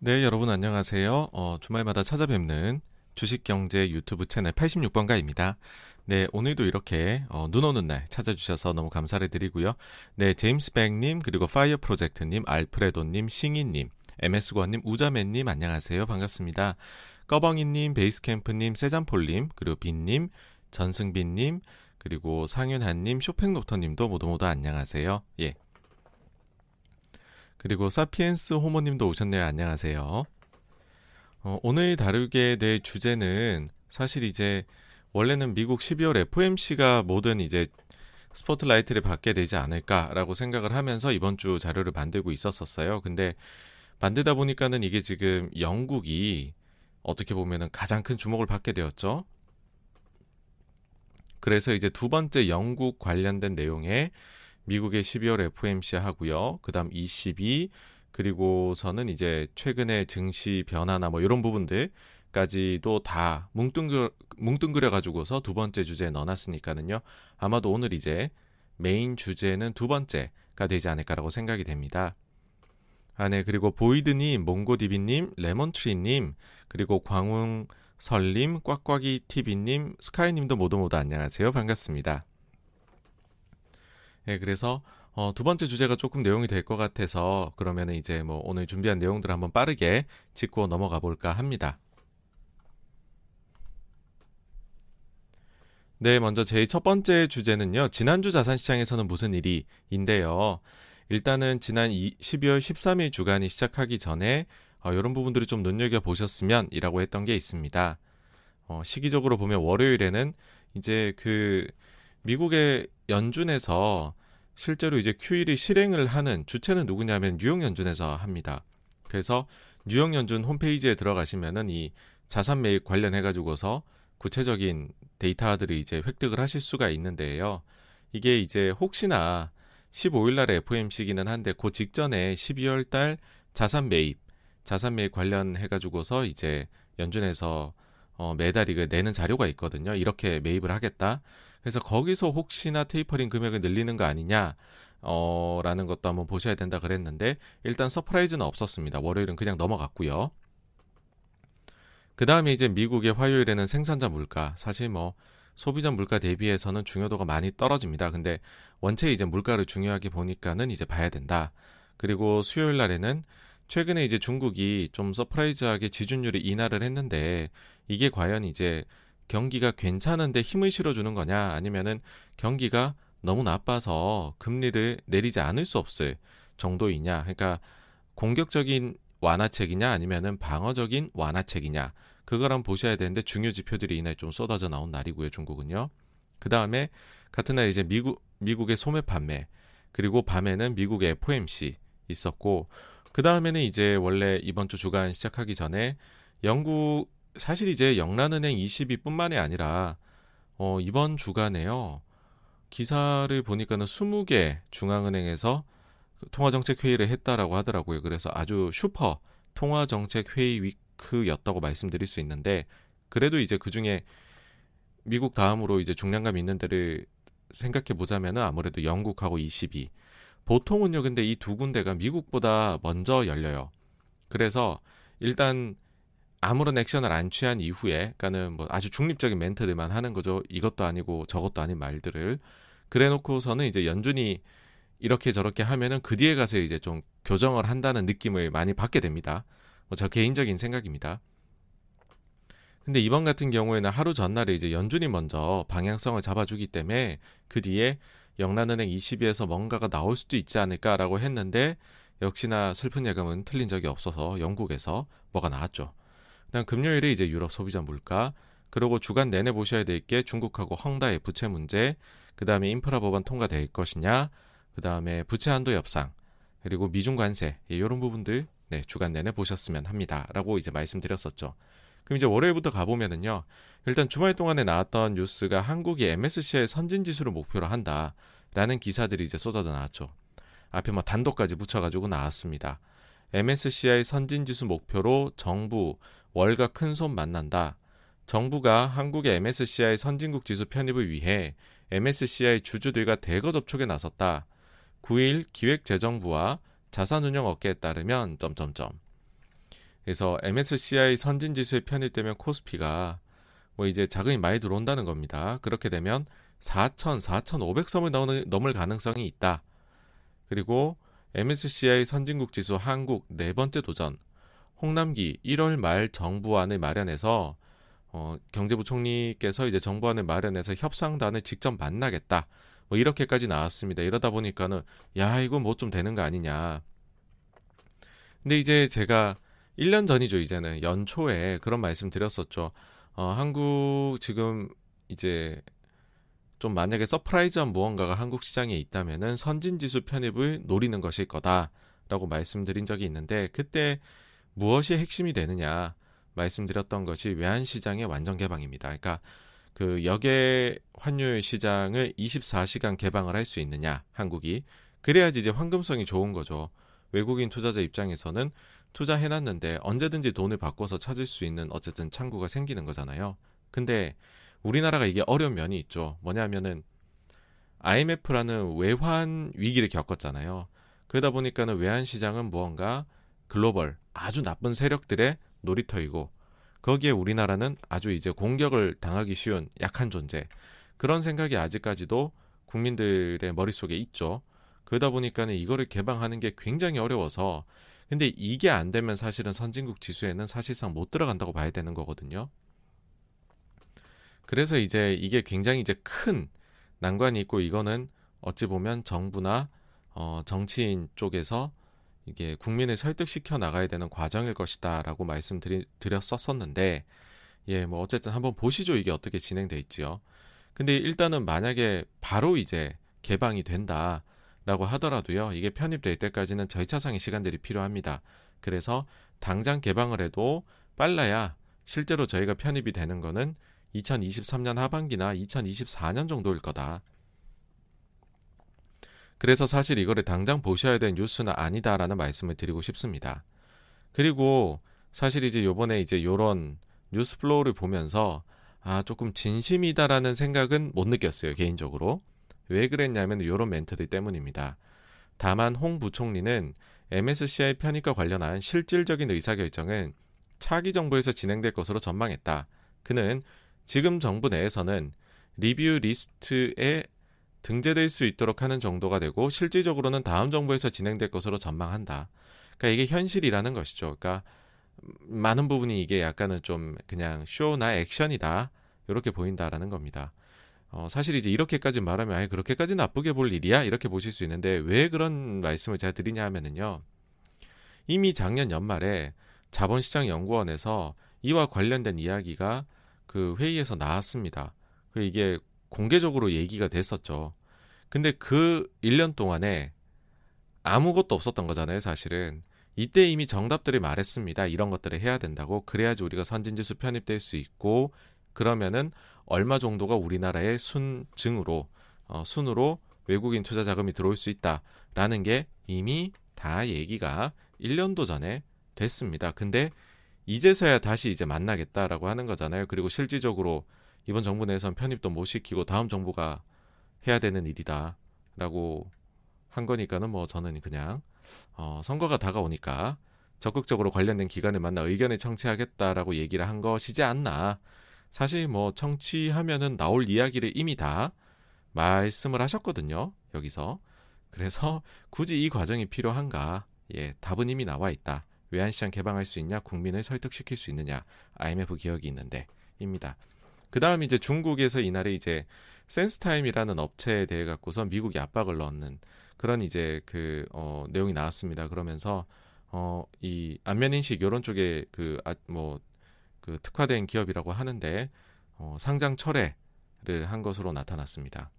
네, 여러분 안녕하세요. 어, 주말마다 찾아뵙는 주식경제 유튜브 채널 86번가입니다. 네, 오늘도 이렇게 어, 눈 오는 날 찾아주셔서 너무 감사를 드리고요. 네, 제임스 백님, 그리고 파이어 프로젝트님, 알프레도님, 싱이님, MS권님, 우자맨님 안녕하세요. 반갑습니다. 꺼벙이님, 베이스캠프님, 세잔폴님, 그리고 빈님, 전승빈님, 그리고 상윤한님, 쇼팽노터님도 모두 모두 안녕하세요. 예, 그리고 사피엔스 호모님도 오셨네요. 안녕하세요. 어, 오늘 다루게 될 주제는 사실 이제 원래는 미국 12월 FOMC가 모든 이제 스포트라이트를 받게 되지 않을까라고 생각을 하면서 이번 주 자료를 만들고 있었었어요. 근데 만들다 보니까는 이게 지금 영국이 어떻게 보면은 가장 큰 주목을 받게 되었죠. 그래서 이제 두 번째 영국 관련된 내용에 미국의 12월 FOMC 하고요. 그다음 22 그리고서는 이제 최근에 증시 변화나 뭐 이런 부분들까지도 다 뭉뚱그려, 뭉뚱그려 가지고서 두 번째 주제에 넣어놨으니까는요. 아마도 오늘 이제 메인 주제는 두 번째가 되지 않을까라고 생각이 됩니다. 아, 네. 그리고 보이드님, 몽고디비님, 레몬트리님, 그리고 광웅설님, 꽉꽉이 TV님, 스카이님도 모두 모두 안녕하세요. 반갑습니다. 네, 그래서 어, 두 번째 주제가 조금 내용이 될 것 같아서 그러면은 이제 뭐 오늘 준비한 내용들을 한번 빠르게 짚고 넘어가 볼까 합니다. 네, 먼저 제첫 번째 주제는요. 지난주 자산시장에서는 무슨 일이인데요. 일단은 지난 12월 13일 주간이 시작하기 전에 어, 이런 부분들을 좀 눈여겨 보셨으면 이라고 했던 게 있습니다. 어, 시기적으로 보면 월요일에는 이제 그 미국의 연준에서 실제로 이제 QE를 실행을 하는 주체는 누구냐면 뉴욕 연준에서 합니다. 그래서 뉴욕 연준 홈페이지에 들어가시면은 이 자산 매입 관련해 가지고서 구체적인 데이터들을 이제 획득을 하실 수가 있는데요. 이게 이제 혹시나 15일 날에 FOMC기는 한데 그 직전에 12월 달 자산 매입, 자산 매입 관련해 가지고서 이제 연준에서 어, 매달 이거 내는 자료가 있거든요. 이렇게 매입을 하겠다. 그래서 거기서 혹시나 테이퍼링 금액을 늘리는 거 아니냐 어, 라는 것도 한번 보셔야 된다 그랬는데 일단 surprise는 없었습니다. 월요일은 그냥 넘어갔고요. 그 다음에 이제 미국의 화요일에는 생산자 물가 사실 뭐 소비자 물가 대비해서는 중요도가 많이 떨어집니다. 근데 원체 이제 물가를 중요하게 보니까는 이제 봐야 된다. 그리고 수요일 날에는 최근에 이제 중국이 좀 surprise하게 지준율이 인하를 했는데 이게 과연 이제 경기가 괜찮은데 힘을 실어주는 거냐? 아니면은 경기가 너무 나빠서 금리를 내리지 않을 수 없을 정도이냐? 그러니까 공격적인 완화책이냐? 아니면은 방어적인 완화책이냐? 그걸 한번 보셔야 되는데 중요 지표들이 이날 좀 쏟아져 나온 날이고요 중국은요. 그 다음에 같은 날 이제 미국 미국의 소매 판매 그리고 밤에는 미국의 FOMC 있었고 그 다음에는 이제 원래 이번 주 주간 시작하기 전에 영국 사실 이제 영란은행 22뿐만이 아니라 어, 이번 주간에요. 기사를 보니까는 20개 중앙은행에서 통화정책 회의를 했다라고 하더라고요. 그래서 아주 슈퍼 통화정책 회의 위크였다고 말씀드릴 수 있는데 그래도 이제 그 중에 미국 다음으로 이제 중량감 있는 데를 생각해 보자면은 아무래도 영국하고 22. 보통은요, 근데 이 두 군데가 미국보다 먼저 열려요. 그래서 일단 아무런 액션을 안 취한 이후에 그러니까는 뭐 아주 중립적인 멘트들만 하는 거죠. 이것도 아니고 저것도 아닌 말들을 그래 놓고서는 이제 연준이 이렇게 저렇게 하면은 그 뒤에 가서 이제 좀 교정을 한다는 느낌을 많이 받게 됩니다. 뭐 저 개인적인 생각입니다. 근데 이번 같은 경우에는 하루 전날에 이제 연준이 먼저 방향성을 잡아주기 때문에 그 뒤에 영란은행 22에서 뭔가가 나올 수도 있지 않을까라고 했는데 역시나 슬픈 예감은 틀린 적이 없어서 영국에서 뭐가 나왔죠. 그다음 금요일에 이제 유럽 소비자 물가 그리고 주간 내내 보셔야 될 게 중국하고 헝다의 부채 문제 그다음에 인프라 법안 통과될 것이냐 그다음에 부채 한도 협상 그리고 미중 관세 이런 예, 부분들 네, 주간 내내 보셨으면 합니다라고 이제 말씀드렸었죠. 그럼 이제 월요일부터 가보면은요. 일단 주말 동안에 나왔던 뉴스가 한국이 MSCI 선진 지수를 목표로 한다라는 기사들이 이제 쏟아져 나왔죠. 앞에 뭐 단독까지 붙여가지고 나왔습니다. MSCI 선진 지수 목표로 정부 월가 큰손 만난다. 정부가 한국의 MSCI 선진국 지수 편입을 위해 MSCI 주주들과 대거 접촉에 나섰다. 9일 기획재정부와 자산운용 업계에 따르면 점점점. 그래서 MSCI 선진 지수에 편입되면 코스피가 뭐 이제 자금이 많이 들어온다는 겁니다. 그렇게 되면 4,000, 4,500섬을 넘을 가능성이 있다. 그리고 MSCI 선진국 지수 한국 네 번째 도전. 홍남기 1월 말 정부안을 마련해서 어, 경제부총리께서 이제 정부안을 마련해서 협상단을 직접 만나겠다. 뭐 이렇게까지 나왔습니다. 이러다 보니까는 야 이거 뭐 좀 되는 거 아니냐. 근데 이제 제가 1년 전이죠 이제는 연초에 그런 말씀 드렸었죠. 어, 한국 지금 이제 좀 만약에 surprise한 무언가가 한국 시장에 있다면은 선진지수 편입을 노리는 것일 거다라고 말씀드린 적이 있는데 그때 무엇이 핵심이 되느냐 말씀드렸던 것이 외환 시장의 완전 개방입니다. 그러니까 그 역외 환율 시장을 24시간 개방을 할 수 있느냐 한국이 그래야지 이제 황금성이 좋은 거죠. 외국인 투자자 입장에서는 투자해놨는데 언제든지 돈을 바꿔서 찾을 수 있는 어쨌든 창구가 생기는 거잖아요. 근데 우리나라가 이게 어려운 면이 있죠. 뭐냐면은 IMF라는 외환 위기를 겪었잖아요. 그러다 보니까는 외환 시장은 무언가 글로벌 아주 나쁜 세력들의 놀이터이고 거기에 우리나라는 아주 이제 공격을 당하기 쉬운 약한 존재. 그런 생각이 아직까지도 국민들의 머릿속에 있죠. 그러다 보니까는 이거를 개방하는 게 굉장히 어려워서 근데 이게 안 되면 사실은 선진국 지수에는 사실상 못 들어간다고 봐야 되는 거거든요. 그래서 이제 이게 굉장히 이제 큰 난관이 있고 이거는 어찌 보면 정부나 어, 정치인 쪽에서 이게 국민을 설득시켜 나가야 되는 과정일 것이다라고 말씀드렸었었는데 예, 뭐 어쨌든 한번 보시죠. 이게 어떻게 진행돼 있지요. 근데 일단은 만약에 바로 이제 개방이 된다라고 하더라도요. 이게 편입될 때까지는 절차상의 시간들이 필요합니다. 그래서 당장 개방을 해도 빨라야 실제로 저희가 편입이 되는 거는 2023년 하반기나 2024년 정도일 거다. 그래서 사실 이거를 당장 보셔야 될 뉴스는 아니다라는 말씀을 드리고 싶습니다. 그리고 사실 이제 요번에 이제 요런 news flow를 보면서 아, 조금 진심이다라는 생각은 못 느꼈어요, 개인적으로. 왜 그랬냐면 요런 멘트들 때문입니다. 다만 홍 부총리는 MSCI 편입과 관련한 실질적인 의사결정은 차기 정부에서 진행될 것으로 전망했다. 그는 지금 정부 내에서는 review list에 등재될 수 있도록 하는 정도가 되고 실질적으로는 다음 정부에서 진행될 것으로 전망한다. 그러니까 이게 현실이라는 것이죠. 그러니까 많은 부분이 이게 약간은 좀 그냥 쇼나 액션이다. 이렇게 보인다라는 겁니다. 어, 사실 이제 이렇게까지 말하면 아예 그렇게까지 나쁘게 볼 일이야? 이렇게 보실 수 있는데 왜 그런 말씀을 제가 드리냐 하면은요. 이미 작년 연말에 자본시장연구원에서 이와 관련된 이야기가 그 회의에서 나왔습니다. 그 이게 공개적으로 얘기가 됐었죠. 근데 그 1년 동안에 아무것도 없었던 거잖아요, 사실은. 이때 이미 정답들이 말했습니다. 이런 것들을 해야 된다고. 그래야지 우리가 선진지수 편입될 수 있고, 그러면은 얼마 정도가 우리나라의 순증으로, 어, 순으로 외국인 투자 자금이 들어올 수 있다라는 게 이미 다 얘기가 1년도 전에 됐습니다. 근데 이제서야 다시 이제 만나겠다라고 하는 거잖아요. 그리고 실질적으로 이번 정부 내에선 편입도 못 시키고 다음 정부가 해야 되는 일이다라고 한 거니까는 뭐 저는 그냥 어, 선거가 다가오니까 적극적으로 관련된 기관을 만나 의견을 청취하겠다라고 얘기를 한 것이지 않나. 사실 뭐 청취하면은 나올 이야기를 이미 다 말씀을 하셨거든요. 여기서. 그래서 굳이 이 과정이 필요한가? 예, 답은 이미 나와 있다. 외환시장 개방할 수 있냐, 국민을 설득시킬 수 있느냐, IMF 기억이 있는데, 입니다. 그 다음 이제 중국에서 이날에 이제 센스타임이라는 업체에 대해 갖고서 미국이 압박을 넣는 그런 이제 그, 어, 내용이 나왔습니다. 그러면서, 어, 이 안면 인식 이런 쪽에 그, 아, 뭐, 그 특화된 기업이라고 하는데, 어, 상장 철회를 한 것으로 나타났습니다.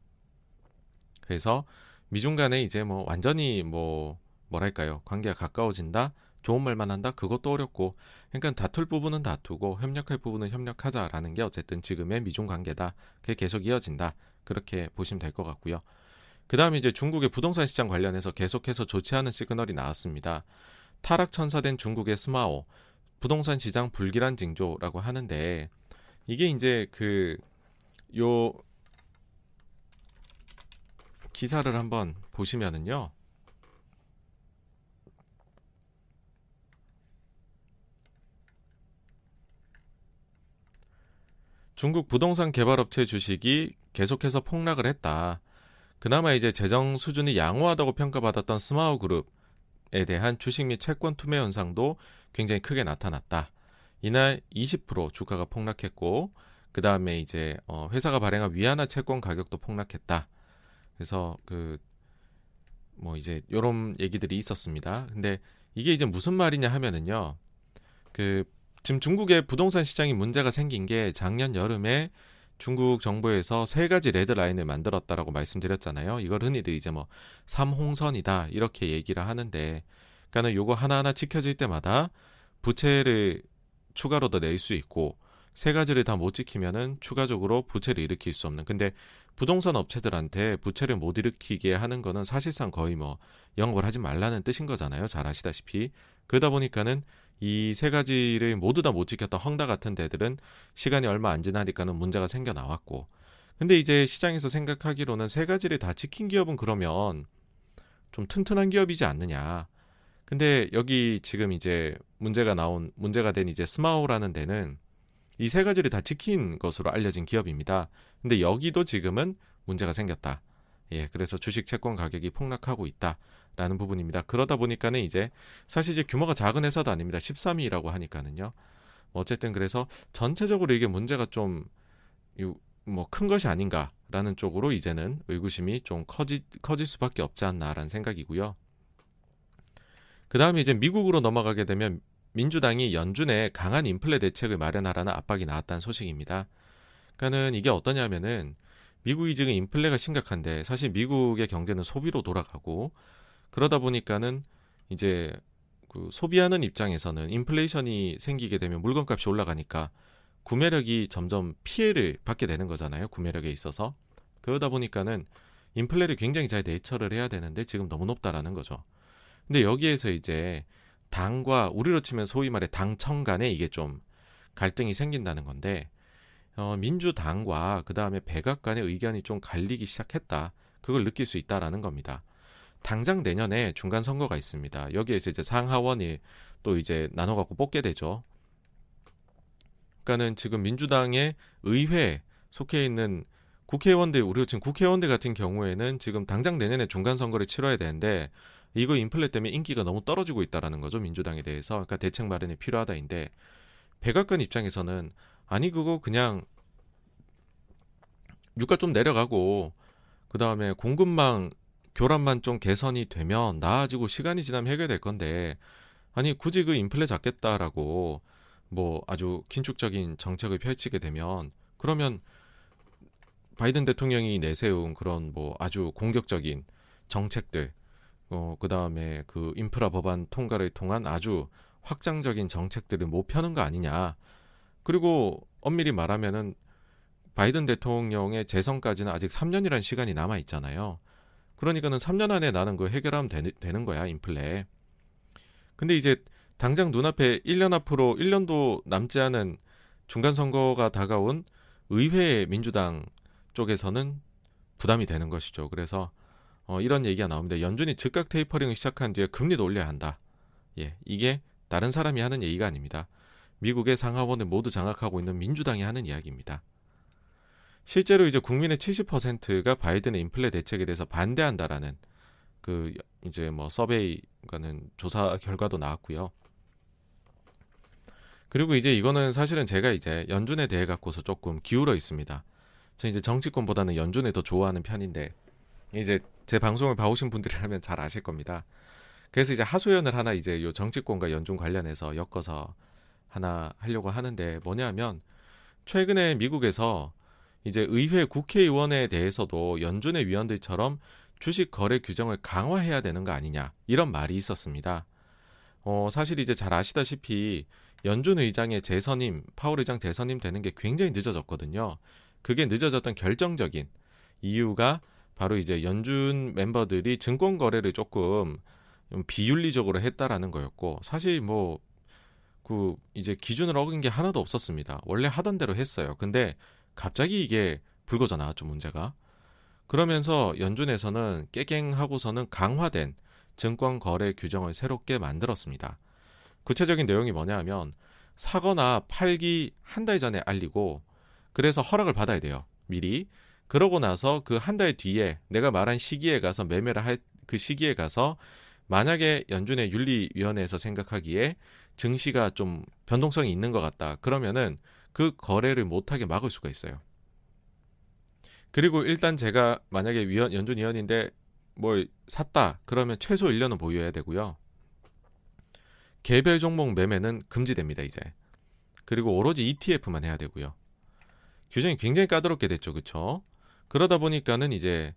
그래서 미중 간에 이제 뭐 완전히 뭐, 뭐랄까요, 관계가 가까워진다? 좋은 말만 한다? 그것도 어렵고, 그러니까 다툴 부분은 다투고 협력할 부분은 협력하자라는 게 어쨌든 지금의 미중 관계다. 그게 계속 이어진다. 그렇게 보시면 될 것 같고요. 그 다음에 이제 중국의 부동산 시장 관련해서 계속해서 좋지 않은 시그널이 나왔습니다. 타락 천사된 중국의 스마오 부동산 시장 불길한 징조라고 하는데 이게 이제 그 요 기사를 한번 보시면은요. 중국 부동산 개발업체 주식이 계속해서 폭락을 했다. 그나마 이제 재정 수준이 양호하다고 평가받았던 스마우 그룹에 대한 주식 및 채권 투매 현상도 굉장히 크게 나타났다. 이날 20% 주가가 폭락했고 그 다음에 이제 어 회사가 발행한 위안화 채권 가격도 폭락했다. 그래서 그 뭐 이제 요런 얘기들이 있었습니다. 근데 이게 이제 무슨 말이냐 하면은요. 그 지금 중국의 부동산 시장이 문제가 생긴 게 작년 여름에 중국 정부에서 세 가지 레드 라인을 만들었다라고 말씀드렸잖아요. 이걸 흔히들 이제 뭐 삼홍선이다 이렇게 얘기를 하는데 그러니까는 요거 하나하나 지켜질 때마다 부채를 추가로 더 낼 수 있고 세 가지를 다 못 지키면은 추가적으로 부채를 일으킬 수 없는. 근데 부동산 업체들한테 부채를 못 일으키게 하는 거는 사실상 거의 뭐 영업을 하지 말라는 뜻인 거잖아요. 잘 아시다시피. 그러다 보니까는 이 세 가지를 모두 다 못 지켰던 헝다 같은 데들은 시간이 얼마 안 지나니까는 문제가 생겨 나왔고. 근데 이제 시장에서 생각하기로는 세 가지를 다 지킨 기업은 그러면 좀 튼튼한 기업이지 않느냐. 근데 여기 지금 이제 문제가 나온 문제가 된 이제 스마호라는 데는 이 세 가지를 다 지킨 것으로 알려진 기업입니다. 근데 여기도 지금은 문제가 생겼다. 예, 그래서 주식 채권 가격이 폭락하고 있다 라는 부분입니다. 그러다 보니까는 이제 사실 이제 규모가 작은 회사도 아닙니다. 13위라고 하니까는요. 뭐 어쨌든 그래서 전체적으로 이게 문제가 좀 뭐 큰 것이 아닌가라는 쪽으로 이제는 의구심이 좀 커지, 커질 수밖에 없지 않나라는 생각이고요. 그 다음에 이제 미국으로 넘어가게 되면 민주당이 연준에 강한 인플레 대책을 마련하라는 압박이 나왔다는 소식입니다. 그러니까는 이게 어떠냐면은 미국이 지금 인플레가 심각한데 사실 미국의 경제는 소비로 돌아가고 그러다 보니까는 이제 그 소비하는 입장에서는 인플레이션이 생기게 되면 물건값이 올라가니까 구매력이 점점 피해를 받게 되는 거잖아요. 구매력에 있어서. 그러다 보니까는 인플레를 굉장히 잘 대처를 해야 되는데 지금 너무 높다라는 거죠. 근데 여기에서 이제 당과 우리로 치면 소위 말해 당청 간에 이게 좀 갈등이 생긴다는 건데 어, 민주당과 그 다음에 백악 간의 의견이 좀 갈리기 시작했다. 그걸 느낄 수 있다라는 겁니다. 당장 내년에 중간 선거가 있습니다. 여기에서 이제 상하원이 또 이제 나눠 갖고 뽑게 되죠. 그러니까는 지금 민주당의 의회 속해 있는 국회의원들 우리가 지금 국회의원들 같은 경우에는 지금 당장 내년에 중간 선거를 치러야 되는데 이거 인플레 때문에 인기가 너무 떨어지고 있다라는 거죠 민주당에 대해서 그러니까 대책 마련이 필요하다인데 백악관 입장에서는 아니 그거 그냥 유가 좀 내려가고 그 다음에 공급망 교란만 좀 개선이 되면 나아지고 시간이 지나면 해결될 건데 아니 굳이 그 인플레 잡겠다라고 뭐 아주 긴축적인 정책을 펼치게 되면 그러면 바이든 대통령이 내세운 그런 뭐 아주 공격적인 정책들 어, 그 다음에 그 인프라 법안 통과를 통한 아주 확장적인 정책들을 못 펴는 거 아니냐. 그리고 엄밀히 말하면은 바이든 대통령의 재선까지는 아직 3년이라는 시간이 남아 있잖아요. 그러니까는 3년 안에 나는 그 해결하면 되는, 되는 거야, 인플레. 근데 이제 당장 눈앞에 1년 앞으로 1년도 남지 않은 중간 선거가 다가온 의회 민주당 쪽에서는 부담이 되는 것이죠. 그래서 어, 이런 얘기가 나옵니다. 연준이 즉각 테이퍼링을 시작한 뒤에 금리도 올려야 한다. 예, 이게 다른 사람이 하는 얘기가 아닙니다. 미국의 상하원을 모두 장악하고 있는 민주당이 하는 이야기입니다. 실제로 이제 국민의 70%가 바이든의 인플레 대책에 대해서 반대한다라는 그 이제 뭐 서베이가는 조사 결과도 나왔고요. 그리고 이제 이거는 사실은 제가 이제 연준에 대해 갖고서 조금 기울어 있습니다. 저 이제 정치권보다는 연준을 더 좋아하는 편인데 이제 제 방송을 봐오신 분들이라면 잘 아실 겁니다. 그래서 이제 하소연을 하나 이제 요 정치권과 연중 관련해서 엮어서 하나 하려고 하는데 뭐냐면 최근에 미국에서 이제 의회 국회의원에 대해서도 연준의 위원들처럼 주식 거래 규정을 강화해야 되는 거 아니냐 이런 말이 있었습니다. 어, 사실 이제 잘 아시다시피 연준 의장의 재선임, 파월 의장 재선임 되는 게 굉장히 늦어졌거든요. 그게 늦어졌던 결정적인 이유가 바로 이제 연준 멤버들이 증권 거래를 조금 비윤리적으로 했다라는 거였고 사실 뭐 그 이제 기준을 어긴 게 하나도 없었습니다. 원래 하던 대로 했어요. 근데 갑자기 이게 불거져 나왔죠 문제가. 그러면서 연준에서는 깨갱하고서는 강화된 증권 거래 규정을 새롭게 만들었습니다. 구체적인 내용이 뭐냐면 사거나 팔기 한 달 전에 알리고 그래서 허락을 받아야 돼요. 미리. 그러고 나서 그 한 달 뒤에 내가 말한 시기에 가서 매매를 할 그 시기에 가서 만약에 연준의 윤리위원회에서 생각하기에 증시가 좀 변동성이 있는 것 같다. 그러면은 그 거래를 못하게 막을 수가 있어요. 그리고 일단 제가 만약에 위원, 연준 위원인데 뭘 샀다. 그러면 최소 1년은 보유해야 되고요. 개별 종목 매매는 금지됩니다, 이제. 그리고 오로지 ETF만 해야 되고요. 규정이 굉장히 까다롭게 됐죠. 그쵸? 그러다 보니까는 이제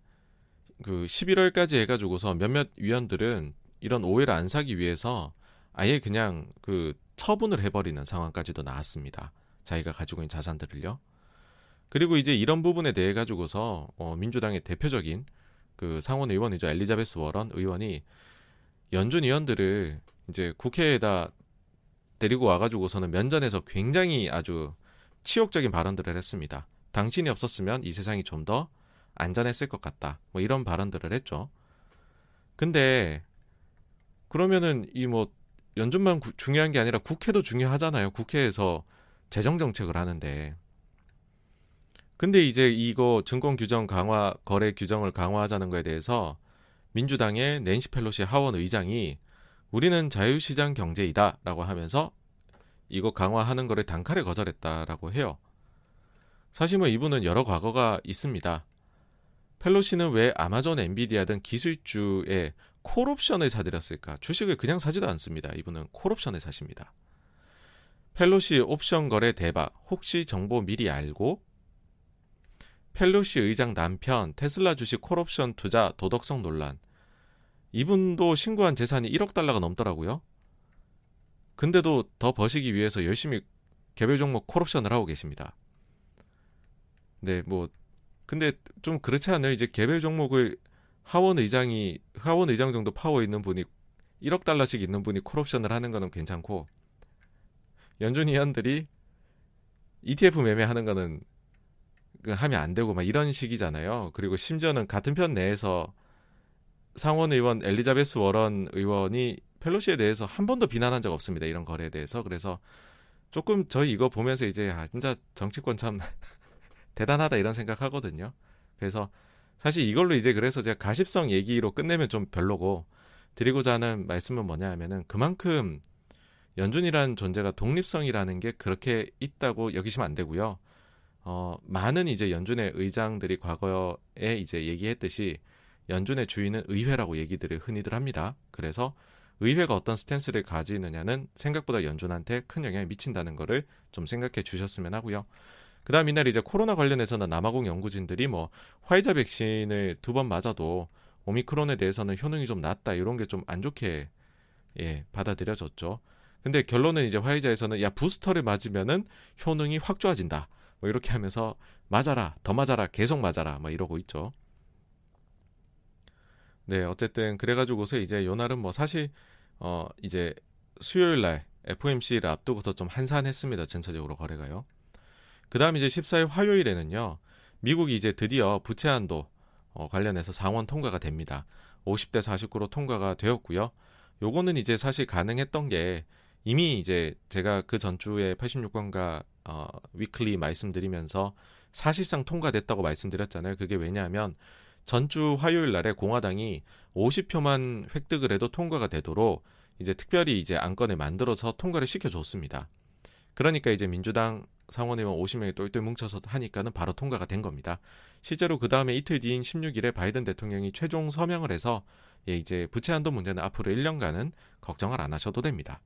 그 11월까지 해가지고서 몇몇 위원들은 이런 오해를 안 사기 위해서 아예 그냥 그 처분을 해버리는 상황까지도 나왔습니다. 자기가 가지고 있는 자산들을요. 그리고 이제 이런 부분에 대해 가지고서 어, 민주당의 대표적인 그 상원 의원이죠 엘리자베스 워런 의원이 연준 의원들을 이제 국회에다 데리고 와가지고서는 면전에서 굉장히 아주 치욕적인 발언들을 했습니다. 당신이 없었으면 이 세상이 좀 더 안전했을 것 같다. 뭐 이런 발언들을 했죠. 근데 그러면은 이 뭐 연준만 구, 중요한 게 아니라 국회도 중요하잖아요. 국회에서 재정 정책을 하는데. 근데 이제 이거 증권 규정 강화, 거래 규정을 강화하자는 거에 대해서 민주당의 낸시 펠로시 하원 의장이 우리는 자유시장 경제이다라고 하면서 이거 강화하는 거를 단칼에 거절했다라고 해요. 사실 뭐 이분은 여러 과거가 있습니다. 펠로시는 왜 아마존 엔비디아 등 기술주에 콜옵션을 사들였을까? 주식을 그냥 사지도 않습니다. 이분은 콜옵션을 사십니다. 펠로시 옵션 거래 대박. 혹시 정보 미리 알고? 펠로시 의장 남편 테슬라 주식 콜옵션 투자 도덕성 논란. 이분도 신고한 재산이 1억 달러가 넘더라고요. 근데도 더 버시기 위해서 열심히 개별 종목 콜옵션을 하고 계십니다. 네, 뭐 근데 좀 그렇지 않아요? 이제 개별 종목을 하원 의장이 하원 의장 정도 파워 있는 분이 1억 달러씩 있는 분이 콜옵션을 하는 거는 괜찮고 연준 위원들이 ETF 매매하는 거는 그 하면 안 되고 막 이런 식이잖아요. 그리고 심지어는 같은 편 내에서 상원 의원 엘리자베스 워런 의원이 펠로시에 대해서 한 번도 비난한 적 없습니다. 이런 거래에 대해서. 그래서 조금 저희 이거 보면서 이제 아 진짜 정치권 참 대단하다 이런 생각하거든요. 그래서 사실 이걸로 이제 그래서 제가 가십성 얘기로 끝내면 좀 별로고 드리고자 하는 말씀은 뭐냐 하면은 그만큼 연준이라는 존재가 독립성이라는 게 그렇게 있다고 여기시면 안 되고요. 어, 많은 이제 연준의 의장들이 과거에 이제 얘기했듯이 연준의 주인은 의회라고 얘기들을 흔히들 합니다. 그래서 의회가 어떤 스탠스를 가지느냐는 생각보다 연준한테 큰 영향을 미친다는 거를 좀 생각해 주셨으면 하고요. 그다음 이날 이제 코로나 관련해서는 남아공 연구진들이 뭐 화이자 백신을 두 번 맞아도 오미크론에 대해서는 효능이 좀 낮다 이런 게 좀 안 좋게 예, 받아들여졌죠. 근데 결론은 이제 화이자에서는 야 부스터를 맞으면은 효능이 확 좋아진다. 뭐 이렇게 하면서 맞아라, 더 맞아라, 계속 맞아라, 뭐 이러고 있죠. 네, 어쨌든 그래가지고서 이제 요날은 뭐 사실 어 이제 수요일 날 FOMC를 앞두고서 좀 한산했습니다. 전체적으로 거래가요. 그 다음 이제 14일 화요일에는요, 미국이 이제 드디어 부채 한도 어, 관련해서 상원 통과가 됩니다. 50대 49로 통과가 되었고요. 요거는 이제 사실 가능했던 게 이미 이제 제가 그 전주에 86번가 어, 위클리 말씀드리면서 사실상 통과됐다고 말씀드렸잖아요. 그게 왜냐하면 전주 화요일 날에 공화당이 50표만 획득을 해도 통과가 되도록 이제 특별히 이제 안건을 만들어서 통과를 시켜줬습니다. 그러니까 이제 민주당 상원의원 50명이 똘똘 뭉쳐서 하니까는 바로 통과가 된 겁니다. 실제로 그 다음에 이틀 뒤인 16일에 바이든 대통령이 최종 서명을 해서 예, 이제 부채 한도 문제는 앞으로 1년간은 걱정을 안 하셔도 됩니다.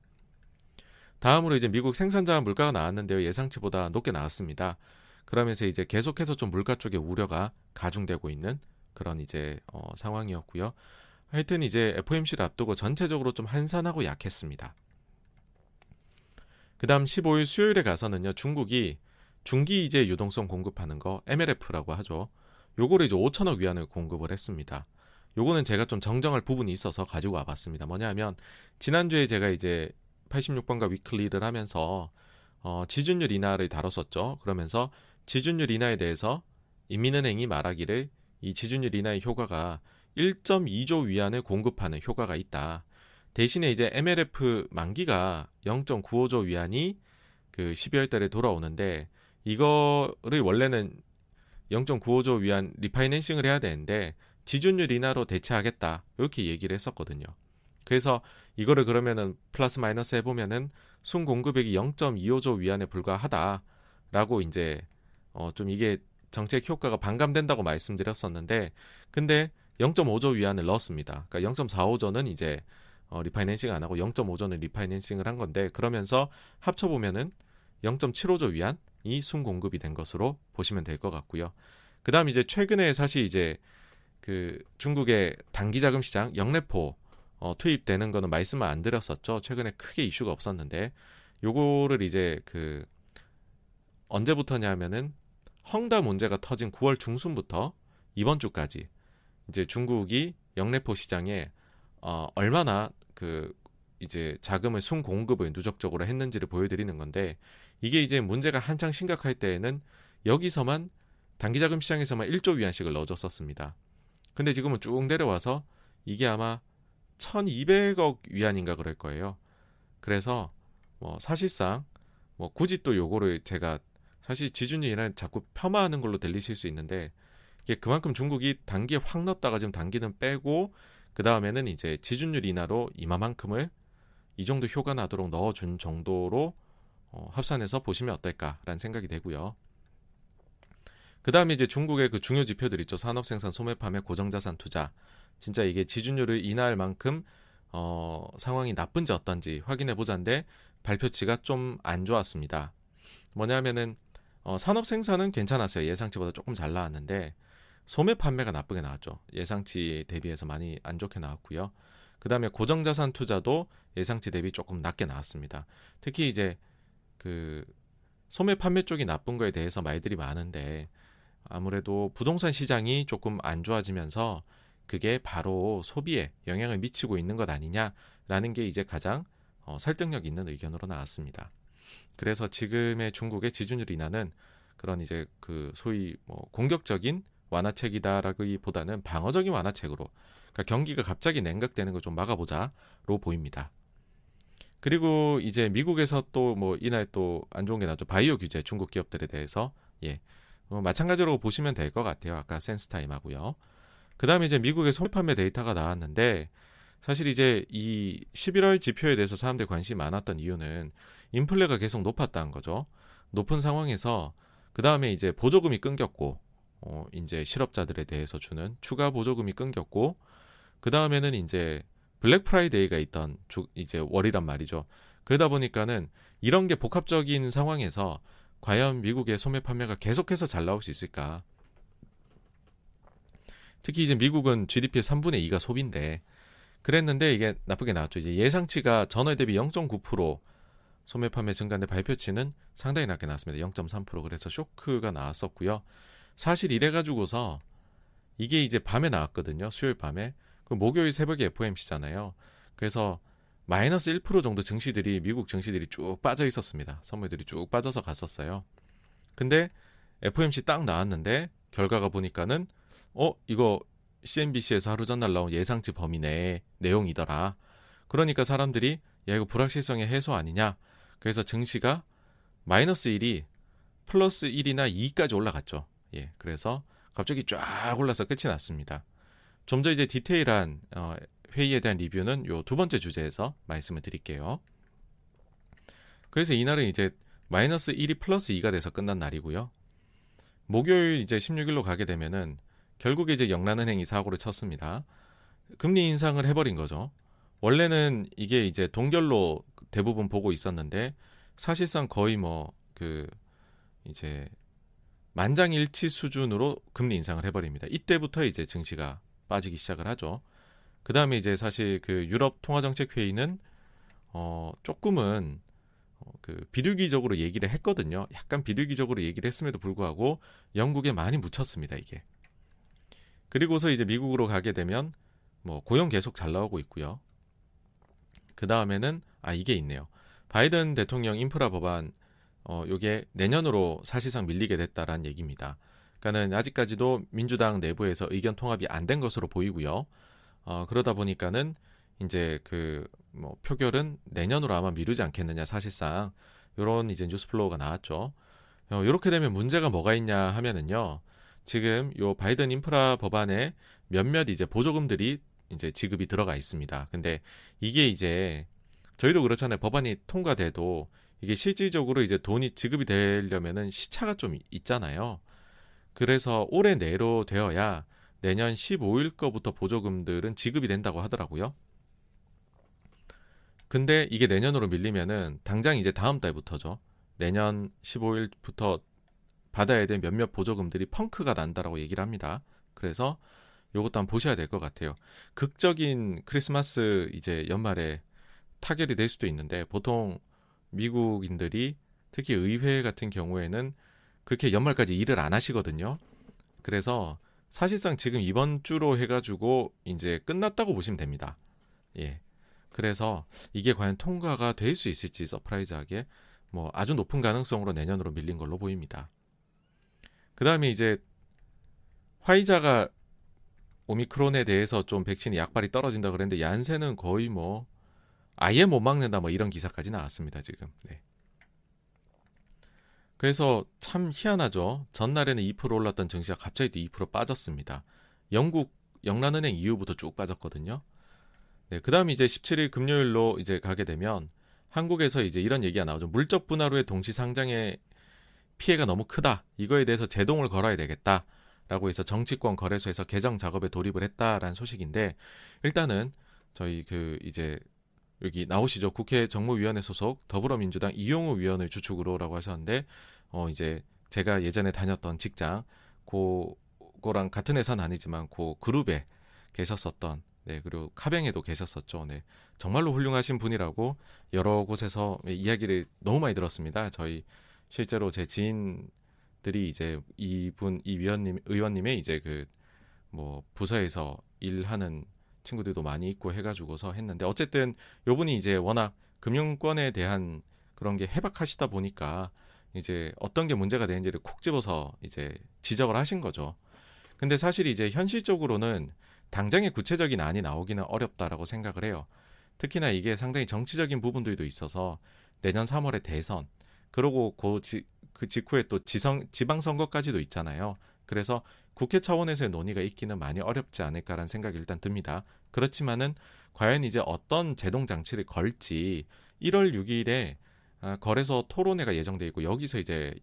다음으로 이제 미국 생산자 물가가 나왔는데요. 예상치보다 높게 나왔습니다. 그러면서 이제 계속해서 좀 물가 쪽에 우려가 가중되고 있는 그런 이제 어, 상황이었고요. 하여튼 이제 FOMC를 앞두고 전체적으로 좀 한산하고 약했습니다. 그 다음 15일 수요일에 가서는요, 중국이 중기 이제 유동성 공급하는 거 MLF라고 하죠. 요거를 이제 5천억 위안을 공급을 했습니다. 요거는 제가 좀 정정할 부분이 있어서 가지고 와봤습니다. 뭐냐면 지난주에 제가 이제 86번가 위클리를 하면서 어, 지준율 인하를 다뤘었죠. 그러면서 지준율 인하에 대해서 인민은행이 말하기를 이 지준율 인하의 효과가 1.2조 위안을 공급하는 효과가 있다. 대신에 이제 MLF 만기가 0.95조 위안이 그 12월 달에 돌아오는데 이거를 원래는 0.95조 위안 refinancing을 해야 되는데 지준율 인하로 대체하겠다 이렇게 얘기를 했었거든요. 그래서 이거를 그러면은 플러스 마이너스 해보면은 순 공급액이 0.25조 위안에 불과하다라고 이제 어 좀 이게 정책 효과가 반감된다고 말씀드렸었는데 근데 0.5조 위안을 넣었습니다. 그러니까 0.45조는 이제 어, refinancing 안 하고 0.5조는 refinancing을 한 건데 그러면서 합쳐 보면은 0.75조 위안이 순 공급이 된 것으로 보시면 될 것 같고요. 그다음 이제 최근에 사실 이제 그 중국의 단기 자금 시장 역레포 어, 투입되는 거는 말씀을 안 드렸었죠. 최근에 크게 이슈가 없었는데 요거를 이제 그 언제부터냐면은 헝다 문제가 터진 9월 중순부터 이번 주까지 이제 중국이 영래포 시장에 어, 얼마나 그 이제 자금을 순 공급을 누적적으로 했는지를 보여드리는 건데 이게 이제 문제가 한창 심각할 때에는 여기서만 단기 자금 시장에서만 1조 위안씩을 넣어줬었습니다. 근데 지금은 쭉 내려와서 이게 아마 1200억 위안인가 그럴 거예요. 그래서 뭐 사실상 뭐 굳이 또 요거를 제가 사실 지준이랑 자꾸 폄하하는 걸로 들리실 수 있는데 이게 그만큼 중국이 단기에 확 넣었다가 지금 단기는 빼고 그 다음에는 이제 지준율 인하로 이마만큼을 이 정도 효과 나도록 넣어준 정도로 어, 합산해서 보시면 어떨까라는 생각이 되고요. 그 다음에 이제 중국의 그 중요 지표들 있죠. 산업생산, 소매 판매, 고정자산 투자. 진짜 이게 지준율을 인하할 만큼 어, 상황이 나쁜지 어떤지 확인해 보자인데 발표치가 좀 안 좋았습니다. 뭐냐면은 어, 산업 생산은 괜찮았어요. 예상치보다 조금 잘 나왔는데 소매 판매가 나쁘게 나왔죠. 예상치 대비해서 많이 안 좋게 나왔고요. 그 다음에 고정 자산 투자도 예상치 대비 조금 낮게 나왔습니다. 특히 이제 그 소매 판매 쪽이 나쁜 거에 대해서 말들이 많은데 아무래도 부동산 시장이 조금 안 좋아지면서 그게 바로 소비에 영향을 미치고 있는 것 아니냐라는 게 이제 가장 어, 설득력 있는 의견으로 나왔습니다. 그래서 지금의 중국의 지준율 인하는 그런 이제 그 소위 뭐 공격적인 완화책이다라기보다는 방어적인 완화책으로 그러니까 경기가 갑자기 냉각되는 걸 좀 막아보자로 보입니다. 그리고 이제 미국에서 또 뭐 이날 또 안 좋은 게 나죠 바이오 규제 중국 기업들에 대해서 예 어, 마찬가지로 보시면 될 것 같아요. 아까 센스타임하고요. 그 다음에 이제 미국의 소매 판매 데이터가 나왔는데 사실 이제 이 11월 지표에 대해서 사람들이 관심이 많았던 이유는 인플레가 계속 높았다는 거죠. 높은 상황에서 그 다음에 이제 보조금이 끊겼고, 어, 이제 실업자들에 대해서 주는 추가 보조금이 끊겼고, 그 다음에는 이제 블랙 프라이데이가 있던 주, 이제 월이란 말이죠. 그러다 보니까는 이런 게 복합적인 상황에서 과연 미국의 소매 판매가 계속해서 잘 나올 수 있을까? 특히 이제 미국은 GDP의 3분의 2가 소비인데 그랬는데 이게 나쁘게 나왔죠. 이제 예상치가 전월 대비 0.9% 소매 판매 증가인데 발표치는 상당히 낮게 나왔습니다. 0.3% 그래서 쇼크가 나왔었고요. 사실 이래 가지고서 이게 이제 밤에 나왔거든요. 수요일 밤에. 그 목요일 새벽에 FOMC잖아요. 그래서 마이너스 1% 정도 증시들이 미국 증시들이 쭉 빠져 있었습니다. 선물들이 쭉 빠져서 갔었어요. 근데 FOMC 딱 나왔는데 결과가 보니까는 어 이거 CNBC에서 하루 전날 나온 예상치 범위내 내용이더라. 그러니까 사람들이 야 이거 불확실성의 해소 아니냐. 그래서 증시가 마이너스 1이 플러스 1이나 2까지 올라갔죠. 예. 그래서 갑자기 쫙 올라서 끝이 났습니다. 좀 더 이제 디테일한 어, 회의에 대한 리뷰는 요 두 번째 주제에서 말씀을 드릴게요. 그래서 이날은 이제 마이너스 1이 플러스 2가 돼서 끝난 날이고요. 목요일 이제 16일로 가게 되면은 결국에 이제 영란은행이 사고를 쳤습니다. 금리 인상을 해버린 거죠. 원래는 이게 이제 동결로 대부분 보고 있었는데 사실상 거의 뭐 그 이제 만장일치 수준으로 금리 인상을 해버립니다. 이때부터 이제 증시가 빠지기 시작을 하죠. 그 다음에 이제 사실 그 유럽 통화정책회의는 어 조금은 어, 그 비둘기적으로 얘기를 했거든요. 약간 비둘기적으로 얘기를 했음에도 불구하고 영국에 많이 묻혔습니다. 이게. 그리고서 이제 미국으로 가게 되면 뭐 고용 계속 잘 나오고 있고요. 그 다음에는 아 이게 있네요. 바이든 대통령 인프라 법안 어 요게 내년으로 사실상 밀리게 됐다라는 얘기입니다. 그러니까는 아직까지도 민주당 내부에서 의견 통합이 안 된 것으로 보이고요. 어 그러다 보니까는 이제 그 뭐 표결은 내년으로 아마 미루지 않겠느냐 사실상 요런 이제 news flow가 나왔죠. 어, 이렇게 되면 문제가 뭐가 있냐 하면은요. 지금 요 바이든 인프라 법안에 몇몇 이제 보조금들이 이제 지급이 들어가 있습니다. 근데 이게 이제 저희도 그렇잖아요. 법안이 통과돼도 이게 실질적으로 이제 돈이 지급이 되려면은 시차가 좀 있잖아요. 그래서 올해 내로 되어야 내년 15일 거부터 보조금들은 지급이 된다고 하더라고요. 근데 이게 내년으로 밀리면은 당장 이제 다음 달부터죠. 내년 15일부터 받아야 될 몇몇 보조금들이 펑크가 난다라고 얘기를 합니다. 그래서 요것도 한번 보셔야 될 것 같아요. 극적인 크리스마스 이제 연말에 타결이 될 수도 있는데 보통 미국인들이 특히 의회 같은 경우에는 그렇게 연말까지 일을 안 하시거든요. 그래서 사실상 지금 이번 주로 해가지고 이제 끝났다고 보시면 됩니다. 예. 그래서 이게 과연 통과가 될 수 있을지 surprise하게 뭐 아주 높은 가능성으로 내년으로 밀린 걸로 보입니다. 그 다음에 이제 화이자가 오미크론에 대해서 좀 백신이 약발이 떨어진다 그랬는데 얀센은 거의 뭐 아예 못 막는다 뭐 이런 기사까지 나왔습니다 지금. 네. 그래서 참 희한하죠. 전날에는 2% 올랐던 증시가 갑자기 또 2% 빠졌습니다. 영국 영란은행 이후부터 쭉 빠졌거든요. 네, 그다음 이제 17일 금요일로 이제 가게 되면 한국에서 이제 이런 얘기가 나오죠. 물적 분할 후에 동시 상장의 피해가 너무 크다. 이거에 대해서 제동을 걸어야 되겠다. 라고 해서 정치권 거래소에서 개정 작업에 돌입을 했다라는 소식인데 일단은 저희 그 이제 여기 나오시죠. 국회 정무위원회 소속 더불어민주당 이용우 위원을 주축으로라고 하셨는데 어 이제 제가 예전에 다녔던 직장 고거랑 같은 회사는 아니지만 고 그룹에 계셨었던 네 그리고 카뱅에도 계셨었죠. 네 정말로 훌륭하신 분이라고 여러 곳에서 이야기를 너무 많이 들었습니다. 저희 실제로 제 지인들이 이제 이분 이 위원님 의원님의 이제 그 뭐 부서에서 일하는 친구들도 많이 있고 해가지고서 했는데 어쨌든 요분이 이제 워낙 금융권에 대한 그런 게 해박하시다 보니까 이제 어떤 게 문제가 되는지를 콕 집어서 이제 지적을 하신 거죠. 근데 사실 이제 현실적으로는 당장의 구체적인 안이 나오기는 어렵다라고 생각을 해요. 특히나 이게 상당히 정치적인 부분들도 있어서 내년 3월에 대선 그러고 그, 지, 그 직후에 또 지성, 지방선거까지도 있잖아요. 그래서 국회 차원에서의 논의가 있기는 많이 어렵지 않을까라는 생각이 일단 듭니다. 그렇지만은 과연 이제 어떤 제동 장치를 걸지 1월 6일에 아, 거래소 토론회가 예정돼 있고 여기서 이제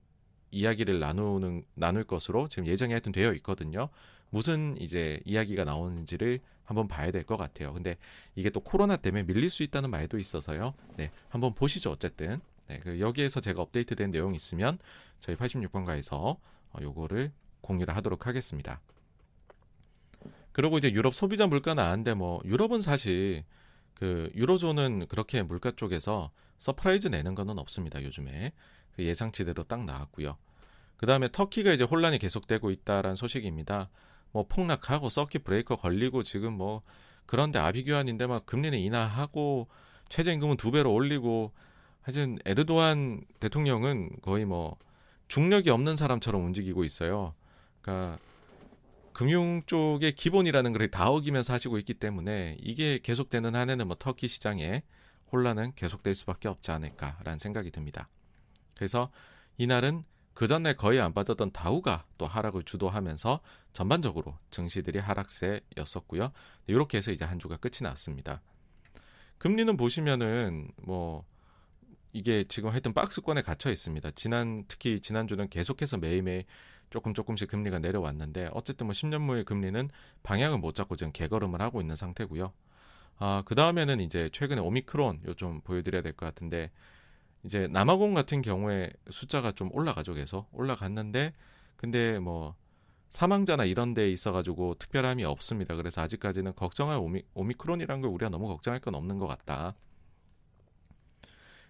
이야기를 나누는 나눌 것으로 지금 예정이 하여튼 되어 있거든요. 무슨 이제 이야기가 나오는지를 한번 봐야 될 것 같아요. 근데 이게 또 코로나 때문에 밀릴 수 있다는 말도 있어서요. 네, 한번 보시죠. 어쨌든 네, 그 여기에서 제가 업데이트된 내용이 있으면 저희 86번가에서 어, 요거를 공유를 하도록 하겠습니다. 그리고 이제 유럽 소비자 물가 나왔는데 뭐 유럽은 사실 그 유로존은 그렇게 물가 쪽에서 surprise 내는 거는 없습니다. 요즘에 그 예상치대로 딱 나왔고요. 그 다음에 터키가 이제 혼란이 계속되고 있다라는 소식입니다. 뭐 폭락하고 서킷 브레이커 걸리고 지금 뭐 그런데 아비규환인데 막 금리는 인하하고 최저임금은 두 배로 올리고 하여튼 에르도안 대통령은 거의 뭐 중력이 없는 사람처럼 움직이고 있어요. 그러니까 금융 쪽의 기본이라는 걸 다 어기면서 하시고 있기 때문에 이게 계속되는 한에는 뭐 터키 시장에 혼란은 계속될 수밖에 없지 않을까라는 생각이 듭니다. 그래서 이날은 그 전날 거의 안 빠졌던 다우가 또 하락을 주도하면서 전반적으로 증시들이 하락세였었고요. 이렇게 해서 이제 한 주가 끝이 났습니다. 금리는 보시면은 뭐 이게 지금 하여튼 박스권에 갇혀 있습니다. 지난 특히 지난주는 계속해서 매일매일 조금 조금씩 금리가 내려왔는데 어쨌든 뭐 10년물 금리는 방향을 못 잡고 지금 개걸음을 하고 있는 상태고요. 아, 그 다음에는 이제 최근에 오미크론 요 좀 보여드려야 될 것 같은데 이제 남아공 같은 경우에 숫자가 좀 올라가죠 계속 올라갔는데 근데 뭐 사망자나 이런 데 있어 가지고 특별함이 없습니다. 그래서 아직까지는 걱정할 오미, 오미크론이란 걸 우리가 너무 걱정할 건 없는 것 같다.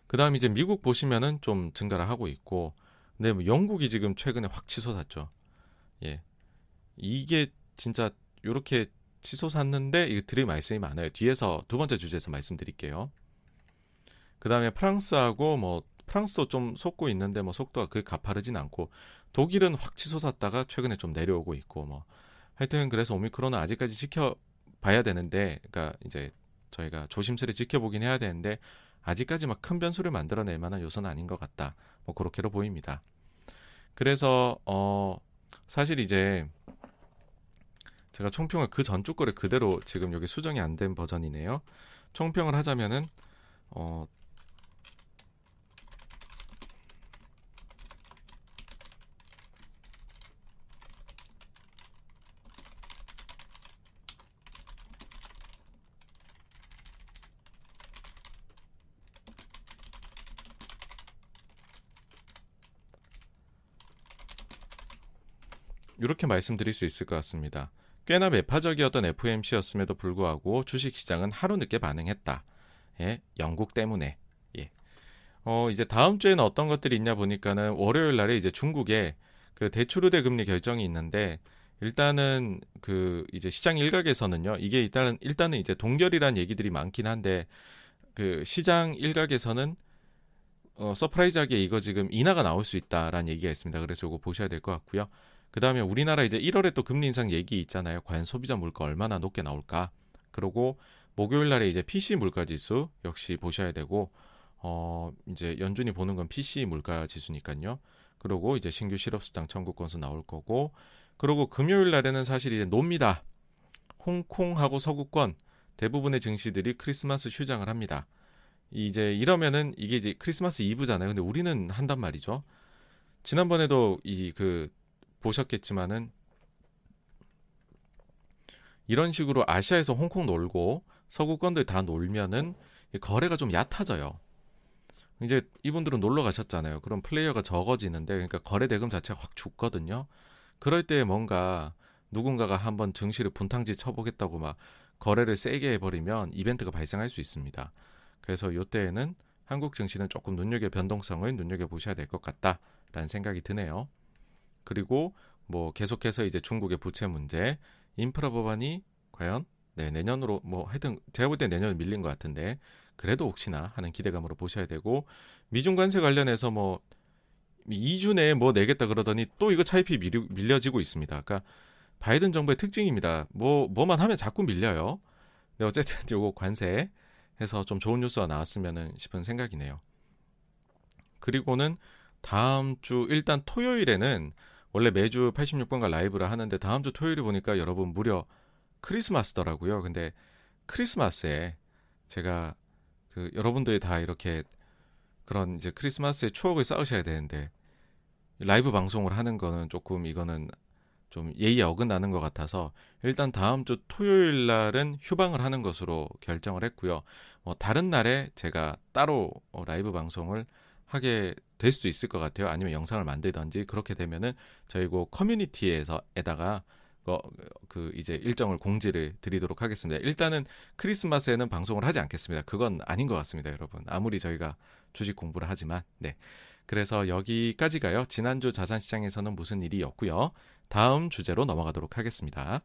그 다음 이제 미국 보시면은 좀 증가를 하고 있고 근데 뭐 영국이 지금 최근에 확 치솟았죠. 예. 이게 진짜 요렇게 치솟았는데 이거 드릴 말씀이 많아요. 뒤에서 두 번째 주제에서 말씀드릴게요. 그 다음에 프랑스하고 뭐 프랑스도 좀 속고 있는데 뭐 속도가 그렇게 가파르진 않고 독일은 확 치솟았다가 최근에 좀 내려오고 있고 뭐 하여튼 그래서 오미크론은 아직까지 지켜봐야 되는데 그러니까 이제 저희가 조심스레 지켜보긴 해야 되는데 아직까지 막 큰 변수를 만들어낼 만한 요소는 아닌 것 같다. 뭐 그렇게로 보입니다. 그래서 어 사실 이제 제가 총평을 그 전주 거를 그대로 지금 여기 수정이 안 된 버전이네요. 총평을 하자면은 어 이렇게 말씀드릴 수 있을 것 같습니다. 꽤나 매파적이었던 FOMC였음에도 불구하고 주식시장은 하루 늦게 반응했다. 예, 영국 때문에. 예. 어, 이제 다음 주에는 어떤 것들이 있냐 보니까는 월요일 날에 이제 중국에 그 대출 우대 금리 결정이 있는데 일단은 그 이제 시장 일각에서는요. 이게 일단은 일단은 이제 동결이란 얘기들이 많긴 한데 그 시장 일각에서는 어, surprise하게 이거 지금 인하가 나올 수 있다라는 얘기가 있습니다. 그래서 이거 보셔야 될 것 같고요. 그 다음에 우리나라 이제 1월에 또 금리 인상 얘기 있잖아요. 과연 소비자 물가 얼마나 높게 나올까? 그리고 목요일 날에 이제 PC 물가 지수 역시 보셔야 되고 어 이제 연준이 보는 건 PC 물가 지수니까요. 그리고 이제 신규 실업수당 청구 건수 나올 거고 그리고 금요일 날에는 사실 이제 놉니다. 홍콩하고 서구권 대부분의 증시들이 크리스마스 휴장을 합니다. 이제 이러면은 이게 이제 크리스마스 이브잖아요. 근데 우리는 한단 말이죠. 지난번에도 이 그 보셨겠지만은 이런 식으로 아시아에서 홍콩 놀고 서구권들 다 놀면은 거래가 좀 얕아져요. 이제 이분들은 놀러 가셨잖아요. 그럼 플레이어가 적어지는데 그러니까 거래 대금 자체가 확 죽거든요. 그럴 때 뭔가 누군가가 한번 증시를 분탕질 쳐보겠다고 막 거래를 세게 해버리면 이벤트가 발생할 수 있습니다. 그래서 이때에는 한국 증시는 조금 눈여겨 변동성을 눈여겨 보셔야 될 것 같다라는 생각이 드네요. 그리고 뭐 계속해서 이제 중국의 부채 문제, 인프라 법안이 과연 네, 내년으로 뭐 하여튼 제가 볼 때 내년 밀린 것 같은데 그래도 혹시나 하는 기대감으로 보셔야 되고 미중 관세 관련해서 뭐 2주 내에 뭐 내겠다 그러더니 또 이거 차입이 밀려, 지고 있습니다. 그러니까 바이든 정부의 특징입니다. 뭐 뭐만 하면 자꾸 밀려요. 근데 어쨌든 요거 관세 해서 좀 좋은 뉴스가 나왔으면 싶은 생각이네요. 그리고는 다음 주 일단 토요일에는 원래 매주 86번가 라이브를 하는데 다음 주 토요일에 보니까 여러분 무려 크리스마스더라고요. 근데 크리스마스에 제가 그 여러분들이 다 이렇게 그런 이제 크리스마스의 추억을 쌓으셔야 되는데 라이브 방송을 하는 거는 조금 이거는 좀 예의에 어긋나는 것 같아서 일단 다음 주 토요일 날은 휴방을 하는 것으로 결정을 했고요. 뭐 다른 날에 제가 따로 어, 라이브 방송을 하게 될 수도 있을 것 같아요. 아니면 영상을 만들던지 그렇게 되면은 저희 그 커뮤니티에서에다가 어, 그 이제 일정을 공지를 드리도록 하겠습니다. 일단은 크리스마스에는 방송을 하지 않겠습니다. 그건 아닌 것 같습니다, 여러분. 아무리 저희가 주식 공부를 하지만 네. 그래서 여기까지가요. 지난주 자산시장에서는 무슨 일이었고요. 다음 주제로 넘어가도록 하겠습니다.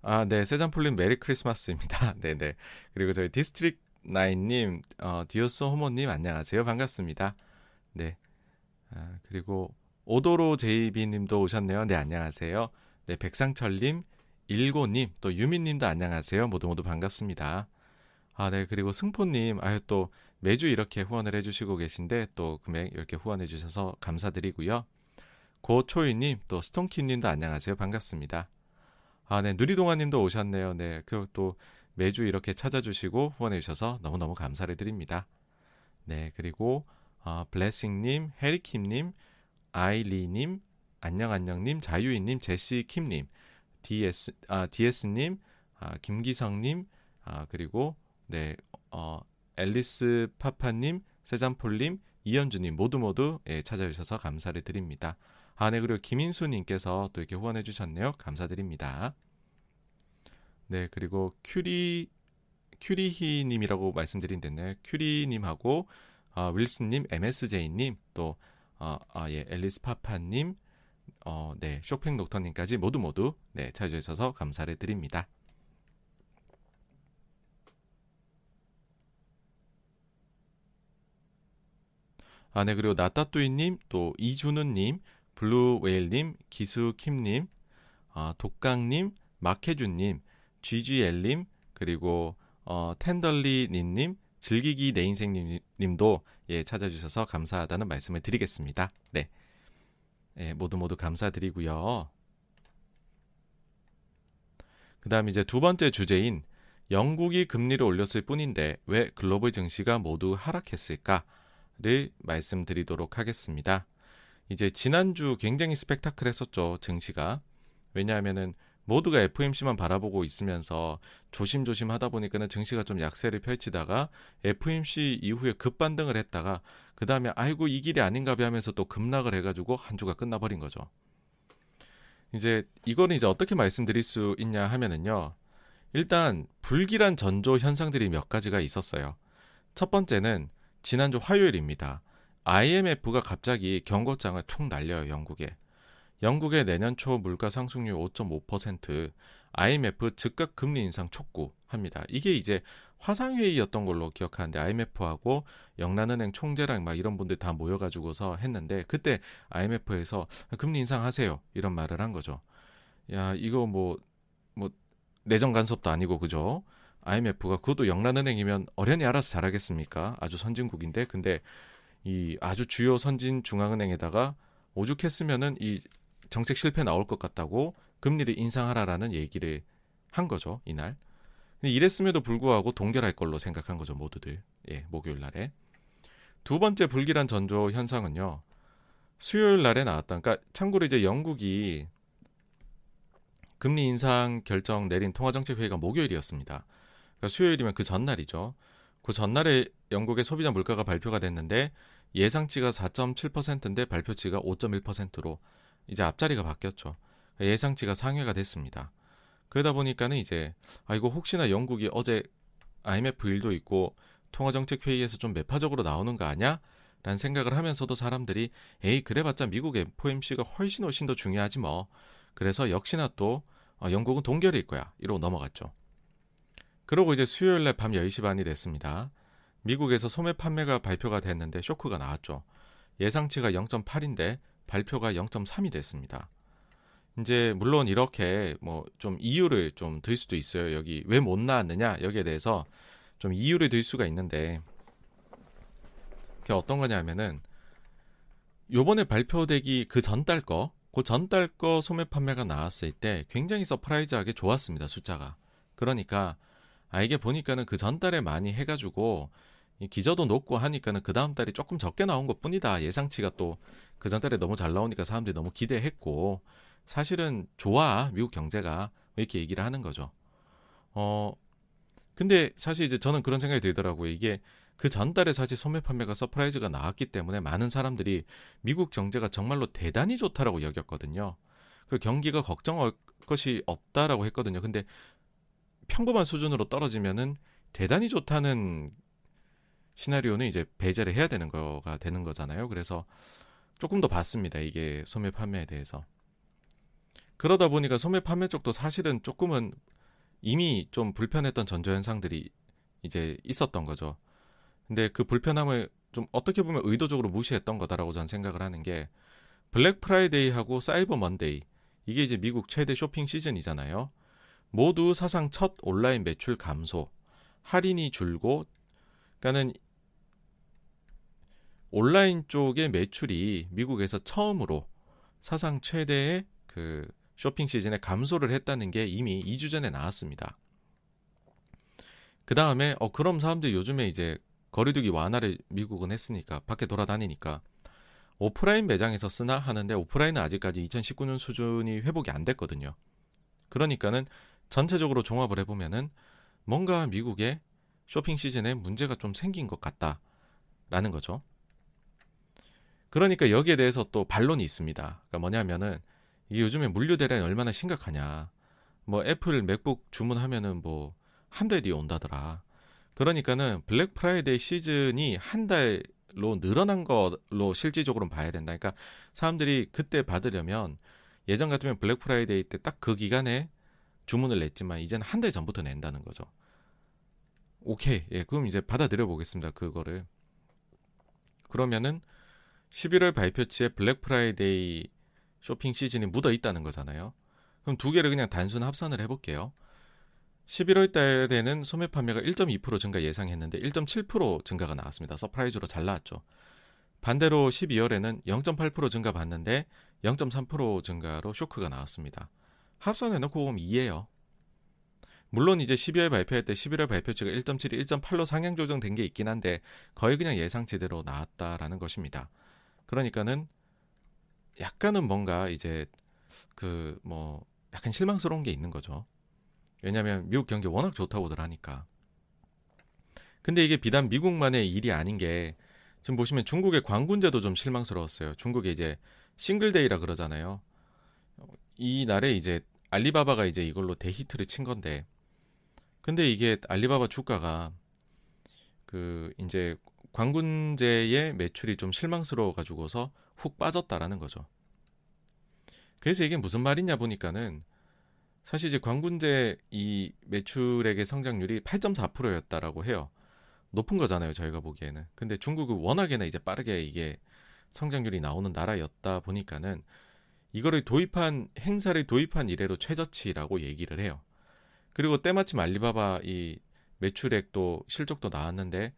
아, 네. 세잔폴님 Merry Christmas입니다. 네네. 네. 그리고 저희 디스트릭 나인님, 어, 디오스 호모님 안녕하세요. 반갑습니다. 네. 아, 그리고 오도로 제이비님도 오셨네요. 네, 안녕하세요. 네, 백상철님, 일고님, 또 유민님도 안녕하세요. 모두 모두 반갑습니다. 아, 네. 그리고 승포님, 아유, 또 매주 이렇게 후원을 해주시고 계신데 또 금액 이렇게 후원해주셔서 감사드리고요. 고초희님, 또 스톤키님도 안녕하세요. 반갑습니다. 아, 네. 누리동아님도 오셨네요. 네. 그또 매주 이렇게 찾아주시고 후원해 주셔서 너무너무 감사를 드립니다. 네, 그리고 어, 블레싱님, 해리킴님, 아이리님, 안녕안녕님, 자유인님, 제시킴님, DS, 아, DS님, 아, 김기성님, 아, 그리고 네, 어, 앨리스 파파님, 세잔폴님, 이현주님 모두 모두 예, 찾아주셔서 감사를 드립니다. 아, 네, 그리고 김인수님께서 또 이렇게 후원해 주셨네요. 감사드립니다. 네, 그리고 큐리 큐리히 님이라고 말씀드린 데네 큐리 님하고 어, 윌슨 님, MSJ님, 또 어, 아, 예, 앨리스 파파 님, 어, 네, 쇼팽 녹터 님까지 모두 모두 네, 찾아주셔 서 감사를 드립니다. 아, 네, 그리고 나따뚜이님, 또 이준우님, 블루웨일님, 기수킴님, 어, 독강님, 마케준님, GGL님 그리고 어, 텐덜리님님 즐기기 내 인생 님도 예, 찾아주셔서 감사하다는 말씀을 드리겠습니다. 네. 예, 모두 모두 감사드리고요. 그다음 이제 두 번째 주제인 영국이 금리를 올렸을 뿐인데 왜 글로벌 증시가 모두 하락했을까를 말씀드리도록 하겠습니다. 이제 지난주 굉장히 스펙타클했었죠 증시가 왜냐하면은 모두가 FMC만 바라보고 있으면서 조심조심 하다 보니까는 증시가 좀 약세를 펼치다가 FMC 이후에 급반등을 했다가 그 다음에 아이고 이 길이 아닌가 봐 하면서 또 급락을 해가지고 한 주가 끝나버린 거죠. 이제 이거는 이제 어떻게 말씀드릴 수 있냐 하면은요. 일단 불길한 전조 현상들이 몇 가지가 있었어요. 첫 번째는 지난주 화요일입니다. IMF가 갑자기 경고장을 툭 날려요, 영국에. 영국의 내년 초 물가 상승률 5.5%, IMF 즉각 금리 인상 촉구합니다. 이게 이제 화상회의였던 걸로 기억하는데 IMF하고 영란은행 총재랑 막 이런 분들 다 모여가지고서 했는데 그때 IMF에서 금리 인상하세요 이런 말을 한 거죠. 야 이거 뭐뭐 뭐 내정 간섭도 아니고 그죠? IMF가 그것도 영란은행이면 어련히 알아서 잘하겠습니까? 아주 선진국인데 근데 이 아주 주요 선진 중앙은행에다가 오죽했으면은 이 정책 실패 나올 것 같다고 금리를 인상하라라는 얘기를 한 거죠 이날. 근데 이랬음에도 불구하고 동결할 걸로 생각한 거죠 모두들. 예, 목요일 날에. 두 번째 불길한 전조 현상은요. 수요일 날에 나왔다. 그러니까 참고로 이제 영국이 금리 인상 결정 내린 통화정책회의가 목요일이었습니다. 그러니까 수요일이면 그 전날이죠. 그 전날에 영국의 소비자 물가가 발표가 됐는데 예상치가 4.7%인데 발표치가 5.1%로 이제 앞자리가 바뀌었죠. 예상치가 상회가 됐습니다. 그러다 보니까는 이제 아 이거 혹시나 영국이 어제 IMF 일도 있고 통화정책 회의에서 좀 매파적으로 나오는 거 아니야? 라는 생각을 하면서도 사람들이 에이 그래봤자 미국 FOMC가 훨씬 훨씬 더 중요하지 뭐. 그래서 역시나 또 어, 영국은 동결일 거야. 이러고 넘어갔죠. 그러고 이제 수요일 날밤 10시 반이 됐습니다. 미국에서 소매 판매가 발표가 됐는데 쇼크가 나왔죠. 예상치가 0.8인데 발표가 0.3이 됐습니다. 이제 물론 이렇게 뭐 좀 이유를 좀 들 수도 있어요. 여기 왜 못 나왔느냐 여기에 대해서 좀 이유를 들 수가 있는데 그게 어떤 거냐면은 요번에 발표되기 그 전달 거, 그 전달 거 소매 판매가 나왔을 때 굉장히 surprise하게 좋았습니다 숫자가. 그러니까 아 이게 보니까는 그 전달에 많이 해가지고 기저도 높고 하니까는 그 다음 달이 조금 적게 나온 것 뿐이다. 예상치가 또 그 전달에 너무 잘 나오니까 사람들이 너무 기대했고 사실은 좋아 미국 경제가 이렇게 얘기를 하는 거죠. 어 근데 사실 이제 저는 그런 생각이 들더라고요. 이게 그 전달에 사실 소매 판매가 surprise가 나왔기 때문에 많은 사람들이 미국 경제가 정말로 대단히 좋다라고 여겼거든요. 그 경기가 걱정할 것이 없다라고 했거든요. 근데 평범한 수준으로 떨어지면은 대단히 좋다는 시나리오는 이제 배제를 해야 되는 거가 되는 거잖아요. 그래서 조금 더 봤습니다. 이게 소매 판매에 대해서. 그러다 보니까 소매 판매 쪽도 사실은 조금은 이미 좀 불편했던 전조 현상들이 이제 있었던 거죠. 근데 그 불편함을 좀 어떻게 보면 의도적으로 무시했던 거다라고 저는 생각을 하는 게 블랙 프라이데이하고 사이버 먼데이 이게 이제 미국 최대 쇼핑 시즌이잖아요. 모두 사상 첫 온라인 매출 감소, 할인이 줄고, 그러니까는 온라인 쪽의 매출이 미국에서 처음으로 사상 최대의 그 쇼핑 시즌에 감소를 했다는 게 이미 2주 전에 나왔습니다. 그 다음에 어 그럼 사람들이 요즘에 이제 거리두기 완화를 미국은 했으니까 밖에 돌아다니니까 오프라인 매장에서 쓰나 하는데 오프라인은 아직까지 2019년 수준이 회복이 안 됐거든요. 그러니까는 전체적으로 종합을 해보면은 뭔가 미국의 쇼핑 시즌에 문제가 좀 생긴 것 같다라는 거죠. 그러니까 여기에 대해서 또 반론이 있습니다. 그러니까 뭐냐면은 이게 요즘에 물류 대란이 얼마나 심각하냐. 뭐 애플 맥북 주문하면은 뭐 한 달 뒤에 온다더라. 그러니까는 블랙 프라이데이 시즌이 한 달로 늘어난 걸로 실질적으로 봐야 된다. 그러니까 사람들이 그때 받으려면 예전 같으면 블랙 프라이데이 때 딱 그 기간에 주문을 냈지만 이제는 한 달 전부터 낸다는 거죠. 오케이. 예, 그럼 이제 받아들여 보겠습니다. 그거를. 그러면은 11월 발표치에 블랙 프라이데이 쇼핑 시즌이 묻어 있다는 거잖아요. 그럼 두 개를 그냥 단순 합산을 해볼게요. 11월 달에는 소매 판매가 1.2% 증가 예상했는데 1.7% 증가가 나왔습니다. surprise로 잘 나왔죠. 반대로 12월에는 0.8% 증가 봤는데 0.3% 증가로 쇼크가 나왔습니다. 합산해놓고 보면 2예요. 물론 이제 12월 발표할 때 11월 발표치가 1.7이 1.8로 상향 조정된 게 있긴 한데 거의 그냥 예상치대로 나왔다라는 것입니다. 그러니까는 약간은 뭔가 이제 그 뭐 약간 실망스러운 게 있는 거죠. 왜냐하면 미국 경기 워낙 좋다고들 하니까. 근데 이게 비단 미국만의 일이 아닌 게 지금 보시면 중국의 광군제도 좀 실망스러웠어요. 중국에 이제 싱글데이라 그러잖아요. 이 날에 이제 알리바바가 이제 이걸로 대히트를 친 건데 근데 이게 알리바바 주가가 그 이제 광군제의 매출이 좀 실망스러워 가지고서 훅 빠졌다라는 거죠. 그래서 이게 무슨 말이냐 보니까는 사실 이제 광군제 이 매출액의 성장률이 8.4%였다라고 해요. 높은 거잖아요, 저희가 보기에는. 근데 중국은 워낙에나 이제 빠르게 이게 성장률이 나오는 나라였다 보니까는 이거를 도입한 행사를 도입한 이래로 최저치라고 얘기를 해요. 그리고 때마침 알리바바 이 매출액도 실적도 나왔는데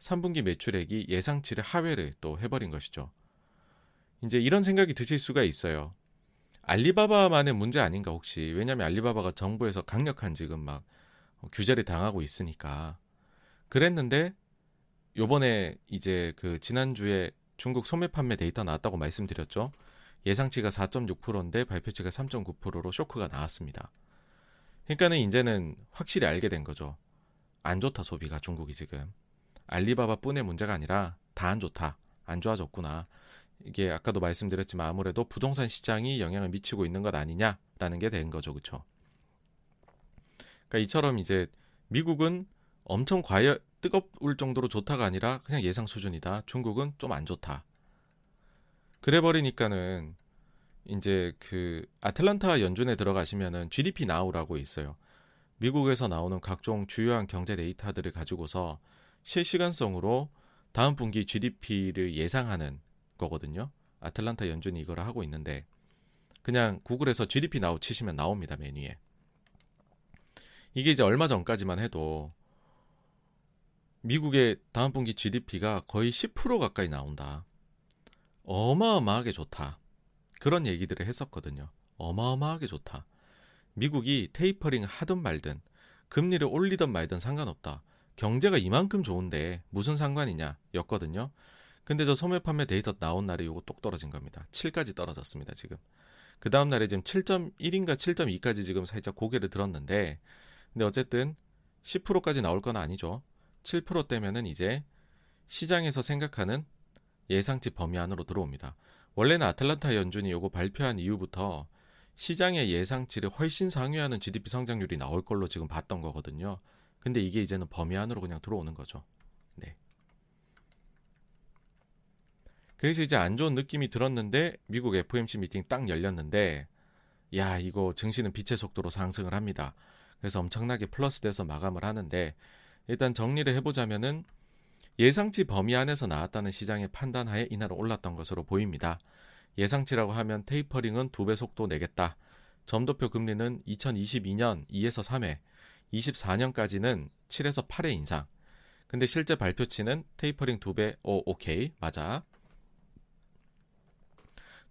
3분기 매출액이 예상치를 하회를 또 해버린 것이죠. 이제 이런 생각이 드실 수가 있어요. 알리바바만의 문제 아닌가 혹시? 왜냐하면 알리바바가 정부에서 강력한 지금 막 규제를 당하고 있으니까. 그랬는데 요번에 이제 그 지난주에 중국 소매 판매 데이터 나왔다고 말씀드렸죠. 예상치가 4.6%인데 발표치가 3.9%로 쇼크가 나왔습니다. 그러니까는 이제는 확실히 알게 된 거죠. 안 좋다 소비가 중국이 지금. 알리바바뿐의 문제가 아니라 다 안 좋다. 안 좋아졌구나. 이게 아까도 말씀드렸지만 아무래도 부동산 시장이 영향을 미치고 있는 것 아니냐라는 게 된 거죠. 그렇죠? 그러니까 이처럼 이제 미국은 엄청 과열 뜨거울 정도로 좋다가 아니라 그냥 예상 수준이다. 중국은 좀 안 좋다. 그래 버리니까는 이제 그 아틀란타 연준에 들어가시면은 GDP 나우라고 있어요. 미국에서 나오는 각종 주요한 경제 데이터들을 가지고서 실시간성으로 다음 분기 GDP를 예상하는 거거든요. 아틀란타 연준이 이걸 하고 있는데 그냥 구글에서 GDP 나우 치시면 나옵니다 메뉴에. 이게 이제 얼마 전까지만 해도 미국의 다음 분기 GDP가 거의 10% 가까이 나온다. 어마어마하게 좋다. 그런 얘기들을 했었거든요. 어마어마하게 좋다. 미국이 테이퍼링 하든 말든 금리를 올리든 말든 상관없다. 경제가 이만큼 좋은데 무슨 상관이냐 였거든요. 근데 저 소매 판매 데이터 나온 날에 요거 똑 떨어진 겁니다. 7까지 떨어졌습니다, 지금. 그 다음 날에 지금 7.1인가 7.2까지 지금 살짝 고개를 들었는데 근데 어쨌든 10%까지 나올 건 아니죠. 7%대면은 이제 시장에서 생각하는 예상치 범위 안으로 들어옵니다. 원래는 아틀란타 연준이 요거 발표한 이후부터 시장의 예상치를 훨씬 상회하는 GDP 성장률이 나올 걸로 지금 봤던 거거든요. 근데 이게 이제는 범위 안으로 그냥 들어오는 거죠. 네. 그래서 이제 안 좋은 느낌이 들었는데 미국 FOMC 미팅 딱 열렸는데 야 이거 증시는 빛의 속도로 상승을 합니다. 그래서 엄청나게 플러스 돼서 마감을 하는데 일단 정리를 해보자면은 예상치 범위 안에서 나왔다는 시장의 판단하에 이날은 올랐던 것으로 보입니다. 예상치라고 하면 테이퍼링은 두 배 속도 내겠다. 점도표 금리는 2022년 2에서 3회, 24년까지는 7에서 8회 인상. 근데 실제 발표치는 테이퍼링 두 배, 오, 오케이, 맞아.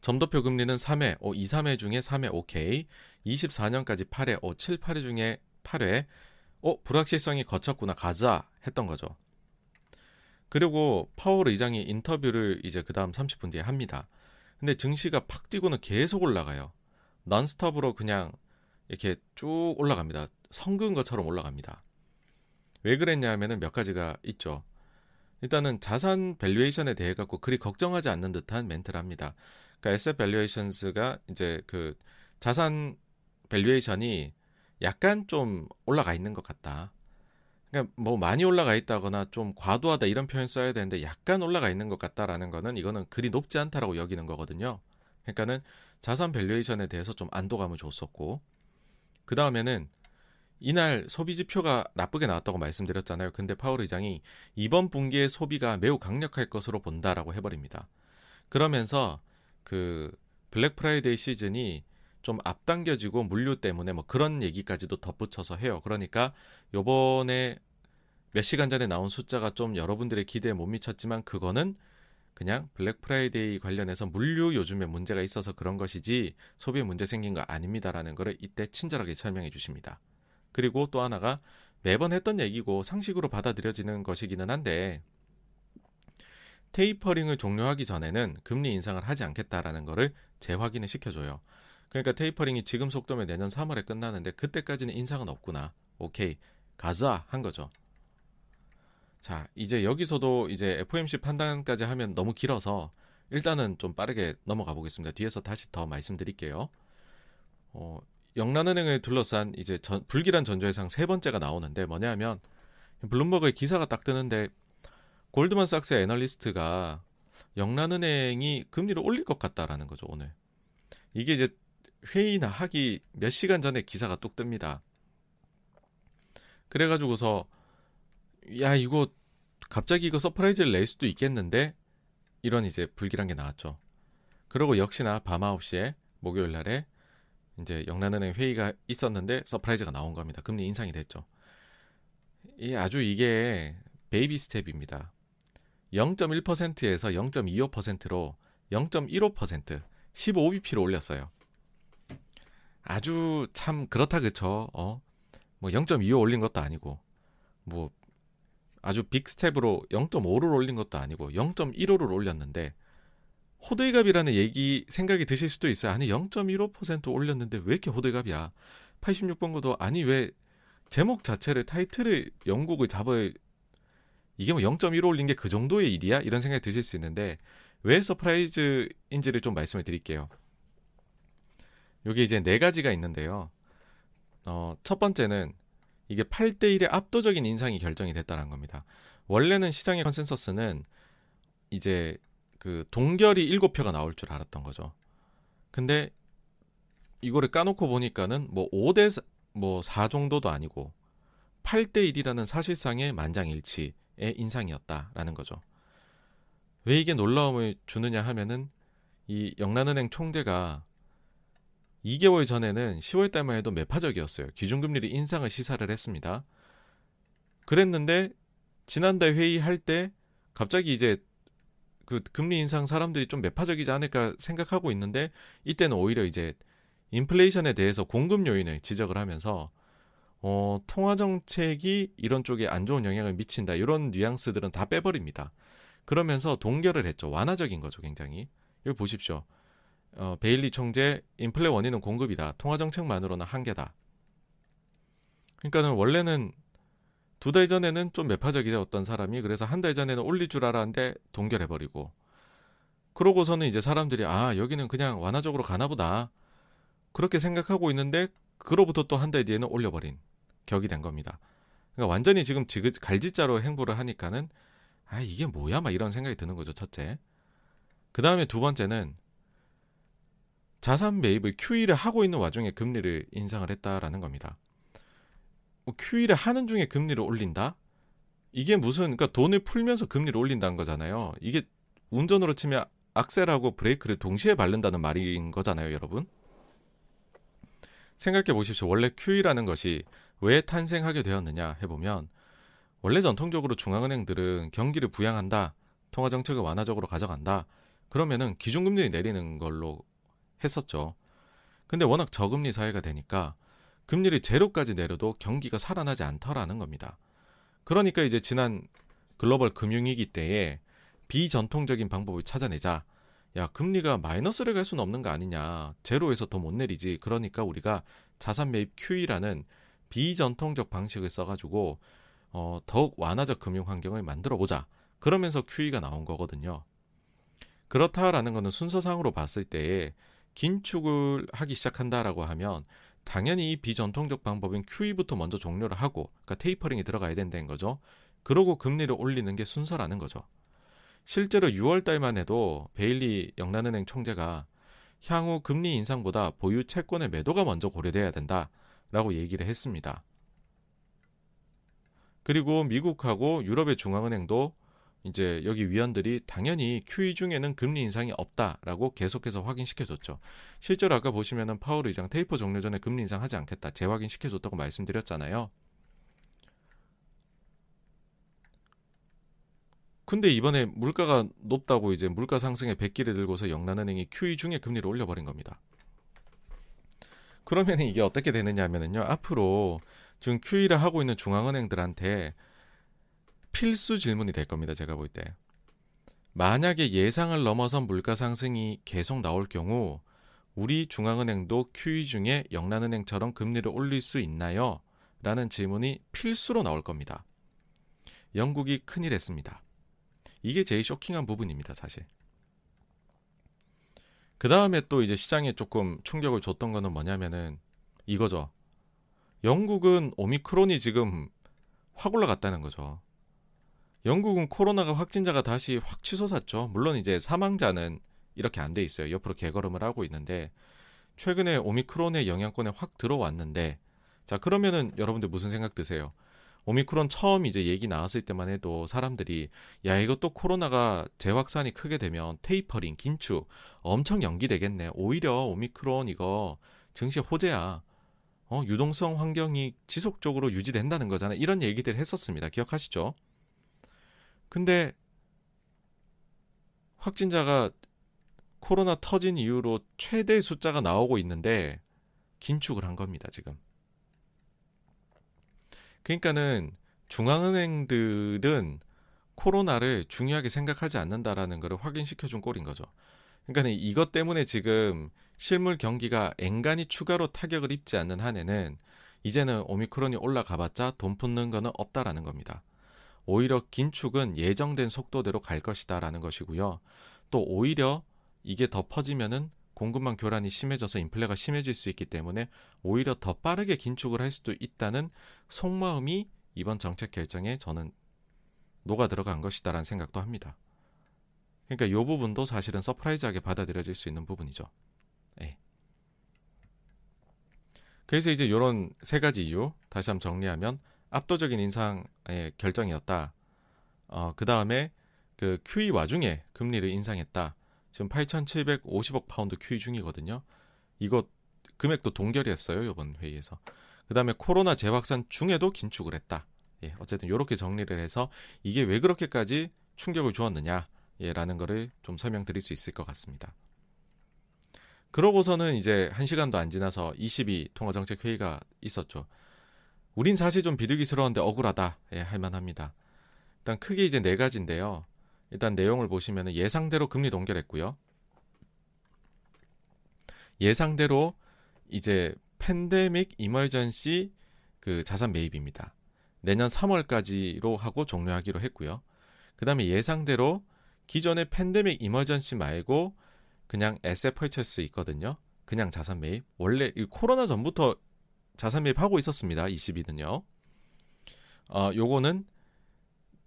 점도표 금리는 3회, 오, 2, 3회 중에 3회 오케이. 24년까지 8회, 오, 7, 8회 중에 8회. 어, 불확실성이 걷혔구나, 가자. 했던 거죠. 그리고 파월 의장이 인터뷰를 이제 그 다음 30분 뒤에 합니다. 근데 증시가 팍 뛰고는 계속 올라가요. 넌스톱으로 그냥 이렇게 쭉 올라갑니다. 성난 것처럼 올라갑니다. 왜 그랬냐 하면은 몇 가지가 있죠. 일단은 자산 valuation에 대해 갖고 그리 걱정하지 않는 듯한 멘트를 합니다. 그러니까 에셋 밸류에이션스가 이제 그 자산 valuation이 약간 좀 올라가 있는 것 같다. 그러니까 뭐 많이 올라가 있다거나 좀 과도하다 이런 표현 써야 되는데 약간 올라가 있는 것 같다라는 거는 이거는 그리 높지 않다라고 여기는 거거든요. 그러니까는 자산 valuation에 대해서 좀 안도감을 줬었고 그 다음에는 이날 소비 지표가 나쁘게 나왔다고 말씀드렸잖아요. 근데 파월 의장이 이번 분기의 소비가 매우 강력할 것으로 본다라고 해버립니다. 그러면서 그 블랙 프라이데이 시즌이 좀 앞당겨지고 물류 때문에 뭐 그런 얘기까지도 덧붙여서 해요. 그러니까 요번에 몇 시간 전에 나온 숫자가 좀 여러분들의 기대에 못 미쳤지만 그거는 그냥 블랙 프라이데이 관련해서 물류 요즘에 문제가 있어서 그런 것이지 소비에 문제 생긴 거 아닙니다라는 거를 이때 친절하게 설명해 주십니다. 그리고 또 하나가 매번 했던 얘기고 상식으로 받아들여지는 것이기는 한데 테이퍼링을 종료하기 전에는 금리 인상을 하지 않겠다라는 거를 재확인을 시켜줘요. 그러니까 테이퍼링이 지금 속도면 내년 3월에 끝나는데 그때까지는 인상은 없구나. 오케이 가자 한 거죠. 자, 이제 여기서도 이제 FOMC 판단까지 하면 너무 길어서 일단은 좀 빠르게 넘어가 보겠습니다. 뒤에서 다시 더 말씀드릴게요. 어, 영란은행을 둘러싼 이제 전, 불길한 전조해상 세 번째가 나오는데 뭐냐면 블룸버그의 기사가 딱 뜨는데 골드만삭스의 애널리스트가 영란은행이 금리를 올릴 것 같다라는 거죠 오늘. 이게 이제 회의나 하기 몇 시간 전에 기사가 뚝 뜹니다. 그래가지고서 야 이거 갑자기 이거 surprise를 낼 수도 있겠는데 이런 이제 불길한 게 나왔죠. 그리고 역시나 밤 9시에 목요일 날에 이제 영란은행 회의가 있었는데 surprise가 나온 겁니다. 금리 인상이 됐죠. 이 아주 이게 baby step입니다. 0.1%에서 0.25%로 0.15% 15bp로 올렸어요. 아주 참 그렇다 그쵸? 어? 뭐 0.25 올린 것도 아니고 뭐 아주 big step으로 0.5를 올린 것도 아니고 0.15를 올렸는데 호들갑이라는 얘기 생각이 드실 수도 있어요. 아니 0.15% 올렸는데 왜 이렇게 호들갑이야? 86번고도 아니 왜 제목 자체를 타이틀을 영국을 잡을 이게 뭐 0.15 올린 게 그 정도의 일이야? 이런 생각이 드실 수 있는데 왜 surprise인지를 좀 말씀을 드릴게요. 여기 이제 네 가지가 있는데요. 어, 첫 번째는 이게 8대 1의 압도적인 인상이 결정이 됐다는 겁니다. 원래는 시장의 consensus는 이제 그 동결이 7표가 나올 줄 알았던 거죠. 근데 이거를 까놓고 보니까는 뭐 5대 뭐 4 정도도 아니고 8대 1이라는 사실상의 만장일치의 인상이었다라는 거죠. 왜 이게 놀라움을 주느냐 하면은 이 영란은행 총재가 2개월 전에는 10월 달만 해도 매파적이었어요. 기준금리를 인상을 시사를 했습니다. 그랬는데 지난달 회의할 때 갑자기 이제 그 금리 인상 사람들이 좀 매파적이지 않을까 생각하고 있는데 이때는 오히려 이제 인플레이션에 대해서 공급 요인을 지적을 하면서 어, 통화 정책이 이런 쪽에 안 좋은 영향을 미친다. 이런 뉘앙스들은 다 빼버립니다. 그러면서 동결을 했죠. 완화적인 거죠, 굉장히. 여기 보십시오. 어, 베일리 총재 인플레 원인은 공급이다. 통화 정책만으로는 한계다. 그러니까는 원래는 두 달 전에는 좀 매파적이었던 사람이 그래서 한 달 전에는 올릴 줄 알았는데 동결해 버리고 그러고서는 이제 사람들이 아 여기는 그냥 완화적으로 가나 보다 그렇게 생각하고 있는데 그로부터 또 한 달 뒤에는 올려버린 격이 된 겁니다. 그러니까 완전히 지금 지그 갈지자로 행보를 하니까는 아 이게 뭐야 막 이런 생각이 드는 거죠 첫째. 그 다음에 두 번째는 자산 매입을 QE를 하고 있는 와중에 금리를 인상을 했다라는 겁니다. 뭐 QE를 하는 중에 금리를 올린다? 이게 무슨 그러니까 돈을 풀면서 금리를 올린다는 거잖아요. 이게 운전으로 치면 악셀하고 브레이크를 동시에 밟는다는 말인 거잖아요, 여러분. 생각해 보십시오. 원래 QE라는 것이 왜 탄생하게 되었느냐 해보면 원래 전통적으로 중앙은행들은 경기를 부양한다, 통화 정책을 완화적으로 가져간다. 그러면은 기준금리를 내리는 걸로 했었죠. 근데 워낙 저금리 사회가 되니까 금리를 제로까지 내려도 경기가 살아나지 않더라는 겁니다. 그러니까 이제 지난 글로벌 금융위기 때에 비전통적인 방법을 찾아내자. 야, 금리가 마이너스를 갈 수는 없는 거 아니냐. 제로에서 더 못 내리지. 그러니까 우리가 자산 매입 QE라는 비전통적 방식을 써가지고 어, 더욱 완화적 금융 환경을 만들어 보자. 그러면서 QE가 나온 거거든요. 그렇다라는 것은 순서상으로 봤을 때에 긴축을 하기 시작한다라고 하면 당연히 이 비전통적 방법인 QE부터 먼저 종료를 하고 그러니까 테이퍼링이 들어가야 된다는 거죠. 그러고 금리를 올리는 게 순서라는 거죠. 실제로 6월 달만 해도 베일리 영란은행 총재가 향후 금리 인상보다 보유 채권의 매도가 먼저 고려돼야 된다라고 얘기를 했습니다. 그리고 미국하고 유럽의 중앙은행도 이제 여기 위원들이 당연히 QE 중에는 금리 인상이 없다라고 계속해서 확인시켜줬죠. 실제로 아까 보시면은 파월 의장 테이퍼 종료 전에 금리 인상하지 않겠다 재확인 시켜줬다고 말씀드렸잖아요. 근데 이번에 물가가 높다고 이제 물가 상승의 백기를 들고서 영란은행이 QE 중에 금리를 올려버린 겁니다. 그러면 이게 어떻게 되느냐 하면은요. 앞으로 지금 QE를 하고 있는 중앙은행들한테 필수 질문이 될 겁니다. 제가 볼 때. 만약에 예상을 넘어선 물가 상승이 계속 나올 경우 우리 중앙은행도 QE 중에 영란은행처럼 금리를 올릴 수 있나요? 라는 질문이 필수로 나올 겁니다. 영국이 큰일 했습니다. 이게 제일 쇼킹한 부분입니다, 사실. 그 다음에 또 이제 시장에 조금 충격을 줬던 거는 뭐냐면은 이거죠. 영국은 오미크론이 지금 확 올라갔다는 거죠. 영국은 코로나가 확진자가 다시 확 치솟았죠. 물론 이제 사망자는 이렇게 안 돼 있어요. 옆으로 개걸음을 하고 있는데 최근에 오미크론의 영향권에 확 들어왔는데 자 그러면은 여러분들 무슨 생각 드세요? 오미크론 처음 이제 얘기 나왔을 때만 해도 사람들이 야또 코로나가 재확산이 크게 되면 테이퍼링 긴축 엄청 연기되겠네. 오히려 오미크론 이거 증시 호재야. 어, 유동성 환경이 지속적으로 유지된다는 거잖아요. 이런 얘기들 했었습니다. 기억하시죠? 근데 확진자가 코로나 터진 이후로 최대 숫자가 나오고 있는데 긴축을 한 겁니다, 지금. 그러니까는 중앙은행들은 코로나를 중요하게 생각하지 않는다라는 것을 확인시켜 준 꼴인 거죠. 그러니까 이것 때문에 지금 실물 경기가 앵간히 추가로 타격을 입지 않는 한에는 이제는 오미크론이 올라가 봤자 돈 푸는 거는 없다라는 겁니다. 오히려 긴축은 예정된 속도대로 갈 것이다라는 것이고요. 또 오히려 이게 더 퍼지면은 공급망 교란이 심해져서 인플레가 심해질 수 있기 때문에 오히려 더 빠르게 긴축을 할 수도 있다는 속마음이 이번 정책 결정에 저는 녹아 들어간 것이다라는 생각도 합니다. 그러니까 이 부분도 사실은 surprise하게 받아들여질 수 있는 부분이죠. 네. 그래서 이제 이런 세 가지 이유 다시 한번 정리하면 압도적인 인상의 결정이었다. 어, 그 다음에 그 QE 와중에 금리를 인상했다. 지금 8,750억 파운드 QE 중이거든요. 이거 금액도 동결이었어요 이번 회의에서. 그 다음에 코로나 재확산 중에도 긴축을 했다. 예, 어쨌든 이렇게 정리를 해서 이게 왜 그렇게까지 충격을 주었느냐, 예, 라는 거를 좀 설명드릴 수 있을 것 같습니다. 그러고서는 이제 한 시간도 안 지나서 22 통화정책 회의가 있었죠. 우린 사실 좀 비둘기스러운데 억울하다, 예, 할만합니다. 일단 크게 이제 네 가지인데요. 일단 내용을 보시면 예상대로 금리 동결했고요. 예상대로 이제 팬데믹 이멀전시 그 자산 매입입니다. 내년 3월까지로 하고 종료하기로 했고요. 그 다음에 예상대로 기존의 팬데믹 이멀전시 말고 그냥 에세 펄처스 있거든요. 그냥 자산 매입. 원래 이 코로나 전부터 자산 매입하고 있었습니다. 22는요. 어, 요거는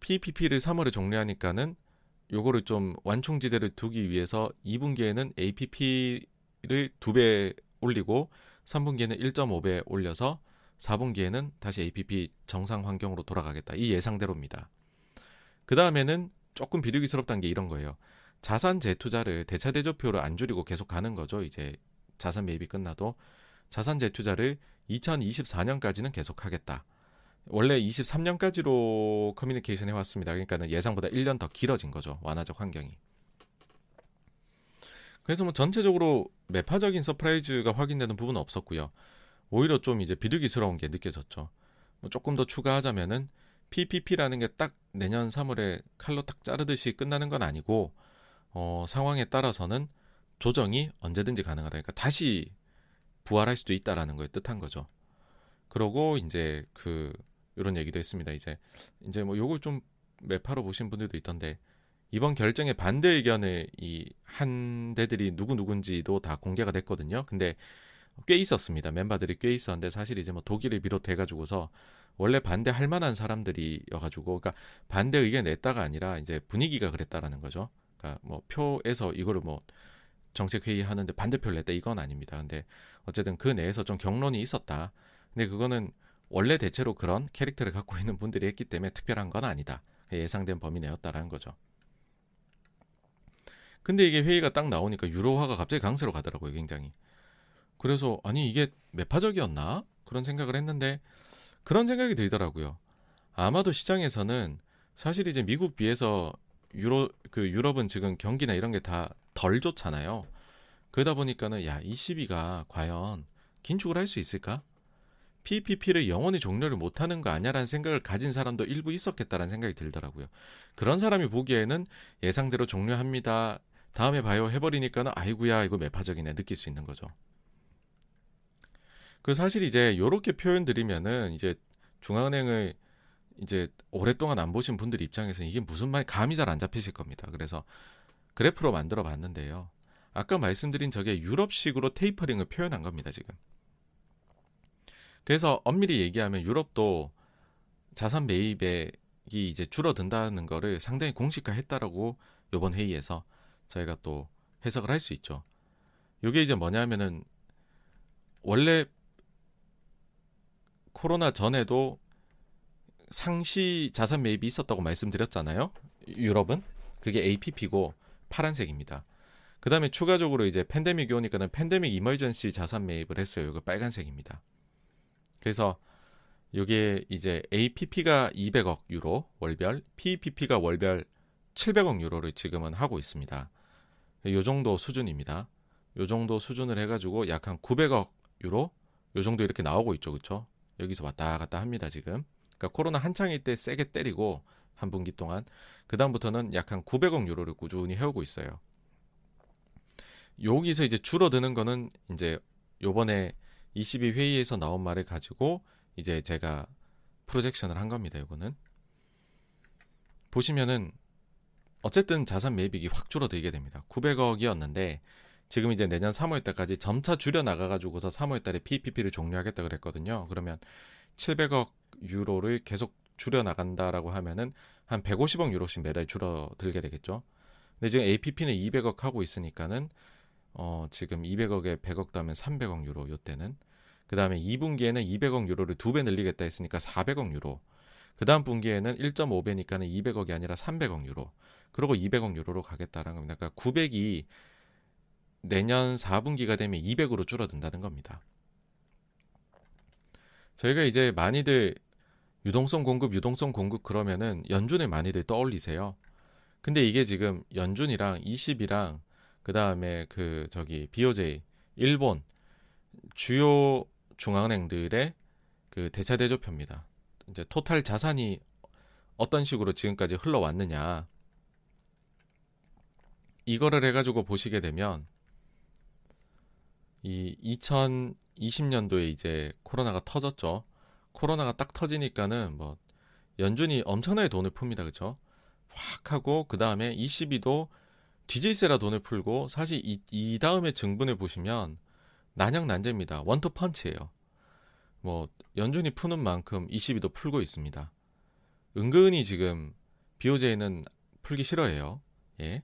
PPP를 3월에 종료하니까는 요거를 좀 완충지대를 두기 위해서 2분기에는 APP를 2배 올리고 3분기에는 1.5배 올려서 4분기에는 다시 APP 정상 환경으로 돌아가겠다. 이 예상대로입니다. 그 다음에는 조금 비둘기스럽다는 게 이런 거예요. 자산 재투자를 대차 대조표를 안 줄이고 계속 가는 거죠. 이제 자산 매입이 끝나도 자산 재투자를 2024년까지는 계속하겠다. 원래 23년까지로 커뮤니케이션 해왔습니다. 그러니까 예상보다 1년 더 길어진 거죠. 완화적 환경이. 그래서 뭐 전체적으로 매파적인 surprise가 확인되는 부분은 없었고요. 오히려 좀 이제 비둘기스러운 게 느껴졌죠. 뭐 조금 더 추가하자면은 PEPP라는 게 딱 내년 3월에 칼로 딱 자르듯이 끝나는 건 아니고 어, 상황에 따라서는 조정이 언제든지 가능하다. 그러니까 다시 부활할 수도 있다라는 걸 뜻한 거죠. 그러고 이제 그 이런 얘기도 했습니다. 이제 이제 뭐 요걸 좀 매파로 보신 분들도 있던데 이번 결정에 반대 의견을 이 한 대들이 누구 누군지도 다 공개가 됐거든요. 근데 꽤 있었습니다. 멤버들이 꽤 있었는데 사실 이제 뭐 독일을 비롯해 가지고서 원래 반대할 만한 사람들이여 가지고 그러니까 반대 의견 냈다가 아니라 이제 분위기가 그랬다라는 거죠. 그러니까 뭐 표에서 이거를 뭐 정책 회의 하는데 반대표를 냈다 이건 아닙니다. 근데 어쨌든 그 내에서 좀 경론이 있었다. 근데 그거는 원래 대체로 그런 캐릭터를 갖고 있는 분들이 했기 때문에 특별한 건 아니다. 예상된 범위 내였다라는 거죠. 근데 이게 회의가 딱 나오니까 유로화가 갑자기 강세로 가더라고요, 굉장히. 그래서 아니 이게 매파적이었나 그런 생각을 했는데 그런 생각이 들더라고요. 아마도 시장에서는 사실 이제 미국 비해서 유로 그 유럽은 지금 경기나 이런 게 다 덜 좋잖아요. 그러다 보니까는 야, 이 시비가 과연 긴축을 할 수 있을까? PPP를 영원히 종료를 못 하는 거 아니야라는 생각을 가진 사람도 일부 있었겠다라는 생각이 들더라고요. 그런 사람이 보기에는 예상대로 종료합니다. 다음에 봐요 해버리니까는 아이구야 이거 매파적이네 느낄 수 있는 거죠. 그 사실 이제 요렇게 표현 드리면은 이제 중앙은행을 이제 오랫동안 안 보신 분들 입장에서는 이게 무슨 말 감이 잘 안 잡히실 겁니다. 그래서 그래프로 만들어 봤는데요. 아까 말씀드린 저게 유럽식으로 테이퍼링을 표현한 겁니다, 지금. 그래서 엄밀히 얘기하면 유럽도 자산 매입액이 이제 줄어든다는 거를 상당히 공식화했다라고 이번 회의에서 저희가 또 해석을 할 수 있죠. 이게 이제 뭐냐면은 원래 코로나 전에도 상시 자산 매입이 있었다고 말씀드렸잖아요. 유럽은 그게 APP고 파란색입니다. 그 다음에 추가적으로 이제 팬데믹이 오니까는 팬데믹 이머전시 자산 매입을 했어요. 이거 빨간색입니다. 그래서 이게 이제 APP가 200억 유로 월별, PPP가 월별 700억 유로를 지금은 하고 있습니다. 요 정도 수준입니다. 요 정도 수준을 해가지고 약 한 900억 유로 요 정도 이렇게 나오고 있죠, 그렇죠? 여기서 왔다 갔다 합니다 지금. 그러니까 코로나 한창일 때 세게 때리고 한 분기 동안 그 다음부터는 약 한 900억 유로를 꾸준히 해오고 있어요. 여기서 이제 줄어드는 거는 이제 요번에 22 회의에서 나온 말을 가지고 이제 제가 프로젝션을 한 겁니다. 이거는 보시면은 어쨌든 자산 매입액이 확 줄어들게 됩니다. 900억이었는데 지금 이제 내년 3월 달까지 점차 줄여 나가 가지고서 3월 달에 PPP를 종료하겠다 그랬거든요. 그러면 700억 유로를 계속 줄여 나간다라고 하면은 한 150억 유로씩 매달 줄어들게 되겠죠. 근데 지금 APP는 200억 하고 있으니까는 어 지금 200억에 100억 더하면 300억 유로 요때는 그다음에 2분기에는 200억 유로를 두 배 늘리겠다 했으니까 400억 유로. 그다음 분기에는 1.5배니까는 200억이 아니라 300억 유로. 그리고 200억 유로로 가겠다라는 겁니다. 그러니까 900이 내년 4분기가 되면 200으로 줄어든다는 겁니다. 저희가 이제 많이들 유동성 공급, 유동성 공급 그러면은 연준을 많이들 떠올리세요. 근데 이게 지금 연준이랑 20이랑 그 다음에 그 저기 BOJ, 일본 주요 중앙은행들의 그 대차 대조표입니다. 이제 토탈 자산이 어떤 식으로 지금까지 흘러왔느냐. 이거를 해가지고 보시게 되면 이 2020년도에 이제 코로나가 터졌죠. 코로나가 딱 터지니까는 뭐 연준이 엄청나게 돈을 풉니다. 그쵸? 확 하고 그 다음에 22도 뒤질세라 돈을 풀고 사실 이, 이 다음에 증분을 보시면 난영난제입니다. 원투 펀치예요. 뭐 연준이 푸는 만큼 22도 풀고 있습니다. 은근히 지금 BOJ는 풀기 싫어해요. 예.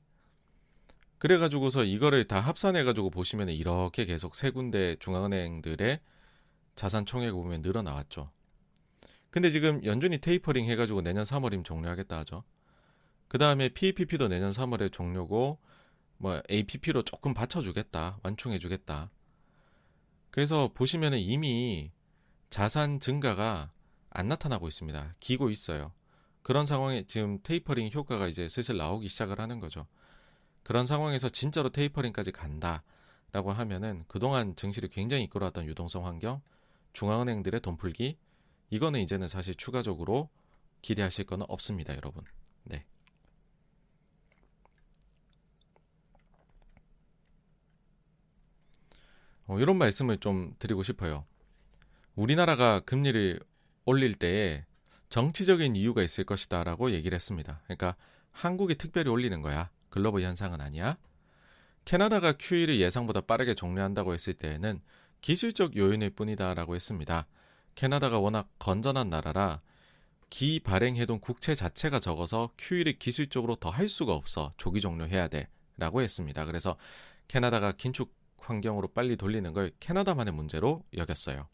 그래가지고서 이거를 다 합산해가지고 보시면 이렇게 계속 세 군데 중앙은행들의 자산 총액 보면 늘어나왔죠. 근데 지금 연준이 테이퍼링 해가지고 내년 3월이면 종료하겠다 하죠. 그 다음에 PPP도 내년 3월에 종료고 뭐 APP로 조금 받쳐주겠다, 완충해주겠다. 그래서 보시면은 이미 자산 증가가 안 나타나고 있습니다. 기고 있어요. 그런 상황에 지금 테이퍼링 효과가 이제 슬슬 나오기 시작을 하는 거죠. 그런 상황에서 진짜로 테이퍼링까지 간다라고 하면은 그동안 증시를 굉장히 이끌어왔던 유동성 환경, 중앙은행들의 돈 풀기 이거는 이제는 사실 추가적으로 기대하실 거는 없습니다, 여러분. 네. 어, 이런 말씀을 좀 드리고 싶어요. 우리나라가 금리를 올릴 때에 정치적인 이유가 있을 것이다 라고 얘기를 했습니다. 그러니까 한국이 특별히 올리는 거야. 글로벌 현상은 아니야. 캐나다가 QE를 예상보다 빠르게 종료한다고 했을 때에는 기술적 요인일 뿐이다 라고 했습니다. 캐나다가 워낙 건전한 나라라 기 발행해둔 국채 자체가 적어서 QE를 기술적으로 더 할 수가 없어 조기 종료해야 돼라고 했습니다. 그래서 캐나다가 긴축 환경으로 빨리 돌리는 걸 캐나다만의 문제로 여겼어요.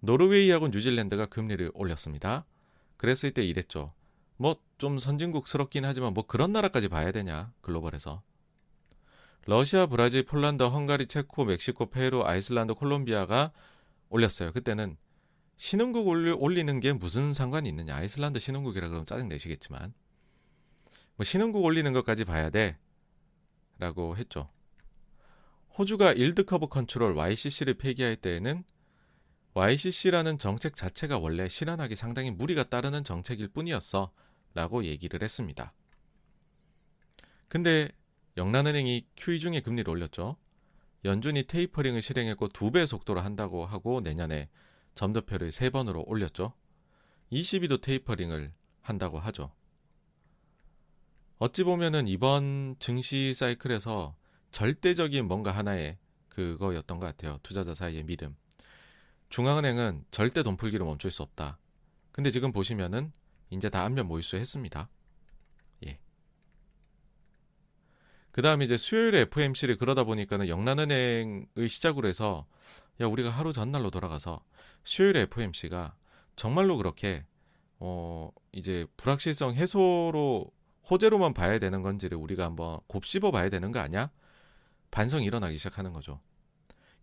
노르웨이하고 뉴질랜드가 금리를 올렸습니다. 그랬을 때 이랬죠. 뭐 좀 선진국스럽긴 하지만 뭐 그런 나라까지 봐야 되냐 글로벌에서 러시아, 브라질, 폴란드, 헝가리, 체코, 멕시코, 페루, 아이슬란드, 콜롬비아가 올렸어요. 그때는 신흥국 올리는 게 무슨 상관이 있느냐. 아이슬란드 신흥국이라 그러면 짜증 내시겠지만 뭐 신흥국 올리는 것까지 봐야 돼. 라고 했죠. 호주가 yield curve control YCC를 폐기할 때에는 YCC라는 정책 자체가 원래 실현하기 상당히 무리가 따르는 정책일 뿐이었어. 라고 얘기를 했습니다. 근데 영란은행이 QE 중에 금리를 올렸죠. 연준이 테이퍼링을 실행했고 두 배 속도로 한다고 하고 내년에 점도표를 세 번으로 올렸죠. 22도 테이퍼링을 한다고 하죠. 어찌 보면은 이번 증시 사이클에서 절대적인 뭔가 하나의 그거였던 것 같아요. 투자자 사이의 믿음. 중앙은행은 절대 돈 풀기를 멈출 수 없다. 근데 지금 보시면은 이제 다 안면 모의수 했습니다. 예. 그 다음에 이제 수요일에 FMC를 그러다 보니까는 영란은행의 시작으로 해서 야, 우리가 하루 전날로 돌아가서 수요일에 FMC가 정말로 그렇게 어, 이제 불확실성 해소로 호재로만 봐야 되는 건지를 우리가 한번 곱씹어 봐야 되는 거 아니야? 반성이 일어나기 시작하는 거죠.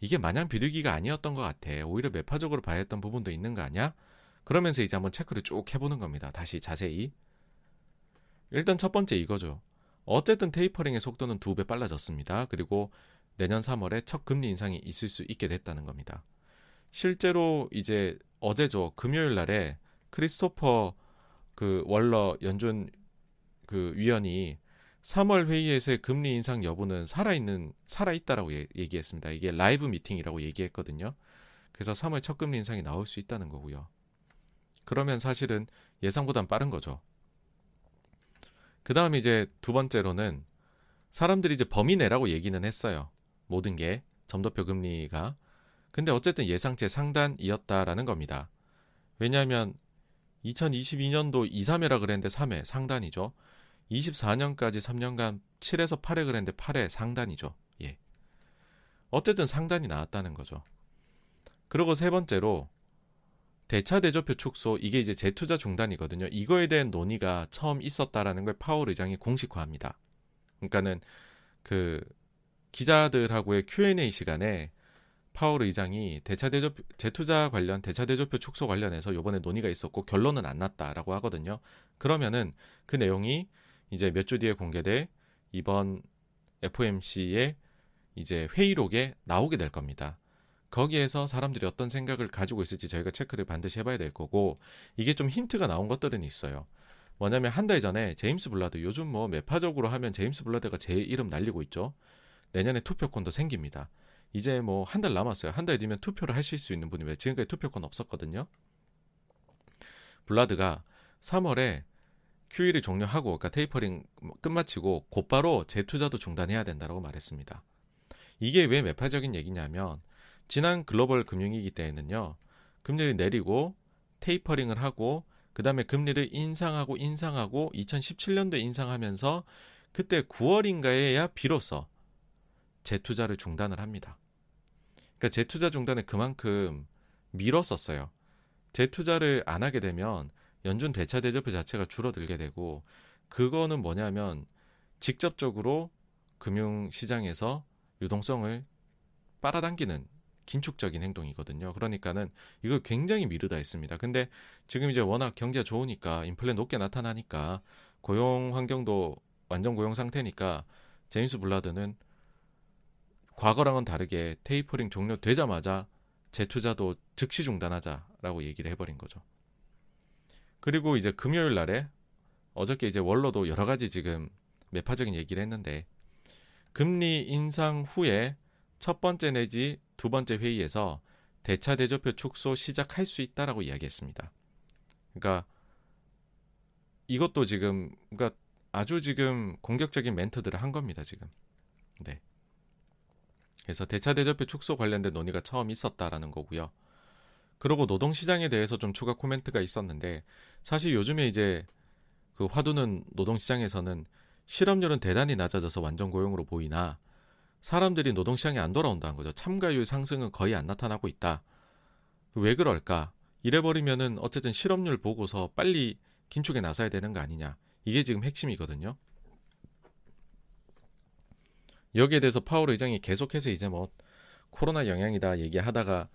이게 마냥 비둘기가 아니었던 것 같아. 오히려 매파적으로 봐야 했던 부분도 있는 거 아니야? 그러면서 이제 한번 체크를 쭉 해보는 겁니다. 다시 자세히. 일단 첫 번째 이거죠. 어쨌든 테이퍼링의 속도는 두 배 빨라졌습니다. 그리고 내년 3월에 첫 금리 인상이 있을 수 있게 됐다는 겁니다. 실제로 이제 어제죠. 금요일 날에 크리스토퍼 그 월러 연준 그 위원이 3월 회의에서의 금리 인상 여부는 살아있는 살아있다라고 예, 얘기했습니다. 이게 라이브 미팅이라고 얘기했거든요. 그래서 3월 첫 금리 인상이 나올 수 있다는 거고요. 그러면 사실은 예상보단 빠른 거죠. 그 다음에 이제 두 번째로는 사람들이 이제 범위 내라고 얘기는 했어요. 모든 게 점도표 금리가. 근데 어쨌든 예상치 상단이었다라는 겁니다. 왜냐하면 2022년도 2, 3회라 그랬는데 3회 상단이죠. 24년까지 3년간 7에서 8회 그랬는데 8회 상단이죠. 예. 어쨌든 상단이 나왔다는 거죠. 그리고 세 번째로 대차 대조표 축소 이게 이제 재투자 중단이거든요. 이거에 대한 논의가 처음 있었다라는 걸 파월 의장이 공식화합니다. 그러니까는 그 기자들하고의 Q&A 시간에 파월 의장이 대차 대조표 재투자 관련 대차 대조표 축소 관련해서 요번에 논의가 있었고 결론은 안 났다라고 하거든요. 그러면은 그 내용이 이제 몇 주 뒤에 공개돼 이번 FOMC의 이제 회의록에 나오게 될 겁니다. 거기에서 사람들이 어떤 생각을 가지고 있을지 저희가 체크를 반드시 해봐야 될 거고 이게 좀 힌트가 나온 것들은 있어요. 뭐냐면 한 달 전에 제임스 불라드 요즘 뭐 매파적으로 하면 제임스 불라드가 제 이름 날리고 있죠. 내년에 투표권도 생깁니다. 이제 뭐 한 달 남았어요. 한 달 뒤면 투표를 하실 수 있는 분이 왜 지금까지 투표권 없었거든요. 불라드가 3월에 QE를 종료하고 그러니까 테이퍼링 끝마치고 곧바로 재투자도 중단해야 된다고 말했습니다. 이게 왜 매파적인 얘기냐면 지난 글로벌 금융위기 때에는요. 금리를 내리고 테이퍼링을 하고 그다음에 금리를 인상하고 인상하고 2017년도에 인상하면서 그때 9월인가에야 비로소 재투자를 중단을 합니다. 그러니까 재투자 중단을 그만큼 미뤘었어요. 재투자를 안 하게 되면 연준 대차 대조표 자체가 줄어들게 되고 그거는 뭐냐면 직접적으로 금융 시장에서 유동성을 빨아당기는 긴축적인 행동이거든요. 그러니까는 이걸 굉장히 미루다 했습니다. 근데 지금 이제 워낙 경기가 좋으니까 인플레 높게 나타나니까 고용 환경도 완전 고용 상태니까 제임스 블라드는 과거랑은 다르게 테이퍼링 종료되자마자 재투자도 즉시 중단하자라고 얘기를 해버린 거죠. 그리고 이제 금요일 날에 어저께 이제 원로도 여러 가지 지금 매파적인 얘기를 했는데 금리 인상 후에 첫 번째 내지 두 번째 회의에서 대차 대조표 축소 시작할 수 있다라고 이야기했습니다. 그러니까 이것도 지금 그러니까 아주 지금 공격적인 멘트들을 한 겁니다, 지금. 네. 그래서 대차 대조표 축소 관련된 논의가 처음 있었다라는 거고요. 그리고 노동시장에 대해서 좀 추가 코멘트가 있었는데 사실 요즘에 이제 그 화두는 노동시장에서는 실업률은 대단히 낮아져서 완전 고용으로 보이나 사람들이 노동시장에 안 돌아온다는 거죠. 참가율 상승은 거의 안 나타나고 있다. 왜 그럴까? 이래버리면은 어쨌든 실업률 보고서 빨리 긴축에 나서야 되는 거 아니냐. 이게 지금 핵심이거든요. 여기에 대해서 파월 의장이 계속해서 이제 뭐 코로나 영향이다 얘기하다가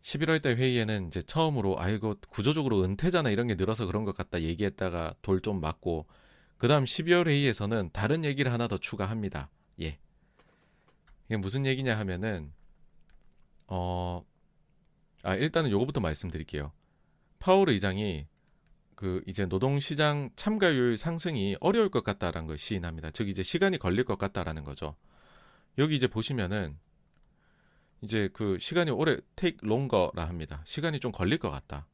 11월 달 회의에는 이제 처음으로 아이고 구조적으로 은퇴자나 이런 게 늘어서 그런 것 같다 얘기했다가 돌 좀 맞고 그다음 12월 회의에서는 다른 얘기를 하나 더 추가합니다. 예. 이게 무슨 얘기냐 하면은 어 아, 일단은 요거부터 말씀드릴게요. 파월 의장이 그 이제 노동시장 참가율 상승이 어려울 것 같다라는 걸 시인합니다. 즉 이제 시간이 걸릴 것 같다라는 거죠. 여기 이제 보시면은 이제 그 시간이 오래 take longer라 합니다. 시간이 좀 걸릴 것 같다.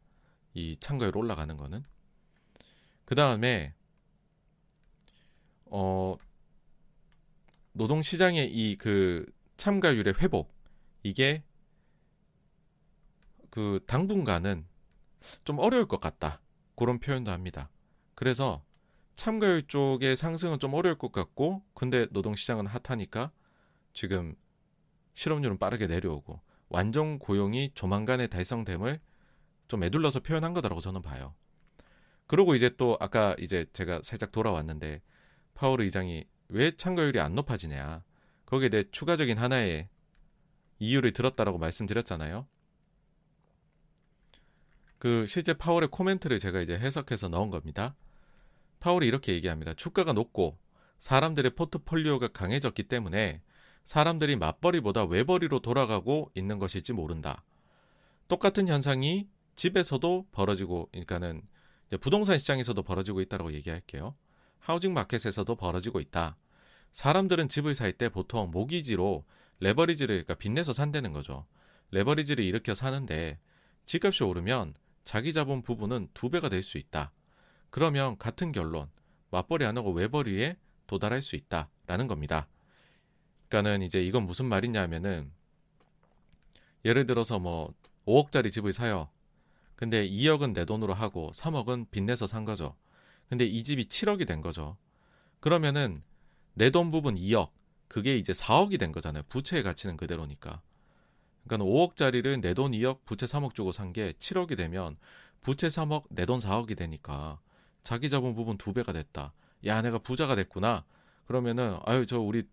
이 참가율 올라가는 거는. 그 다음에 어 노동 시장의 이 그 참가율의 회복 이게 그 당분간은 좀 어려울 것 같다. 그런 표현도 합니다. 그래서 참가율 쪽의 상승은 좀 어려울 것 같고 근데 노동 시장은 핫하니까 지금 실업률은 빠르게 내려오고 완전 고용이 조만간에 달성됨을 좀 애둘러서 표현한 거다라고 저는 봐요. 그리고 이제 또 아까 이제 제가 살짝 돌아왔는데 파월 의장이 왜 참가율이 안 높아지냐 거기에 대해 추가적인 하나의 이유를 들었다라고 말씀드렸잖아요. 그 실제 파월의 코멘트를 제가 이제 해석해서 넣은 겁니다. 파월이 이렇게 얘기합니다. 주가가 높고 사람들의 포트폴리오가 강해졌기 때문에 사람들이 맞벌이보다 외벌이로 돌아가고 있는 것일지 모른다. 똑같은 현상이 집에서도 벌어지고, 그러니까는 부동산 시장에서도 벌어지고 있다고 얘기할게요. 하우징 마켓에서도 벌어지고 있다. 사람들은 집을 살 때 보통 모기지로 레버리지를 그러니까 빚내서 산다는 거죠. 레버리지를 일으켜 사는데 집값이 오르면 자기 자본 부분은 두 배가 될 수 있다. 그러면 같은 결론, 맞벌이 안 하고 외벌이에 도달할 수 있다라는 겁니다. 그러니까는 이제 이건 무슨 말이냐면은 예를 들어서 뭐 5억짜리 집을 사요. 근데 2억은 내 돈으로 하고 3억은 빚내서 산 거죠. 근데 이 집이 7억이 된 거죠. 그러면은 내 돈 부분 2억, 그게 이제 4억이 된 거잖아요. 부채의 가치는 그대로니까. 그러니까 5억짜리를 내 돈 2억, 부채 3억 주고 산 게 7억이 되면 부채 3억, 내 돈 4억이 되니까 자기 자본 부분 두 배가 됐다. 야, 내가 부자가 됐구나. 그러면은 아유, 저 우리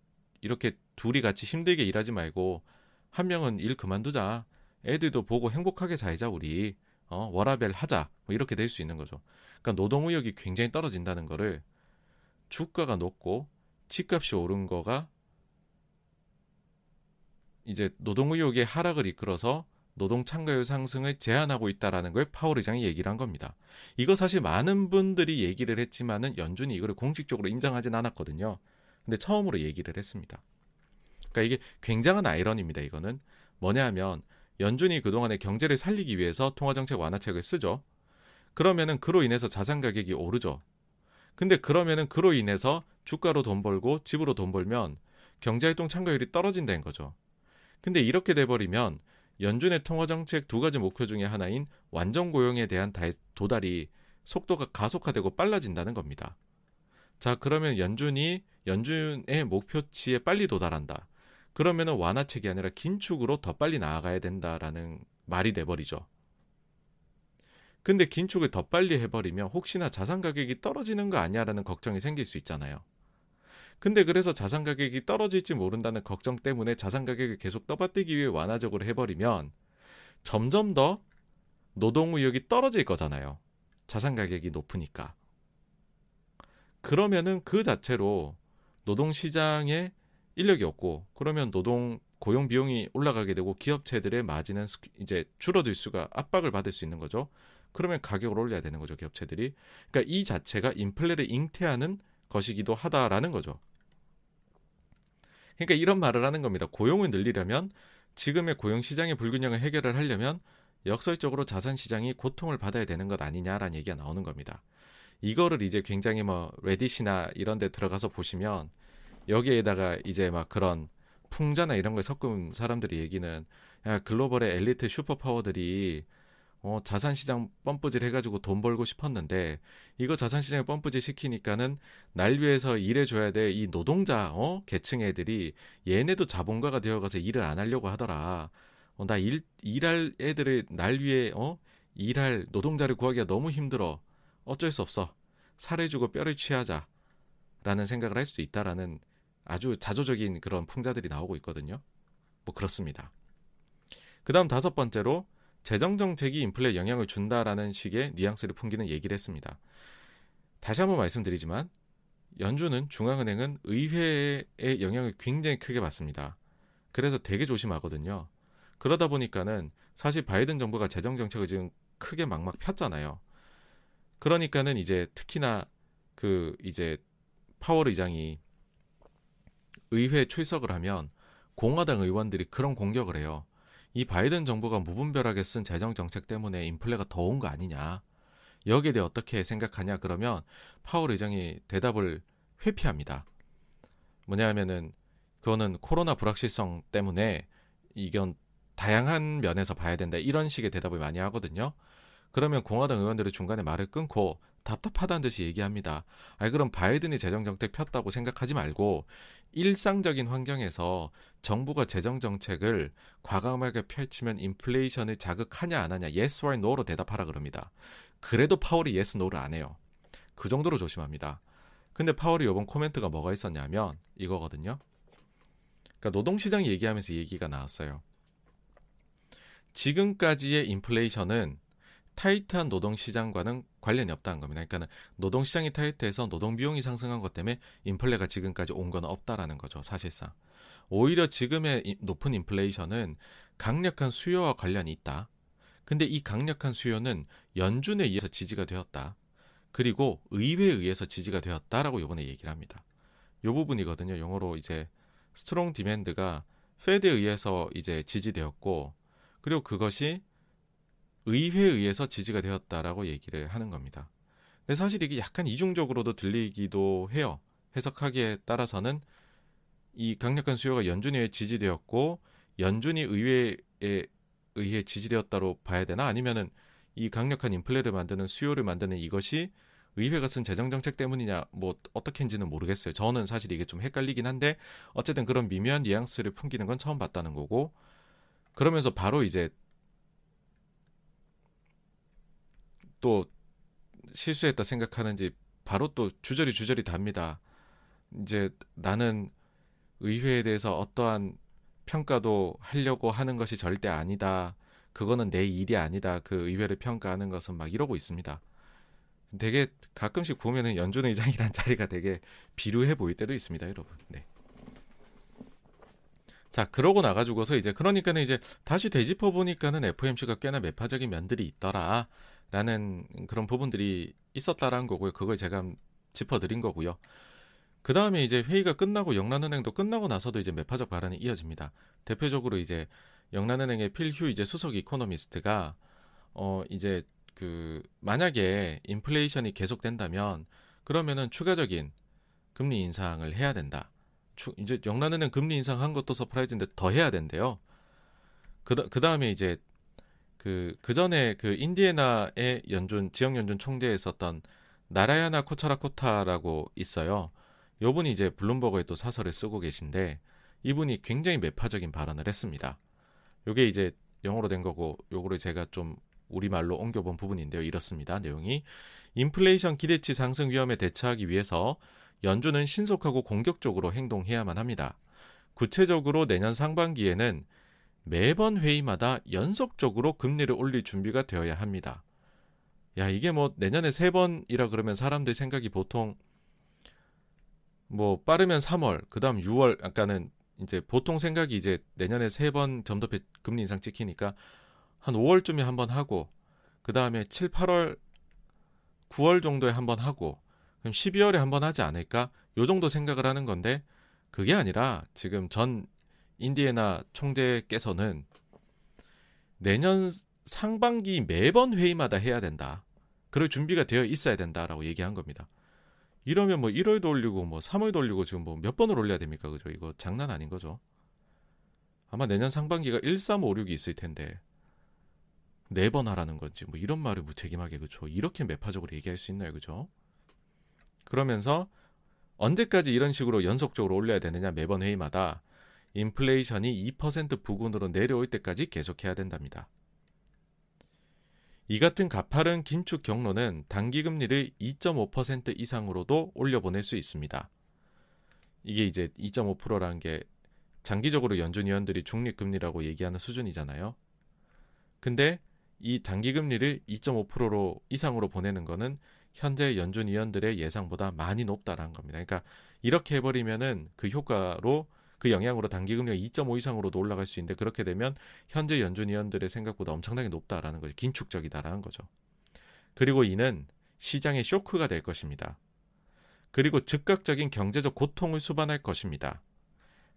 이렇게 둘이 같이 힘들게 일하지 말고 한 명은 일 그만두자. 애들도 보고 행복하게 살자 우리. 어, 워라벨 하자. 뭐 이렇게 될 수 있는 거죠. 그러니까 노동 의욕이 굉장히 떨어진다는 거를 주가가 높고 집값이 오른 거가 이제 노동 의욕의 하락을 이끌어서 노동 참가율 상승을 제한하고 있다라는 걸 파월 의장이 얘기를 한 겁니다. 이거 사실 많은 분들이 얘기를 했지만은 연준이 이거를 공식적으로 인정하진 않았거든요. 근데 처음으로 얘기를 했습니다. 그러니까 이게 굉장한 아이러니입니다. 이거는 뭐냐 하면 연준이 그동안에 경제를 살리기 위해서 통화정책 완화책을 쓰죠. 그러면은 그로 인해서 자산 가격이 오르죠. 근데 그러면은 그로 인해서 주가로 돈 벌고 집으로 돈 벌면 경제활동 참가율이 떨어진다는 거죠. 근데 이렇게 돼버리면 연준의 통화정책 두 가지 목표 중에 하나인 완전 고용에 대한 도달이 속도가 가속화되고 빨라진다는 겁니다. 자, 그러면 연준이 연준의 목표치에 빨리 도달한다. 그러면은 완화책이 아니라 긴축으로 더 빨리 나아가야 된다라는 말이 돼버리죠. 근데 긴축을 더 빨리 해버리면 혹시나 자산 가격이 떨어지는 거 아니야라는 걱정이 생길 수 있잖아요. 근데 그래서 자산 가격이 떨어질지 모른다는 걱정 때문에 자산 가격을 계속 떠받들기 위해 완화적으로 해버리면 점점 더 노동 의욕이 떨어질 거잖아요. 자산 가격이 높으니까. 그러면은 그 자체로 노동 시장에 인력이 없고 그러면 노동 고용 비용이 올라가게 되고 기업체들의 마진은 이제 줄어들 수가 압박을 받을 수 있는 거죠. 그러면 가격을 올려야 되는 거죠, 기업체들이. 그러니까 이 자체가 인플레를 잉태하는 것이기도 하다라는 거죠. 그러니까 이런 말을 하는 겁니다. 고용을 늘리려면 지금의 고용 시장의 불균형을 해결을 하려면 역설적으로 자산 시장이 고통을 받아야 되는 것 아니냐라는 얘기가 나오는 겁니다. 이거를 이제 굉장히 뭐 레딧이나 이런 데 들어가서 보시면 여기에다가 이제 막 그런 풍자나 이런 걸 섞은 사람들이 얘기는 야 글로벌의 엘리트 슈퍼파워들이 어, 자산시장 펌프질 해가지고 돈 벌고 싶었는데 이거 자산시장에 펌프질 시키니까는 날 위해서 일해줘야 돼 이 노동자 어 계층 애들이 얘네도 자본가가 되어가서 일을 안 하려고 하더라. 어, 나 일 일할 애들을 날 위해 어 일할 노동자를 구하기가 너무 힘들어. 어쩔 수 없어. 살을 주고 뼈를 취하자. 라는 생각을 할 수도 있다라는 아주 자조적인 그런 풍자들이 나오고 있거든요. 뭐 그렇습니다. 그 다음 다섯 번째로 재정 정책이 인플레에 영향을 준다라는 식의 뉘앙스를 풍기는 얘기를 했습니다. 다시 한번 말씀드리지만 연준은 중앙은행은 의회의 영향을 굉장히 크게 받습니다. 그래서 되게 조심하거든요. 그러다 보니까는 사실 바이든 정부가 재정 정책을 지금 크게 막막 폈잖아요. 그러니까는 이제 특히나 그 이제 파월 의장이 의회에 출석을 하면 공화당 의원들이 그런 공격을 해요. 이 바이든 정부가 무분별하게 쓴 재정 정책 때문에 인플레가 더 온 거 아니냐. 여기에 대해 어떻게 생각하냐 그러면 파월 의장이 대답을 회피합니다. 뭐냐 하면은 그거는 코로나 불확실성 때문에 이건 다양한 면에서 봐야 된다. 이런 식의 대답을 많이 하거든요. 그러면 공화당 의원들이 중간에 말을 끊고 답답하다는 듯이 얘기합니다. 아니 그럼 바이든이 재정 정책 폈다고 생각하지 말고 일상적인 환경에서 정부가 재정 정책을 과감하게 펼치면 인플레이션을 자극하냐 안 하냐 yes or no로 대답하라 그럽니다. 그래도 파월이 yes no를 안 해요. 그 정도로 조심합니다. 근데 파월이 이번 코멘트가 뭐가 있었냐면 이거거든요. 그러니까 노동시장 얘기하면서 얘기가 나왔어요. 지금까지의 인플레이션은 타이트한 노동시장과는 관련이 없다는 겁니다. 그러니까 노동시장이 타이트해서 노동비용이 상승한 것 때문에 인플레가 지금까지 온 건 없다라는 거죠. 사실상. 오히려 지금의 높은 인플레이션은 강력한 수요와 관련이 있다. 근데 이 강력한 수요는 연준에 의해서 지지가 되었다. 그리고 의회에 의해서 지지가 되었다라고 요번에 얘기를 합니다. 요 부분이거든요. 영어로 이제 strong demand가 Fed에 의해서 이제 지지되었고 그리고 그것이 의회에 의해서 지지가 되었다라고 얘기를 하는 겁니다. 근데 사실 이게 약간 이중적으로도 들리기도 해요. 해석하기에 따라서는 이 강력한 수요가 연준에 지지되었고 연준이 의회에 의해 지지되었다로 봐야 되나 아니면은 이 강력한 인플레를 만드는 수요를 만드는 이것이 의회가 쓴 재정 정책 때문이냐 뭐 어떻게인지는 모르겠어요. 저는 사실 이게 좀 헷갈리긴 한데 어쨌든 그런 미묘한 뉘앙스를 풍기는 건 처음 봤다는 거고 그러면서 바로 이제 또 실수했다 생각하는지 바로 또 주저리 주저리 답니다. 이제 나는 의회에 대해서 어떠한 평가도 하려고 하는 것이 절대 아니다. 그거는 내 일이 아니다. 그 의회를 평가하는 것은 막 이러고 있습니다. 되게 가끔씩 보면은 연준 의장이란 자리가 되게 비루해 보일 때도 있습니다, 여러분. 네. 자, 그러고 나가지고서 이제 그러니까는 이제 다시 되짚어 보니까는 FOMC가 꽤나 매파적인 면들이 있더라. 라는 그런 부분들이 있었다라는 거고요. 그걸 제가 짚어드린 거고요. 그 다음에 이제 회의가 끝나고 영란은행도 끝나고 나서도 이제 매파적 발언이 이어집니다. 대표적으로 이제 영란은행의 필휴 이제 수석 이코노미스트가 어 이제 그 만약에 인플레이션이 계속된다면 그러면은 추가적인 금리 인상을 해야 된다. 추, 이제 영란은행 금리 인상한 것도 surprise인데 더 해야 된대요. 그, 그 다음에 이제 그, 그 전에 그 인디애나의 연준, 지역 연준 총재에 있었던 나라야나 코차라코타라고 있어요. 요분이 이제 블룸버그에 또 사설을 쓰고 계신데 이분이 굉장히 매파적인 발언을 했습니다. 요게 이제 영어로 된 거고 요거를 제가 좀 우리말로 옮겨본 부분인데요. 이렇습니다. 내용이 인플레이션 기대치 상승 위험에 대처하기 위해서 연준은 신속하고 공격적으로 행동해야만 합니다. 구체적으로 내년 상반기에는 매번 회의마다 연속적으로 금리를 올릴 준비가 되어야 합니다. 야, 이게 뭐 내년에 세 번이라 그러면 사람들 생각이 보통 뭐 빠르면 3월, 그다음 6월 아까는 이제 보통 생각이 이제 내년에 세 번 점도 금리 인상 찍히니까 한 5월쯤에 한 번 하고 그다음에 7, 8월 9월 정도에 한 번 하고 그럼 12월에 한 번 하지 않을까? 요 정도 생각을 하는 건데 그게 아니라 지금 전 인디애나 총재께서는 내년 상반기 매번 회의마다 해야 된다. 그럴 준비가 되어 있어야 된다라고 얘기한 겁니다. 이러면 뭐 1월도 올리고 뭐 3월도 올리고 지금 뭐 몇 번을 올려야 됩니까? 그죠? 이거 장난 아닌 거죠. 아마 내년 상반기가 1356이 있을 텐데 네 번 하라는 건지 뭐 이런 말을 무책임하게 그죠? 이렇게 매파적으로 얘기할 수 있나요? 그죠? 그러면서 언제까지 이런 식으로 연속적으로 올려야 되느냐 매번 회의마다 인플레이션이 2% 부근으로 내려올 때까지 계속해야 된답니다. 이 같은 가파른 긴축 경로는 단기 금리를 2.5% 이상으로도 올려보낼 수 있습니다. 이게 이제 2.5%라는 게 장기적으로 연준 위원들이 중립 금리라고 얘기하는 수준이잖아요. 근데 이 단기 금리를 2.5%로 이상으로 보내는 거는 현재 연준 위원들의 예상보다 많이 높다라는 겁니다. 그러니까 이렇게 해버리면은 그 효과로 그 영향으로 단기 금리가 2.5 이상으로도 올라갈 수 있는데 그렇게 되면 현재 연준 위원들의 생각보다 엄청나게 높다라는 거죠. 긴축적이다라는 거죠. 그리고 이는 시장의 쇼크가 될 것입니다. 그리고 즉각적인 경제적 고통을 수반할 것입니다.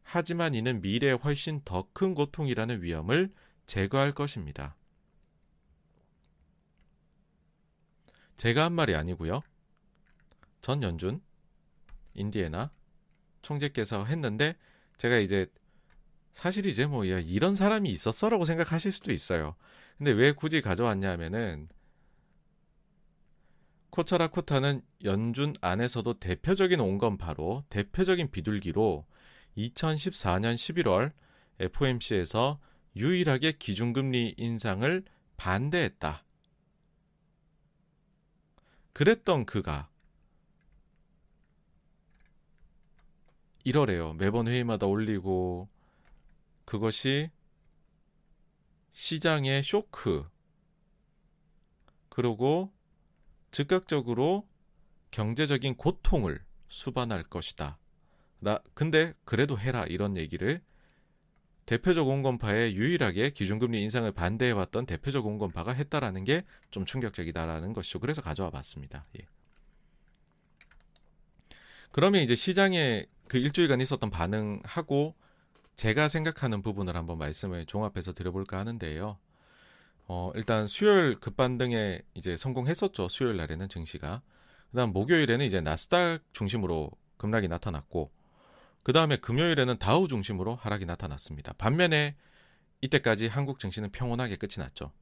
하지만 이는 미래에 훨씬 더 큰 고통이라는 위험을 제거할 것입니다. 제가 한 말이 아니고요. 전 연준 인디애나 총재께서 했는데 제가 이제 사실 이제 뭐 야, 이런 사람이 있었어라고 생각하실 수도 있어요. 근데 왜 굳이 가져왔냐면은 코차라 코타는 연준 안에서도 대표적인 온건파로 대표적인 비둘기로 2014년 11월 FOMC에서 유일하게 기준금리 인상을 반대했다. 그랬던 그가 1월에요. 매번 회의마다 올리고 그것이 시장의 쇼크 그리고 즉각적으로 경제적인 고통을 수반할 것이다. 나 근데 그래도 해라 이런 얘기를 대표적 온건파에 유일하게 기준금리 인상을 반대해 왔던 대표적 온건파가 했다라는 게 좀 충격적이다라는 것이죠. 그래서 가져와 봤습니다. 예. 그러면 이제 시장에 그 일주일간 있었던 반응하고 제가 생각하는 부분을 한번 말씀을 종합해서 드려볼까 하는데요. 어, 일단 수요일 급반등에 이제 성공했었죠. 수요일 날에는 증시가. 그다음 목요일에는 이제 나스닥 중심으로 급락이 나타났고 그 다음에 금요일에는 다우 중심으로 하락이 나타났습니다. 반면에 이때까지 한국 증시는 평온하게 끝이 났죠.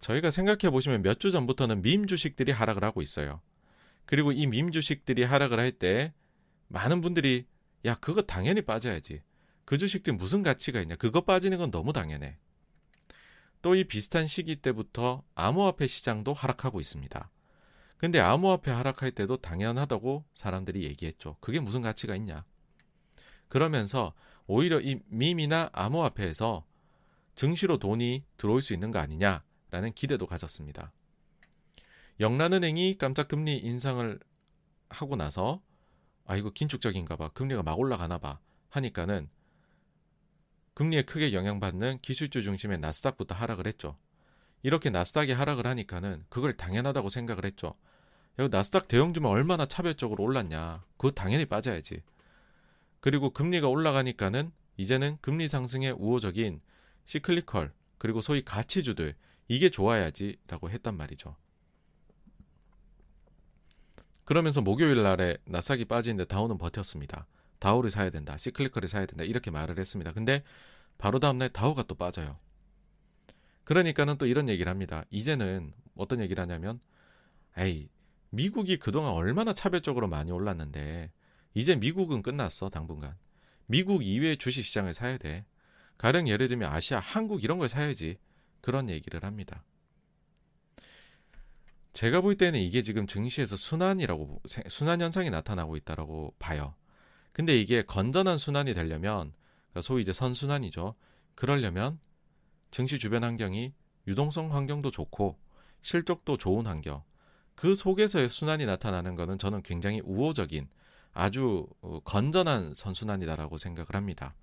저희가 생각해 보시면 몇 주 전부터는 밈 주식들이 하락을 하고 있어요. 그리고 이 밈 주식들이 하락을 할 때 많은 분들이 야 그거 당연히 빠져야지. 그 주식들 무슨 가치가 있냐. 그거 빠지는 건 너무 당연해. 또 이 비슷한 시기 때부터 암호화폐 시장도 하락하고 있습니다. 근데 암호화폐 하락할 때도 당연하다고 사람들이 얘기했죠. 그게 무슨 가치가 있냐. 그러면서 오히려 이 밈이나 암호화폐에서 증시로 돈이 들어올 수 있는 거 아니냐라는 기대도 가졌습니다. 영란은행이 깜짝 금리 인상을 하고 나서 아 이거 긴축적인가 봐. 금리가 막 올라가나 봐. 하니까는 금리에 크게 영향받는 기술주 중심의 나스닥부터 하락을 했죠. 이렇게 나스닥이 하락을 하니까는 그걸 당연하다고 생각을 했죠. 여기 나스닥 대형주만 얼마나 차별적으로 올랐냐. 그거 당연히 빠져야지. 그리고 금리가 올라가니까는 이제는 금리 상승에 우호적인 시클리컬 그리고 소위 가치주들 이게 좋아야지라고 했단 말이죠. 그러면서 목요일 날에 나스닥이 빠지는데 다우는 버텼습니다. 다우를 사야 된다. 시클리컬을 사야 된다. 이렇게 말을 했습니다. 근데 바로 다음날 다우가 또 빠져요. 그러니까는 또 이런 얘기를 합니다. 이제는 어떤 얘기를 하냐면 에이 미국이 그동안 얼마나 차별적으로 많이 올랐는데 이제 미국은 끝났어 당분간. 미국 이외의 주식 시장을 사야 돼. 가령 예를 들면 아시아, 한국 이런 걸 사야지. 그런 얘기를 합니다. 제가 볼 때는 이게 지금 증시에서 순환이라고 순환 현상이 나타나고 있다라고 봐요. 근데 이게 건전한 순환이 되려면 그러니까 소위 이제 선순환이죠. 그러려면 증시 주변 환경이 유동성 환경도 좋고 실적도 좋은 환경, 그 속에서의 순환이 나타나는 것은 저는 굉장히 우호적인 아주 어, 건전한 선순환이다라고 생각을 합니다.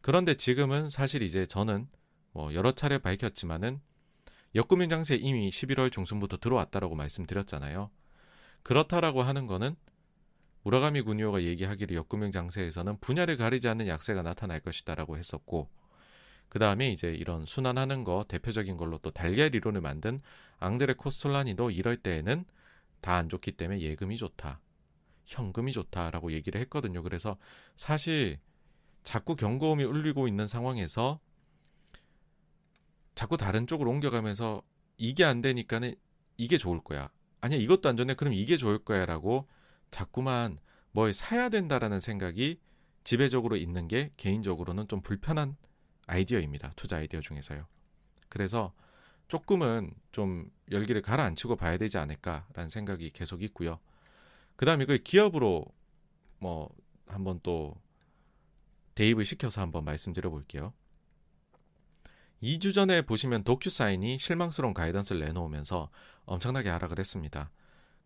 그런데 지금은 사실 이제 저는 뭐 여러 차례 밝혔지만은 역금융 장세 이미 11월 중순부터 들어왔다라고 말씀드렸잖아요. 그렇다라고 하는 거는 우라가미 군요가 얘기하기를 역금융 장세에서는 분야를 가리지 않는 약세가 나타날 것이다라고 했었고 그 다음에 이제 이런 순환하는 거 대표적인 걸로 또 달걀 이론을 만든 앙드레 코스톨라니도 이럴 때에는 다 안 좋기 때문에 예금이 좋다. 현금이 좋다라고 얘기를 했거든요. 그래서 사실 자꾸 경고음이 울리고 있는 상황에서 자꾸 다른 쪽으로 옮겨가면서 이게 안 되니까는 이게 좋을 거야. 아니야, 이것도 안 좋네. 그럼 이게 좋을 거야. 라고 자꾸만 뭘 사야 된다라는 생각이 지배적으로 있는 게 개인적으로는 좀 불편한 아이디어입니다. 투자 아이디어 중에서요. 그래서 조금은 좀 열기를 가라앉히고 봐야 되지 않을까라는 생각이 계속 있고요. 그다음에 그 기업으로 뭐 한번 또 대입을 시켜서 한번 말씀드려 볼게요. 2주 전에 보시면 도큐사인이 실망스러운 가이던스를 내놓으면서 엄청나게 하락을 했습니다.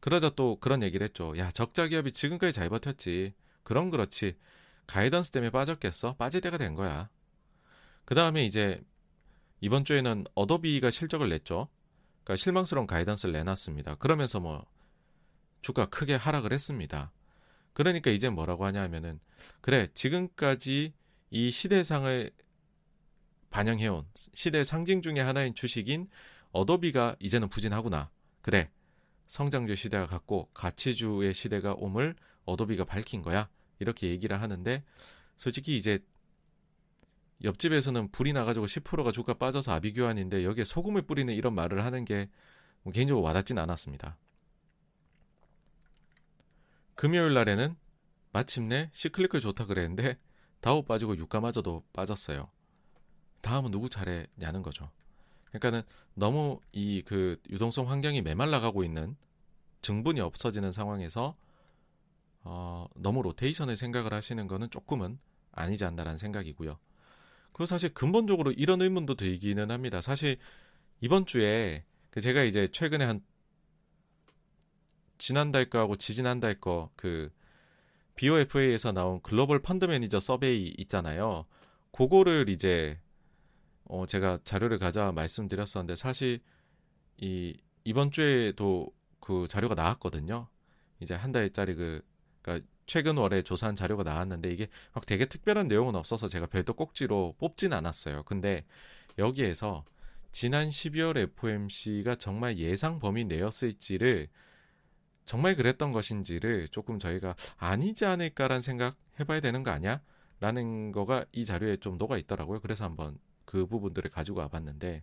그러자 또 그런 얘기를 했죠. 야, 적자 기업이 지금까지 잘 버텼지. 그럼 그렇지. 가이던스 때문에 빠졌겠어? 빠질 때가 된 거야. 그 다음에 이제 이번 주에는 어도비가 실적을 냈죠. 그러니까 실망스러운 가이던스를 내놨습니다. 그러면서 뭐 주가 크게 하락을 했습니다. 그러니까 이제 뭐라고 하냐 하면은 그래 지금까지 이 시대상을 반영해온 시대 상징 중의 하나인 주식인 어도비가 이제는 부진하구나. 그래 성장주 시대가 갔고 가치주의 시대가 옴을 어도비가 밝힌 거야. 이렇게 얘기를 하는데 솔직히 이제 옆집에서는 불이 나가지고 10%가 주가 빠져서 아비규환인데 여기에 소금을 뿌리는 이런 말을 하는 게뭐 개인적으로 와닿진 않았습니다. 금요일 날에는 마침내 시클리크 좋다 그랬는데 다우 빠지고 유가마저도 빠졌어요. 다음은 누구 차례냐는 거죠. 그러니까는 너무 이 그 유동성 환경이 메말라가고 있는 증분이 없어지는 상황에서 어, 너무 로테이션을 생각을 하시는 거는 조금은 아니지 않나라는 생각이고요. 그리고 사실 근본적으로 이런 의문도 들기는 합니다. 사실 이번 주에 그 제가 이제 최근에 한 지난달 거하고 지지난달 거 그 BOFA에서 나온 글로벌 펀드 매니저 서베이 있잖아요. 그거를 이제 어 제가 자료를 가져 말씀드렸었는데 사실 이 이번 주에도 그 자료가 나왔거든요. 이제 한 달짜리 그 그러니까 최근 월에 조사한 자료가 나왔는데 이게 막 되게 특별한 내용은 없어서 제가 별도 꼭지로 뽑진 않았어요. 근데 여기에서 지난 12월 FOMC가 정말 예상 범위 내였을지를 정말 그랬던 것인지를 조금 저희가 아니지 않을까라는 생각 해봐야 되는 거 아니야? 라는 거가 이 자료에 좀 녹아 있더라고요. 그래서 한번 그 부분들을 가지고 와봤는데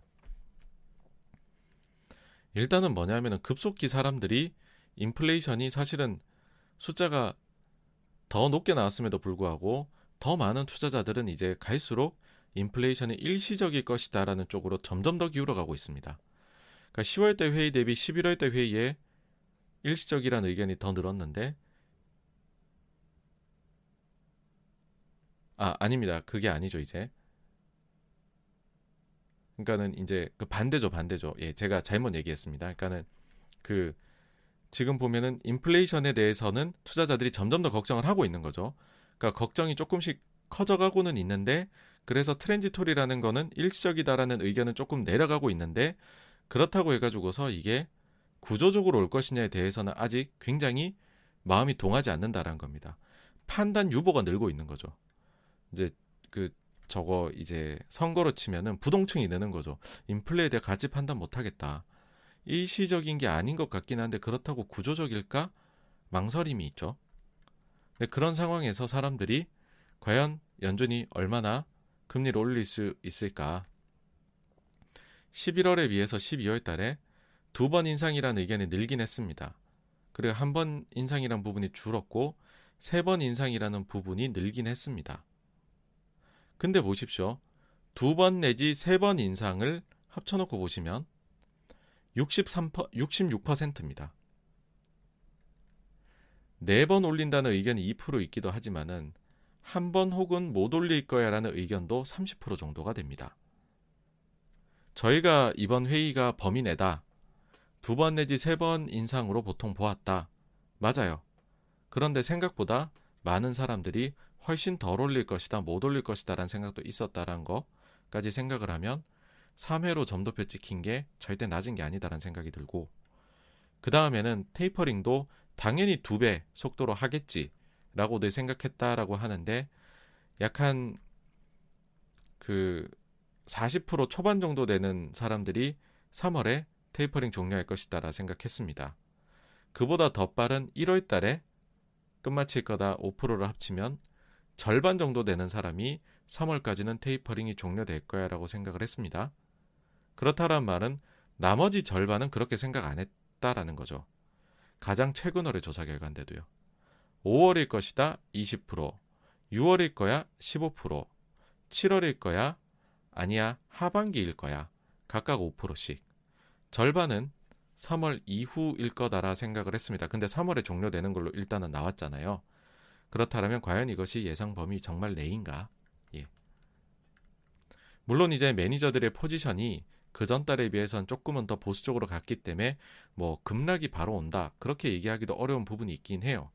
일단은 뭐냐면은 급속히 사람들이 인플레이션이 사실은 숫자가 더 높게 나왔음에도 불구하고 더 많은 투자자들은 이제 갈수록 인플레이션이 일시적일 것이다라는 쪽으로 점점 더 기울어가고 있습니다. 그러니까 10월 때 회의 대비 11월 때 회의에 일시적이라는 의견이 더 늘었는데 아 아닙니다. 그게 아니죠 이제. 그러니까는 이제 그 반대죠 반대죠. 예 제가 잘못 얘기했습니다. 그러니까는 그 지금 보면은 인플레이션에 대해서는 투자자들이 점점 더 걱정을 하고 있는 거죠. 그러니까 걱정이 조금씩 커져가고는 있는데 그래서 트랜지토리라는 거는 일시적이다라는 의견은 조금 내려가고 있는데 그렇다고 해가지고서 이게 구조적으로 올 것이냐에 대해서는 아직 굉장히 마음이 동하지 않는다라는 겁니다. 판단 유보가 늘고 있는 거죠. 이제 그 저거 이제 선거로 치면은 부동층이 느는 거죠. 인플레에 대해 가치 판단 못 하겠다. 일시적인 게 아닌 것 같긴 한데 그렇다고 구조적일까? 망설임이 있죠. 근데 그런 상황에서 사람들이 과연 연준이 얼마나 금리를 올릴 수 있을까? 11월에 비해서 12월 달에 두 번 인상이라는 의견이 늘긴 했습니다. 그리고 한 번 인상이라는 부분이 줄었고 세 번 인상이라는 부분이 늘긴 했습니다. 근데 보십시오. 두 번 내지 세 번 인상을 합쳐놓고 보시면 63% 66%입니다. 네 번 올린다는 의견이 2% 있기도 하지만은 한 번 혹은 못 올릴 거야라는 의견도 30% 정도가 됩니다. 저희가 이번 회의가 범위 내다. 두 번 내지 세 번 인상으로 보통 보았다. 맞아요. 그런데 생각보다 많은 사람들이 훨씬 덜 올릴 것이다, 못 올릴 것이다 라는 생각도 있었다라는 거까지 생각을 하면 3회로 점도표 찍힌 게 절대 낮은 게 아니다라는 생각이 들고 그 다음에는 테이퍼링도 당연히 두 배 속도로 하겠지라고 늘 생각했다라고 하는데 약한 그 40% 초반 정도 되는 사람들이 3월에 테이퍼링 종료할 것이다라 생각했습니다. 그보다 더 빠른 1월 달에 끝마칠 거다 5%를 합치면 절반 정도 되는 사람이 3월까지는 테이퍼링이 종료될 거야 라고 생각을 했습니다. 그렇다란 말은 나머지 절반은 그렇게 생각 안 했다라는 거죠. 가장 최근월의 조사 결과인데도요. 5월일 것이다 20%, 6월일 거야 15%, 7월일 거야 아니야 하반기일 거야 각각 5%씩 절반은 3월 이후일 거다라 생각을 했습니다. 근데 3월에 종료되는 걸로 일단은 나왔잖아요. 그렇다면 과연 이것이 예상 범위 정말 내인가? 예. 물론 이제 매니저들의 포지션이 그 전 달에 비해선 조금은 더 보수적으로 갔기 때문에 뭐 급락이 바로 온다. 그렇게 얘기하기도 어려운 부분이 있긴 해요.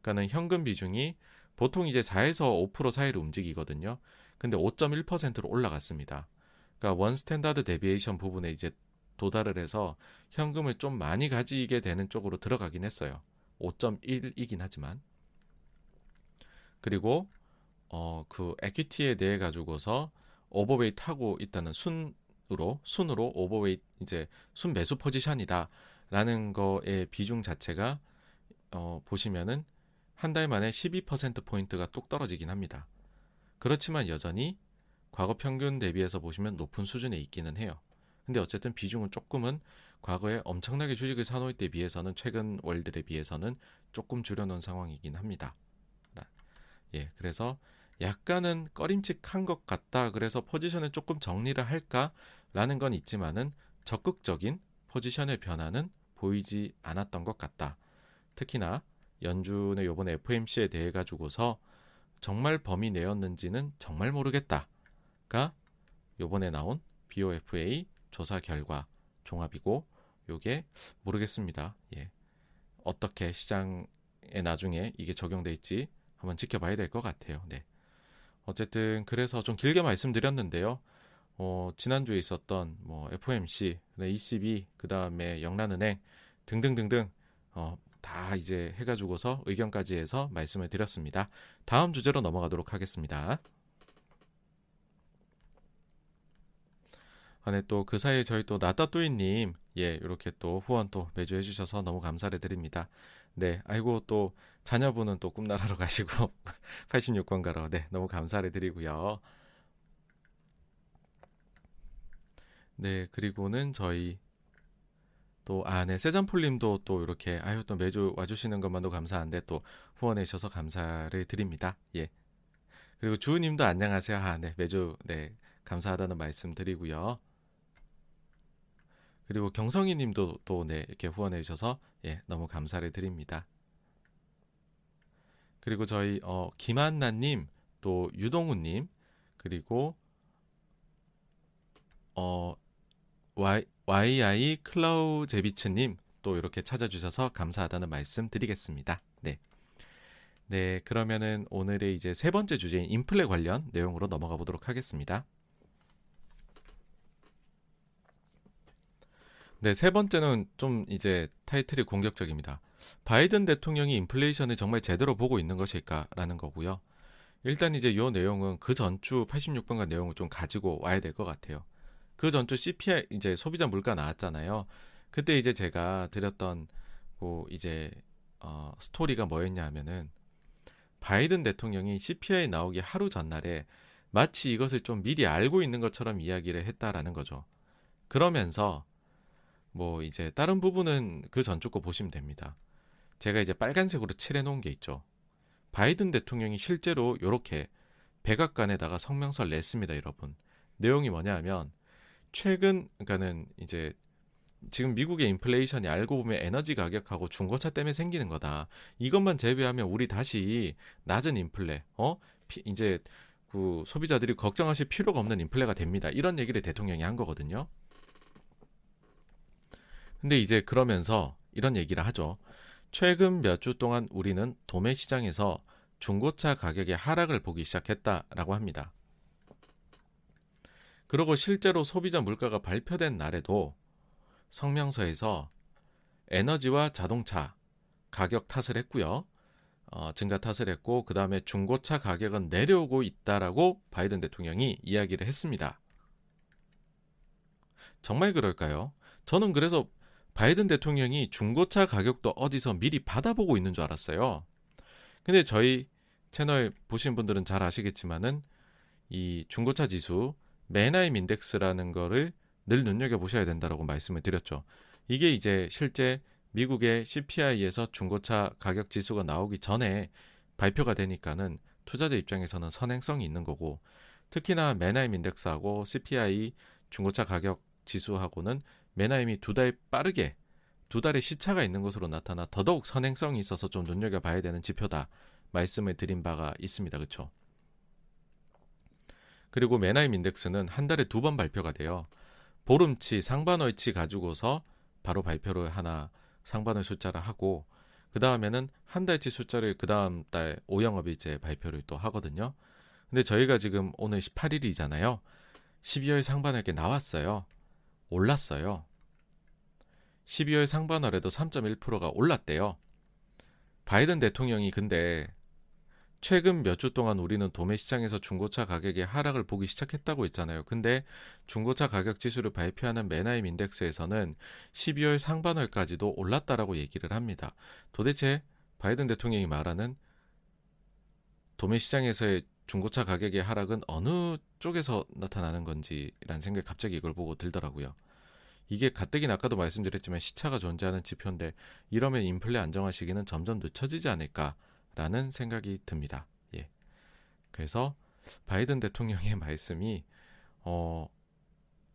그러니까는 현금 비중이 보통 이제 4에서 5% 사이로 움직이거든요. 근데 5.1%로 올라갔습니다. 그러니까 one standard deviation 부분에 이제 도달을 해서 현금을 좀 많이 가지게 되는 쪽으로 들어가긴 했어요. 5.1이긴 하지만. 그리고 어 그 equity에 대해 가지고서 overweight 하고 있다는 순으로 순으로 overweight 이제 순 매수 포지션이다라는 거의 비중 자체가 어 보시면은 한 달 만에 12% 포인트가 뚝 떨어지긴 합니다. 그렇지만 여전히 과거 평균 대비해서 보시면 높은 수준에 있기는 해요. 근데 어쨌든 비중은 조금은 과거에 엄청나게 주식을 사놓을 때 비해서는 최근 월들에 비해서는 조금 줄여놓은 상황이긴 합니다. 예, 그래서 약간은 꺼림칙한 것 같다. 그래서 포지션을 조금 정리를 할까라는 건 있지만은 적극적인 포지션의 변화는 보이지 않았던 것 같다. 특히나 연준의 요번에 FMC에 대해 가지고서 정말 범위 내였는지는 정말 모르겠다가 요번에 나온 BOFA 조사 결과 종합이고 요게 모르겠습니다. 예. 어떻게 시장에 나중에 이게 적용될지 한번 지켜봐야 될 것 같아요. 네. 어쨌든 그래서 좀 길게 말씀드렸는데요. 어, 지난주에 있었던 뭐 FOMC, ECB, 그 다음에 영란은행 등등등등 어, 다 이제 해가지고서 의견까지 해서 말씀을 드렸습니다. 다음 주제로 넘어가도록 하겠습니다. 아, 네, 또그 사이에 저희 또 나따또이님, 예, 이렇게 또 후원 또 매주 해주셔서 너무 감사를 드립니다. 네, 아이고 또 자녀분은 또 꿈나라로 가시고 86권 가로, 네, 너무 감사를 드리고요. 네, 그리고는 저희 또, 아, 네, 세잔폴님도 또 이렇게, 아유, 또 매주 와주시는 것만도 감사한데 또 후원해 주셔서 감사를 드립니다. 예. 그리고 주우님도 안녕하세요. 아, 네, 매주, 네, 감사하다는 말씀 드리고요. 그리고 경성이 님도 또 네, 이렇게 후원해 주셔서 예, 너무 감사를 드립니다. 그리고 저희 어 김한나 님, 또 유동훈 님, 그리고 어 YI 클라우 제비츠 님, 또 이렇게 찾아주셔서 감사하다는 말씀 드리겠습니다. 네. 네, 그러면은 오늘의 이제 세 번째 주제인 인플레 관련 내용으로 넘어가 보도록 하겠습니다. 네, 세 번째는 좀 이제 타이틀이 공격적입니다. 바이든 대통령이 인플레이션을 정말 제대로 보고 있는 것일까라는 거고요. 일단 이제 요 내용은 그 전주 86번가 내용을 좀 가지고 와야 될 것 같아요. 그 전주 CPI 이제 소비자 물가 나왔잖아요. 그때 이제 제가 드렸던 그 이제 어 스토리가 뭐였냐 하면은 바이든 대통령이 CPI 나오기 하루 전날에 마치 이것을 좀 미리 알고 있는 것처럼 이야기를 했다라는 거죠. 그러면서 뭐 이제 다른 부분은 그 전주 거 보시면 됩니다. 제가 이제 빨간색으로 칠해 놓은 게 있죠. 바이든 대통령이 실제로 이렇게 백악관에다가 성명서를 냈습니다, 여러분. 내용이 뭐냐 하면 최근 그러니까는 이제 지금 미국의 인플레이션이 알고 보면 에너지 가격하고 중고차 때문에 생기는 거다. 이것만 제외하면 우리 다시 낮은 인플레, 어? 피, 이제 그 소비자들이 걱정하실 필요가 없는 인플레가 됩니다. 이런 얘기를 대통령이 한 거거든요. 근데 이제 그러면서 이런 얘기를 하죠. 최근 몇 주 동안 우리는 도매 시장에서 중고차 가격의 하락을 보기 시작했다라고 합니다. 그리고 실제로 소비자 물가가 발표된 날에도 성명서에서 에너지와 자동차 가격 탓을 했고요. 어, 증가 탓을 했고 그 다음에 중고차 가격은 내려오고 있다라고 바이든 대통령이 이야기를 했습니다. 정말 그럴까요? 저는 그래서 바이든 대통령이 중고차 가격도 어디서 미리 받아보고 있는 줄 알았어요. 근데 저희 채널 보신 분들은 잘 아시겠지만은 이 중고차 지수 메나임 인덱스라는 거를 늘 눈여겨 보셔야 된다라고 말씀을 드렸죠. 이게 이제 실제 미국의 CPI에서 중고차 가격 지수가 나오기 전에 발표가 되니까는 투자자 입장에서는 선행성이 있는 거고 특히나 메나임 인덱스하고 CPI 중고차 가격 지수하고는 메나임이 두 달 빠르게 두 달의 시차가 있는 것으로 나타나 더더욱 선행성이 있어서 좀 눈여겨봐야 되는 지표다 말씀을 드린 바가 있습니다. 그렇죠? 그리고 메나임 인덱스는 한 달에 두 번 발표가 돼요. 보름치, 상반월치 가지고서 바로 발표를 하나 상반월 숫자를 하고 그 다음에는 한 달치 숫자를 그 다음 달 오영업일제 발표를 또 하거든요. 근데 저희가 지금 오늘 18일이잖아요. 12월 상반월께 나왔어요. 올랐어요. 12월 상반월에도 3.1%가 올랐대요. 바이든 대통령이 근데 최근 몇 주 동안 우리는 도매 시장에서 중고차 가격의 하락을 보기 시작했다고 했잖아요. 근데 중고차 가격 지수를 발표하는 메나임 인덱스에서는 12월 상반월까지도 올랐다라고 얘기를 합니다. 도대체 바이든 대통령이 말하는 도매 시장에서의 중고차 가격의 하락은 어느 쪽에서 나타나는 건지라는 생각이 갑자기 이걸 보고 들더라고요. 이게 가뜩이 아까도 말씀드렸지만 시차가 존재하는 지표인데 이러면 인플레 안정화 시기는 점점 늦춰지지 않을까 라는 생각이 듭니다. 예. 그래서 바이든 대통령의 말씀이 어,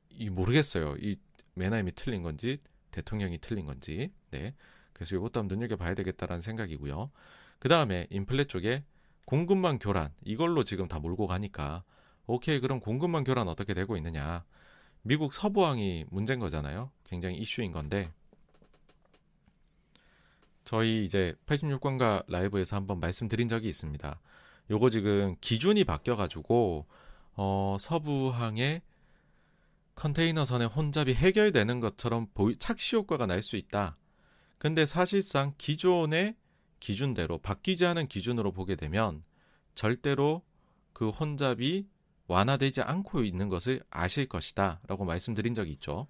이 모르겠어요. 이 메나임이 틀린 건지 대통령이 틀린 건지. 네. 그래서 이것도 한번 눈여겨 봐야 되겠다라는 생각이고요. 그 다음에 인플레 쪽에 공급망 교란 이걸로 지금 다 몰고 가니까 오케이 그럼 공급망 교란 어떻게 되고 있느냐 미국 서부항이 문제인 거잖아요 굉장히 이슈인 건데 저희 이제 86관과 라이브에서 한번 말씀드린 적이 있습니다. 요거 지금 기준이 바뀌어 가지고 어, 서부항의 컨테이너선의 혼잡이 해결되는 것처럼 착시 효과가 날 수 있다. 근데 사실상 기존의 기준대로 바뀌지 않은 기준으로 보게 되면 절대로 그 혼잡이 완화되지 않고 있는 것을 아실 것이다. 라고 말씀드린 적이 있죠.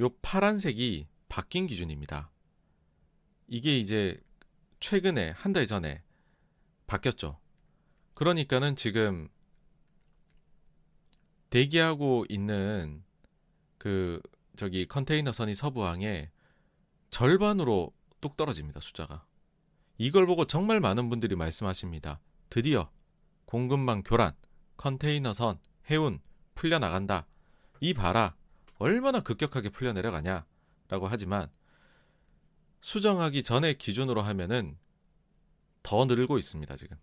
요 파란색이 바뀐 기준입니다. 이게 이제 최근에 한 달 전에 바뀌었죠. 그러니까는 지금 대기하고 있는 그 저기 컨테이너선이 서부항에 절반으로 뚝 떨어집니다. 숫자가. 이걸 보고 정말 많은 분들이 말씀하십니다. 드디어 공급망 교란, 컨테이너선, 해운 풀려나간다. 이 봐라. 얼마나 급격하게 풀려 내려가냐 라고 하지만 수정하기 전에 기준으로 하면은 더 늘고 있습니다, 지금.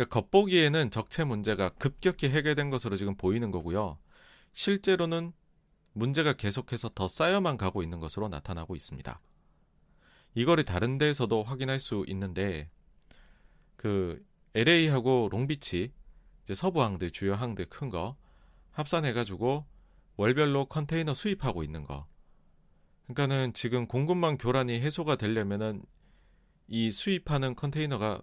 그러니까 겉보기에는 적체 문제가 급격히 해결된 것으로 지금 보이는 거고요. 실제로는 문제가 계속해서 더 쌓여만 가고 있는 것으로 나타나고 있습니다. 이거를 다른 데에서도 확인할 수 있는데 그 LA하고 롱비치 서부 항들 주요 항들 큰 거 합산해 가지고 월별로 컨테이너 수입하고 있는 거. 그러니까는 지금 공급망 교란이 해소가 되려면은 이 수입하는 컨테이너가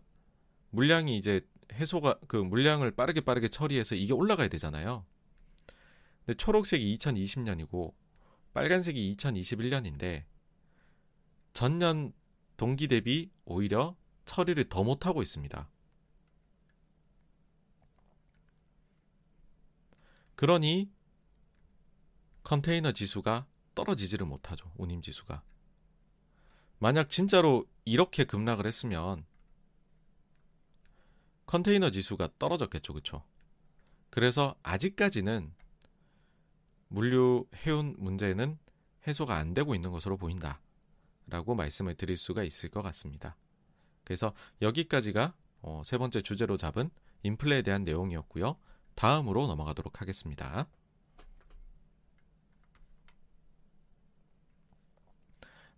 물량이 이제 해소가 그 물량을 빠르게 빠르게 처리해서 이게 올라가야 되잖아요. 근데 초록색이 2020년이고 빨간색이 2021년인데 전년 동기 대비 오히려 처리를 더 못하고 있습니다. 그러니 컨테이너 지수가 떨어지지를 못하죠. 운임 지수가. 만약 진짜로 이렇게 급락을 했으면 컨테이너 지수가 떨어졌겠죠. 그렇죠? 그래서 아직까지는 물류 해운 문제는 해소가 안 되고 있는 것으로 보인다. 라고 말씀을 드릴 수가 있을 것 같습니다. 그래서 여기까지가 어, 세 번째 주제로 잡은 인플레에 대한 내용이었고요. 다음으로 넘어가도록 하겠습니다.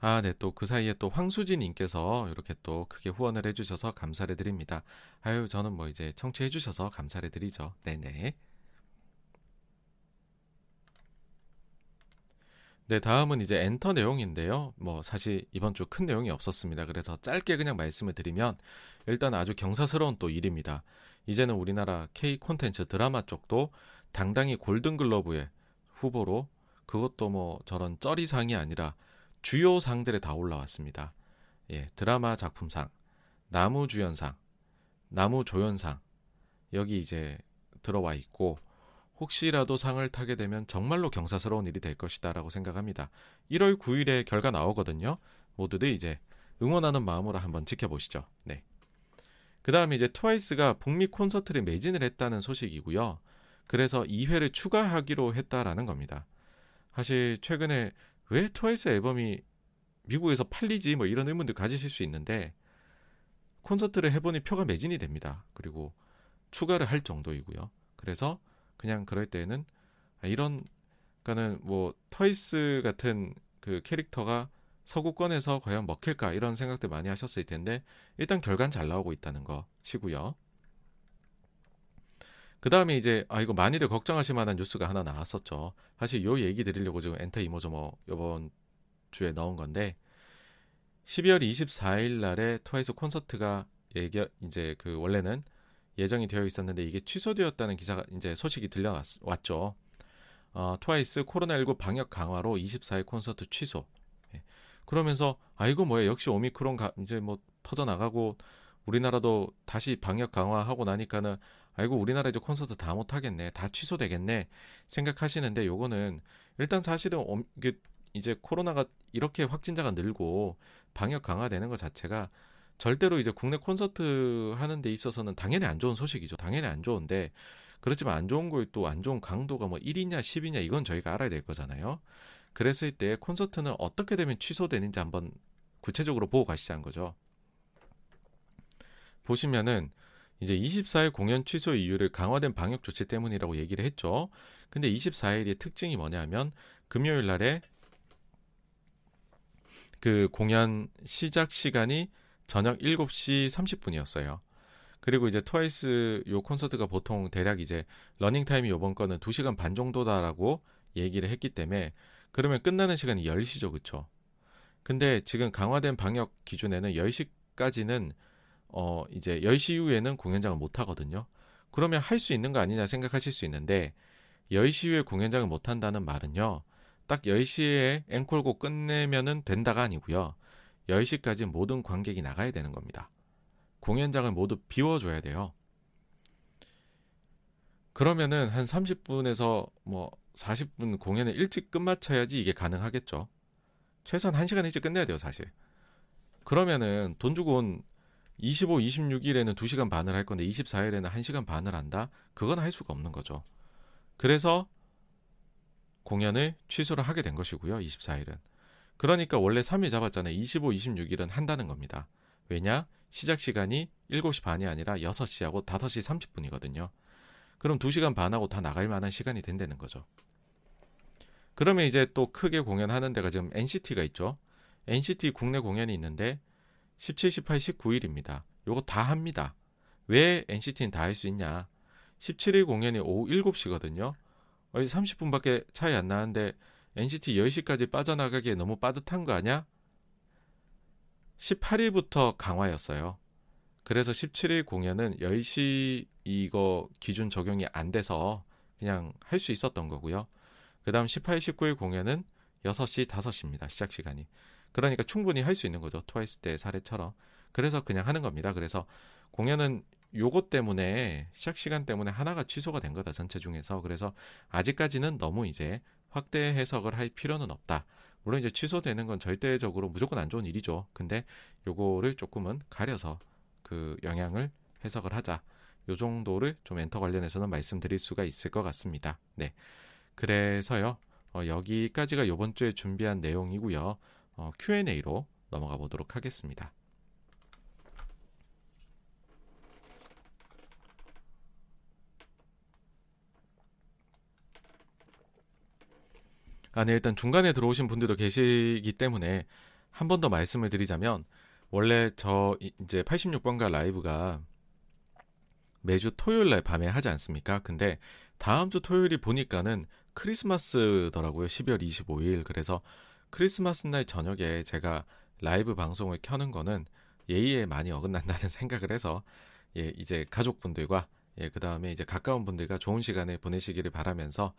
아, 네, 또 그 사이에 또 황수진 님께서 이렇게 또 크게 후원을 해 주셔서 감사를 드립니다. 아유, 저는 뭐 이제 청취해 주셔서 감사를 드리죠. 네네. 네, 다음은 이제 엔터 내용인데요. 뭐 사실 이번 주 큰 내용이 없었습니다. 그래서 짧게 그냥 말씀을 드리면 일단 아주 경사스러운 또 일입니다. 이제는 우리나라 K 콘텐츠 드라마 쪽도 당당히 골든글러브의 후보로 그것도 뭐 저런 쩌리상이 아니라 주요 상들에 다 올라왔습니다. 예, 드라마 작품상, 나무 주연상, 나무 조연상 여기 이제 들어와 있고 혹시라도 상을 타게 되면 정말로 경사스러운 일이 될 것이다라고 생각합니다. 1월 9일에 결과 나오거든요. 모두들 이제 응원하는 마음으로 한번 지켜보시죠. 네. 그 다음에 이제 트와이스가 북미 콘서트를 매진을 했다는 소식이고요. 그래서 2회를 추가하기로 했다라는 겁니다. 사실 최근에 왜 트와이스 앨범이 미국에서 팔리지 뭐 이런 의문들 가지실 수 있는데 콘서트를 해보니 표가 매진이 됩니다. 그리고 추가를 할 정도이고요. 그래서 그냥 그럴 때는 아, 이런 그러니까는 뭐 트와이스 같은 그 캐릭터가 서구권에서 과연 먹힐까 이런 생각들 많이 하셨을 텐데 일단 결과는 잘 나오고 있다는 것이고요. 그 다음에 이제 아 이거 많이들 걱정하실 만한 뉴스가 하나 나왔었죠. 사실 요 얘기 드리려고 지금 엔터 이모저모 이번 주에 넣은 건데 12월 24일 날에 트와이스 콘서트가 예견 이제 그 원래는 예정이 되어 있었는데 이게 취소되었다는 기사가 이제 소식이 들려왔죠. 어, 트와이스 코로나19 방역 강화로 24일 콘서트 취소. 예. 그러면서 아이고 뭐야 역시 오미크론 가, 이제 뭐 퍼져 나가고 우리나라도 다시 방역 강화하고 나니까는 아이고 우리나라 이제 콘서트 다 못 하겠네. 다 취소되겠네. 생각하시는데 요거는 일단 사실은 옴, 이제 코로나가 이렇게 확진자가 늘고 방역 강화되는 것 자체가 절대로 이제 국내 콘서트 하는 데 있어서는 당연히 안 좋은 소식이죠. 당연히 안 좋은데 그렇지만 안 좋은 거에 또 안 좋은 강도가 뭐 1이냐 10이냐 이건 저희가 알아야 될 거잖아요. 그랬을 때 콘서트는 어떻게 되면 취소되는지 한번 구체적으로 보고 가시자는 거죠. 보시면은 이제 24일 공연 취소 이유를 강화된 방역 조치 때문이라고 얘기를 했죠. 근데 24일의 특징이 뭐냐면 금요일 날에 그 공연 시작 시간이 저녁 7시 30분이었어요. 그리고 이제 트와이스 요 콘서트가 보통 대략 이제 러닝 타임이 요번 거는 2시간 반 정도다라고 얘기를 했기 때문에 그러면 끝나는 시간이 10시죠. 그쵸 근데 지금 강화된 방역 기준에는 10시까지는 어 이제 10시 이후에는 공연장을 못 하거든요. 그러면 할 수 있는 거 아니냐 생각하실 수 있는데 10시 이후에 공연장을 못 한다는 말은요. 딱 10시에 앵콜곡 끝내면은 된다가 아니고요. 10시까지 모든 관객이 나가야 되는 겁니다. 공연장을 모두 비워줘야 돼요. 그러면은 한 30분에서 뭐 40분 공연을 일찍 끝마쳐야지 이게 가능하겠죠. 최소한 1시간 일찍 끝내야 돼요, 사실. 그러면은 돈 주고 온 25, 26일에는 2시간 반을 할 건데 24일에는 1시간 반을 한다? 그건 할 수가 없는 거죠. 그래서 공연을 취소를 하게 된 것이고요. 24일은. 그러니까 원래 3일 잡았잖아요. 25, 26일은 한다는 겁니다. 왜냐? 시작 시간이 7시 반이 아니라 6시하고 5시 30분이거든요. 그럼 2시간 반하고 다 나갈 만한 시간이 된다는 거죠. 그러면 이제 또 크게 공연하는 데가 지금 NCT가 있죠. NCT 국내 공연이 있는데 17, 18, 19일입니다. 요거 다 합니다. 왜 NCT는 다 할 수 있냐? 17일 공연이 오후 7시거든요. 30분밖에 차이 안 나는데 NCT 10시까지 빠져나가기에 너무 빠듯한 거 아니야? 18일부터 강화였어요. 그래서 17일 공연은 10시 이거 기준 적용이 안 돼서 그냥 할 수 있었던 거고요. 그 다음 18, 19일 공연은 6시, 5시입니다. 시작 시간이. 그러니까 충분히 할 수 있는 거죠. 트와이스 때 사례처럼. 그래서 그냥 하는 겁니다. 그래서 공연은 요것 때문에 시작 시간 때문에 하나가 취소가 된 거다 전체 중에서 그래서 아직까지는 너무 이제 확대 해석을 할 필요는 없다. 물론 이제 취소되는 건 절대적으로 무조건 안 좋은 일이죠. 근데 요거를 조금은 가려서 그 영향을 해석을 하자. 요 정도를 좀 엔터 관련해서는 말씀드릴 수가 있을 것 같습니다. 네. 그래서요. 어, 여기까지가 요번 주에 준비한 내용이고요. 어, Q&A로 넘어가 보도록 하겠습니다. 아, 네, 일단 중간에 들어오신 분들도 계시기 때문에 한 번 더 말씀을 드리자면 원래 저 이제 86번가 라이브가 매주 토요일 날 밤에 하지 않습니까? 근데 다음 주 토요일이 보니까는 크리스마스더라고요. 12월 25일. 그래서 크리스마스 날 저녁에 제가 라이브 방송을 켜는 거는 예의에 많이 어긋난다는 생각을 해서 예, 이제 가족분들과 예, 그 다음에 이제 가까운 분들과 좋은 시간을 보내시기를 바라면서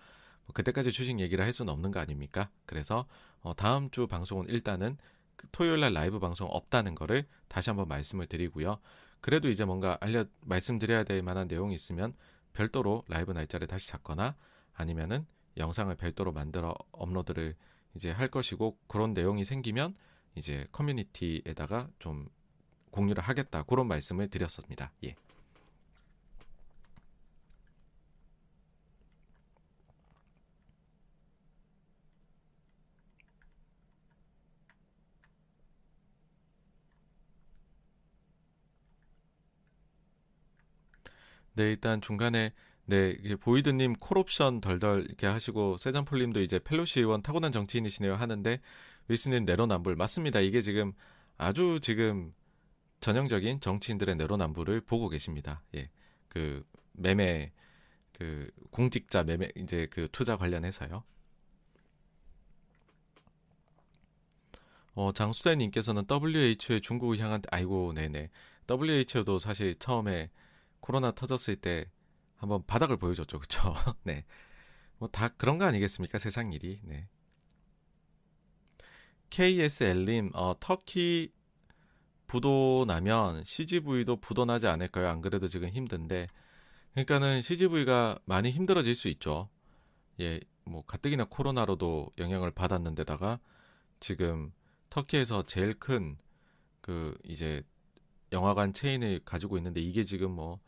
뭐 그때까지 주식 얘기를 할 수는 없는 거 아닙니까? 그래서 어, 다음 주 방송은 일단은 그 토요일 날 라이브 방송 없다는 거를 다시 한번 말씀을 드리고요. 그래도 이제 뭔가 알려 말씀드려야 될 만한 내용이 있으면 별도로 라이브 날짜를 다시 잡거나 아니면은 영상을 별도로 만들어 업로드를 이제 할 것이고 그런 내용이 생기면 이제 커뮤니티에다가 좀 공유를 하겠다 그런 말씀을 드렸습니다. 예. 네, 일단 중간에 네, 보이드님 콜옵션 덜덜 이렇게 하시고 세잔폴님도 이제 펠로시 의원 타고난 정치인이시네요 하는데 윌슨님 내로남불 맞습니다. 이게 지금 아주 지금 전형적인 정치인들의 내로남불을 보고 계십니다. 예, 그 매매 그 공직자 매매 이제 그 투자 관련해서요. 어, 장수대님께서는 WHO의 중국을 향한 아이고 네네 WHO도 사실 처음에 코로나 터졌을 때 한번 바닥을 보여줬죠. 그쵸? 네. 뭐 다 그런 거 아니겠습니까? 세상 일이. 네. KSL님, 어, 터키 부도 나면 CGV도 부도 나지 않을까요? 안 그래도 지금 힘든데. 그러니까는 CGV가 많이 힘들어질 수 있죠. 예, 뭐 가뜩이나 코로나로도 영향을 받았는데다가 지금 터키에서 제일 큰 그 이제 영화관 체인을 가지고 있는데 이게 지금 뭐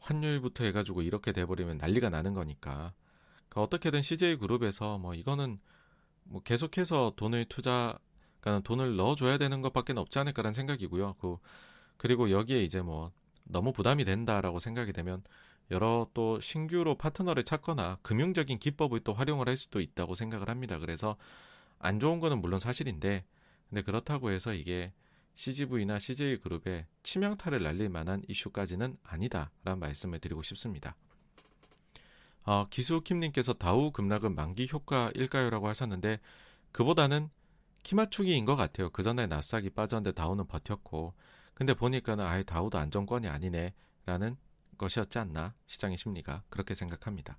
환율부터 해가지고 이렇게 돼버리면 난리가 나는 거니까 그러니까 어떻게든 CJ 그룹에서 뭐 이거는 뭐 계속해서 돈을 투자 그러니까 돈을 넣어줘야 되는 것밖에 없지 않을까라는 생각이고요. 그 그리고 여기에 이제 뭐 너무 부담이 된다라고 생각이 되면 여러 또 신규로 파트너를 찾거나 금융적인 기법을 또 활용을 할 수도 있다고 생각을 합니다. 그래서 안 좋은 거는 물론 사실인데 근데 그렇다고 해서 이게 CGV나 CJ그룹에 치명타를 날릴 만한 이슈까지는 아니다라는 말씀을 드리고 싶습니다. 어, 기수킴님께서 다우 급락은 만기 효과일까요라고 하셨는데 그보다는 키 맞추기인 것 같아요. 그 전에 나스닥이 빠졌는데 다우는 버텼고 근데 보니까는 아예 다우도 안정권이 아니네라는 것이었지 않나 시장의 심리가 그렇게 생각합니다.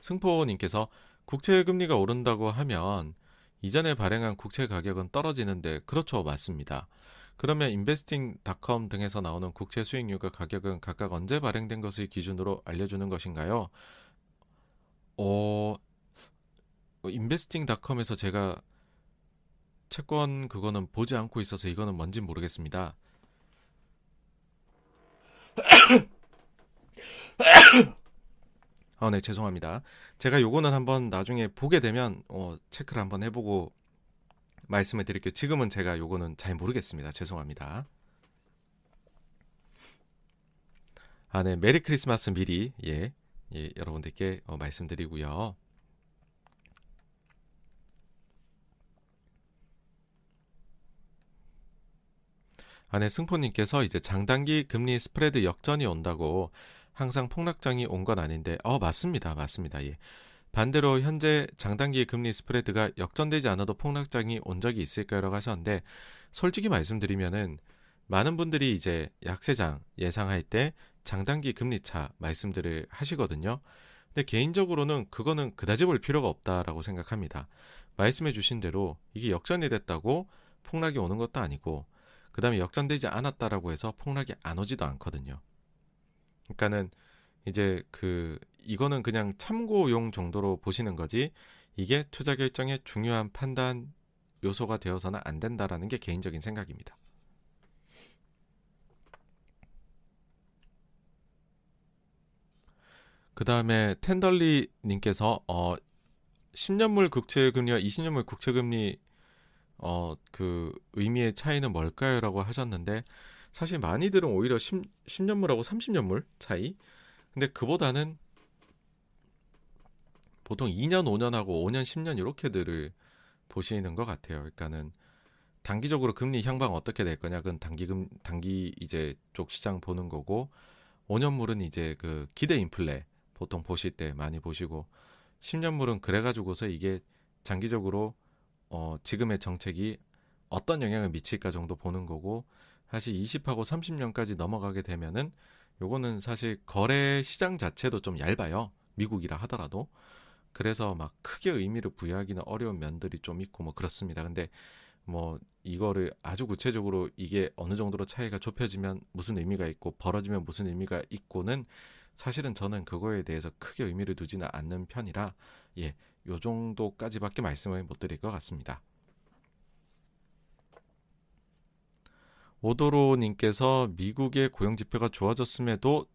승포님께서 국채 금리가 오른다고 하면 이전에 발행한 국채 가격은 떨어지는데 그렇죠 맞습니다. 그러면 인베스팅닷컴 등에서 나오는 국채 수익률과 가격은 각각 언제 발행된 것을 기준으로 알려주는 것인가요? 어, 인베스팅닷컴에서 제가 채권 그거는 보지 않고 있어서 이거는 뭔지 모르겠습니다. 아, 네, 죄송합니다. 제가 요거는 한번 나중에 보게 되면 어, 체크를 한번 해보고 말씀을 드릴게요. 지금은 제가 요거는 잘 모르겠습니다. 죄송합니다. 아, 네, 메리 크리스마스 미리 예, 예 여러분들께 어, 말씀드리고요. 아, 네, 승포님께서 이제 장단기 금리 스프레드 역전이 온다고 항상 폭락장이 온 건 아닌데, 어, 맞습니다. 맞습니다. 예. 반대로 현재 장단기 금리 스프레드가 역전되지 않아도 폭락장이 온 적이 있을까요라고 하셨는데, 솔직히 말씀드리면은, 많은 분들이 이제 약세장 예상할 때 장단기 금리 차 말씀들을 하시거든요. 근데 개인적으로는 그거는 그다지 볼 필요가 없다라고 생각합니다. 말씀해 주신 대로 이게 역전이 됐다고 폭락이 오는 것도 아니고, 그 다음에 역전되지 않았다라고 해서 폭락이 안 오지도 않거든요. 그러니까는 이제 그 이거는 그냥 참고용 정도로 보시는 거지 이게 투자 결정의 중요한 판단 요소가 되어서는 안 된다라는 게 개인적인 생각입니다. 그 다음에 텐덜리 님께서 어 10년물 국채금리와 20년물 국채금리 어 그 의미의 차이는 뭘까요라고 하셨는데 사실 많이들은 오히려 10, 10년물하고 30년물 차이. 근데 그보다는 보통 2년, 5년하고 5년, 10년 이렇게들을 보시는 것 같아요. 그러니까는 단기적으로 금리 향방 어떻게 될 거냐, 그건 단기금 단기 이제 쪽 시장 보는 거고 5년물은 이제 그 기대 인플레 보통 보실 때 많이 보시고 10년물은 그래가지고서 이게 장기적으로 어 지금의 정책이 어떤 영향을 미칠까 정도 보는 거고 사실 20하고 30년까지 넘어가게 되면은 요거는 사실 거래 시장 자체도 좀 얇아요. 미국이라 하더라도. 그래서 막 크게 의미를 부여하기는 어려운 면들이 좀 있고 뭐 그렇습니다. 근데 뭐 이거를 아주 구체적으로 이게 어느 정도로 차이가 좁혀지면 무슨 의미가 있고 벌어지면 무슨 의미가 있고는 사실은 저는 그거에 대해서 크게 의미를 두지는 않는 편이라 예, 요 정도까지밖에 말씀을 못 드릴 것 같습니다. 오도로님께서 미국의 고용 지표가 좋아졌음에도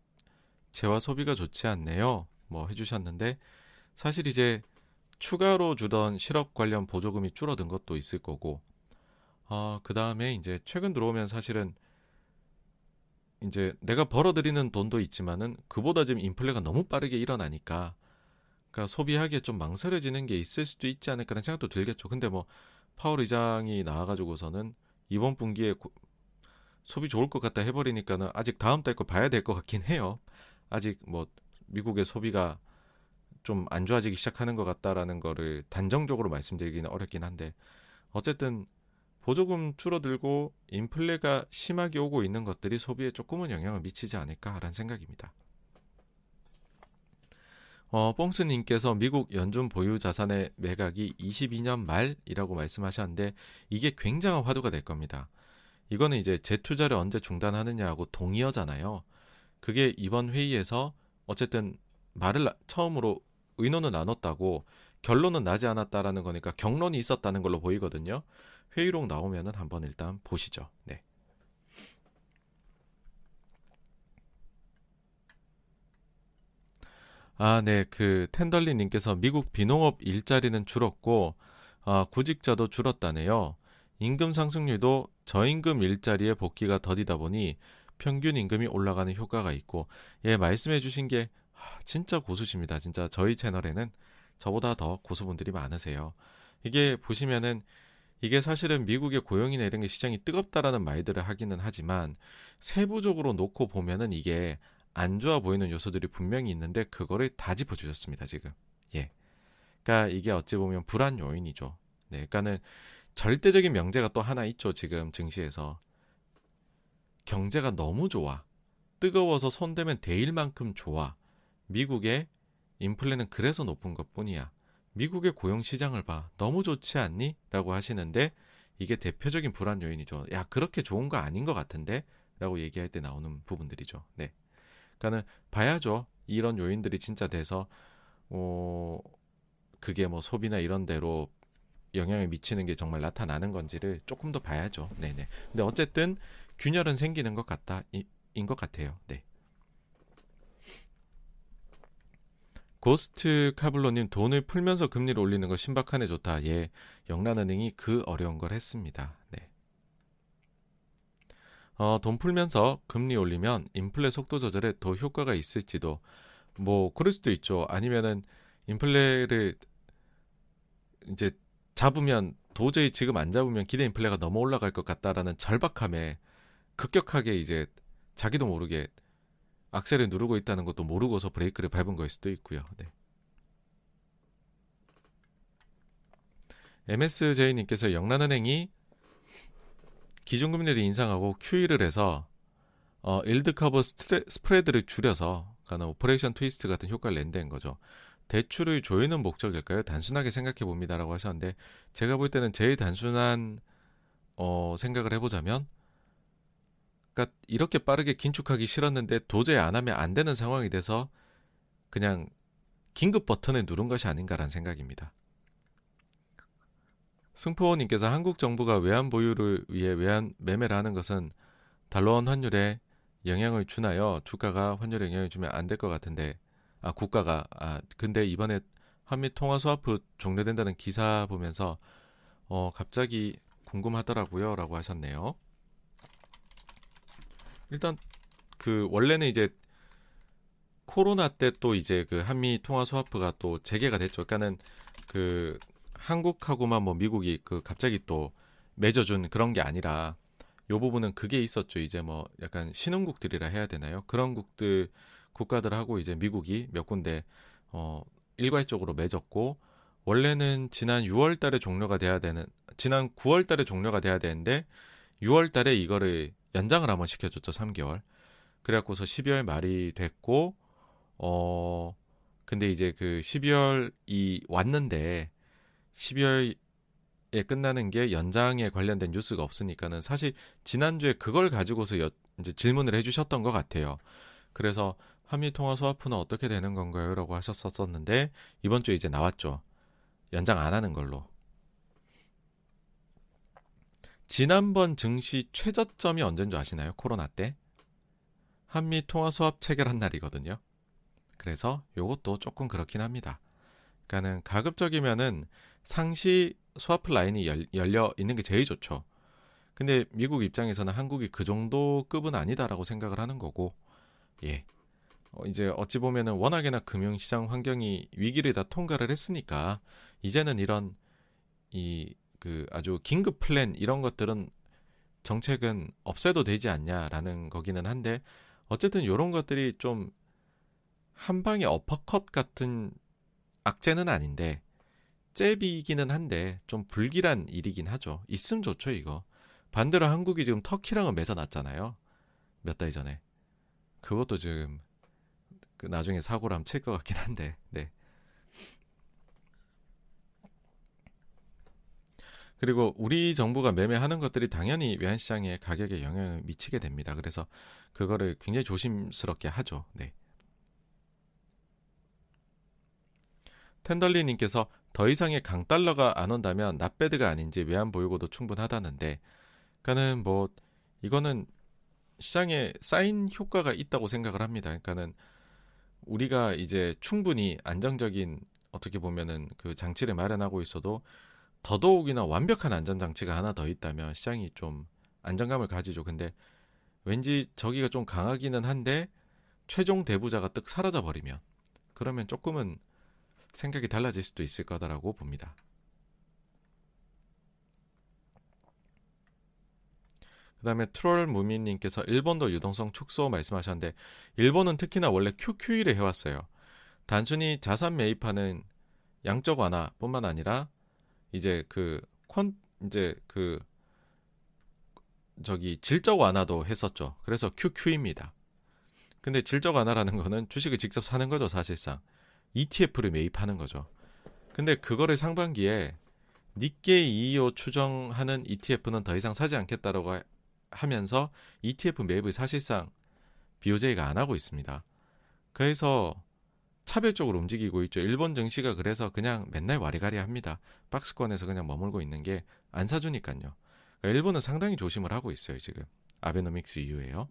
재화 소비가 좋지 않네요. 뭐 해주셨는데 사실 이제 추가로 주던 실업 관련 보조금이 줄어든 것도 있을 거고 어, 그 다음에 이제 최근 들어오면 사실은 이제 내가 벌어들이는 돈도 있지만은 그보다 지금 인플레가 너무 빠르게 일어나니까 그러니까 소비하기에 좀 망설여지는 게 있을 수도 있지 않을까라는 생각도 들겠죠. 근데 뭐 파월 의장이 나와가지고서는 이번 분기에 고, 소비 좋을 것 같다 해버리니까는 아직 다음 달 거 봐야 될 것 같긴 해요. 아직 뭐 미국의 소비가 좀 안 좋아지기 시작하는 것 같다라는 거를 단정적으로 말씀드리기는 어렵긴 한데 어쨌든 보조금 줄어들고 인플레가 심하게 오고 있는 것들이 소비에 조금은 영향을 미치지 않을까라는 생각입니다. 어, 뽕스님께서 미국 연준 보유 자산의 매각이 22년 말이라고 말씀하셨는데 이게 굉장한 화두가 될 겁니다. 이거는 이제 재투자를 언제 중단하느냐하고 동의어잖아요. 그게 이번 회의에서 어쨌든 말을 처음으로 의논을 나눴다고 결론은 나지 않았다라는 거니까 경론이 있었다는 걸로 보이거든요. 회의록 나오면은 한번 일단 보시죠. 네. 아, 네. 그 텐덜리 님께서 미국 비농업 일자리는 줄었고 아, 구직자도 줄었다네요. 임금 상승률도 저임금 일자리의 복귀가 더디다 보니 평균 임금이 올라가는 효과가 있고 예, 말씀해 주신 게 진짜 고수십니다. 진짜 저희 채널에는 저보다 더 고수분들이 많으세요. 이게 보시면은 이게 사실은 미국의 고용이나 이런 게 시장이 뜨겁다라는 말들을 하기는 하지만 세부적으로 놓고 보면은 이게 안 좋아 보이는 요소들이 분명히 있는데 그거를 다 짚어 주셨습니다 지금. 예. 그러니까 이게 어찌 보면 불안 요인이죠. 네, 그러니까는 절대적인 명제가 또 하나 있죠 지금 증시에서 경제가 너무 좋아. 뜨거워서 손대면 데일 만큼 좋아. 미국의 인플레는 그래서 높은 것 뿐이야. 미국의 고용 시장을 봐. 너무 좋지 않니? 라고 하시는데 이게 대표적인 불안 요인이죠. 야, 그렇게 좋은 거 아닌 것 같은데? 라고 얘기할 때 나오는 부분들이죠. 네. 그러니까는 봐야죠. 이런 요인들이 진짜 돼서 어 그게 뭐 소비나 이런 데로 영향을 미치는 게 정말 나타나는 건지를 조금 더 봐야죠. 네네. 근데 어쨌든 균열은 생기는 것 같다 인 것 같아요. 네. 고스트 카블로님 돈을 풀면서 금리를 올리는 거 신박하네 좋다. 예, 영란은행이 그 어려운 걸 했습니다. 네. 어, 돈 풀면서 금리 올리면 인플레 속도 조절에 더 효과가 있을지도 뭐 그럴 수도 있죠. 아니면은 인플레를 이제 잡으면 도저히 지금 안 잡으면 기대 인플레가 너무 올라갈 것 같다라는 절박함에 급격하게 이제 자기도 모르게 악셀을 누르고 있다는 것도 모르고서 브레이크를 밟은 거일 수도 있고요. 네. MSJ님께서 영란은행이 기준금리를 인상하고 QE를 해서 어, yield curve 스트레, spread를 줄여서 그러니까 Operation Twist 같은 효과를 낸다는 거죠. 대출을 조이는 목적일까요? 단순하게 생각해 봅니다라고 하셨는데 제가 볼 때는 제일 단순한 어, 생각을 해보자면 그러니까 이렇게 빠르게 긴축하기 싫었는데 도저히 안 하면 안 되는 상황이 돼서 그냥 긴급 버튼을 누른 것이 아닌가라는 생각입니다. 승포원님께서 한국 정부가 외환 보유를 위해 외환 매매를 하는 것은 달러원 환율에 영향을 주나요? 주가가 환율에 영향을 주면 안 될 것 같은데 아 국가가 아 근데 이번에 한미 통화 스와프 종료된다는 기사 보면서 어 갑자기 궁금하더라고요라고 하셨네요. 일단 그 원래는 이제 코로나 때 또 이제 그 한미 통화 스와프가 또 재개가 됐죠. 그러니까는 그 한국하고만 뭐 미국이 그 갑자기 또 맺어준 그런 게 아니라 요 부분은 그게 있었죠. 이제 뭐 약간 신흥국들이라 해야 되나요? 그런 국들 국가들하고 이제 미국이 몇 군데 어 일괄적으로 맺었고 원래는 지난 6월 달에 종료가 돼야 되는 지난 9월 달에 종료가 돼야 되는데 6월 달에 이거를 연장을 한번 시켜줬죠. 3개월. 그래갖고서 12월 말이 됐고, 어, 근데 이제 그 12월이 왔는데, 12월에 끝나는 게 연장에 관련된 뉴스가 없으니까는 사실 지난주에 그걸 가지고서 여, 이제 질문을 해주셨던 것 같아요. 그래서 한미 통화 스와프는 어떻게 되는 건가요? 라고 하셨었는데, 이번 주에 이제 나왔죠. 연장 안 하는 걸로. 지난번 증시 최저점이 언제인 줄 아시나요? 코로나 때 한미 통화 수합 체결한 날이거든요. 그래서 요것도 조금 그렇긴 합니다. 그러니까는 가급적이면은 상시 스와프 라인이 열, 열려 있는 게 제일 좋죠. 근데 미국 입장에서는 한국이 그 정도 급은 아니다라고 생각을 하는 거고, 예. 어, 이제 어찌 보면은 워낙에나 금융시장 환경이 위기를 다 통과를 했으니까 이제는 이런 이 그 아주 긴급 플랜 이런 것들은 정책은 없애도 되지 않냐라는 거기는 한데 어쨌든 이런 것들이 좀 한 방에 어퍼컷 같은 악재는 아닌데 잽이기는 한데 좀 불길한 일이긴 하죠. 있으면 좋죠 이거. 반대로 한국이 지금 터키랑은 맺어놨잖아요. 몇 달 전에. 그것도 지금 그 나중에 사고를 칠 것 같긴 한데. 네. 그리고 우리 정부가 매매하는 것들이 당연히 외환시장의 가격에 영향을 미치게 됩니다. 그래서 그거를 굉장히 조심스럽게 하죠. 네. 텐덜리님께서 더 이상의 강달러가 안 온다면 납배드가 아닌지 외환 보유고도 충분하다는데, 그러니까는 뭐 이거는 시장에 쌓인 효과가 있다고 생각을 합니다. 그러니까는 우리가 이제 충분히 안정적인 어떻게 보면은 그 장치를 마련하고 있어도 더더욱이나 완벽한 안전 장치가 하나 더 있다면 시장이 좀 안정감을 가지죠. 근데 왠지 저기가 좀 강하기는 한데 최종 대부자가 뜩 사라져 버리면 그러면 조금은 생각이 달라질 수도 있을 거다라고 봅니다. 그 다음에 트롤 무민님께서 일본도 유동성 축소 말씀하셨는데 일본은 특히나 원래 QQ일을 해왔어요. 단순히 자산 매입하는 양적 완화뿐만 아니라 이제 그콘 이제 그 저기 질적 완화도 했었죠. 그래서 QQ입니다. 근데 질적 완화라는 거는 주식을 직접 사는 거죠, 사실상. ETF를 매입하는 거죠. 근데 그거를 상반기에 니케이 225 추정하는 ETF는 더 이상 사지 않겠다라고 하면서 ETF 매입을 사실상 BOJ가 안 하고 있습니다. 그래서 차별적으로 움직이고 있죠. 일본 증시가 그래서 그냥 맨날 와리가리 합니다. 박스권에서 그냥 머물고 있는 게 안 사주니까요. 그러니까 일본은 상당히 조심을 하고 있어요, 지금. 아베노믹스 이후에요.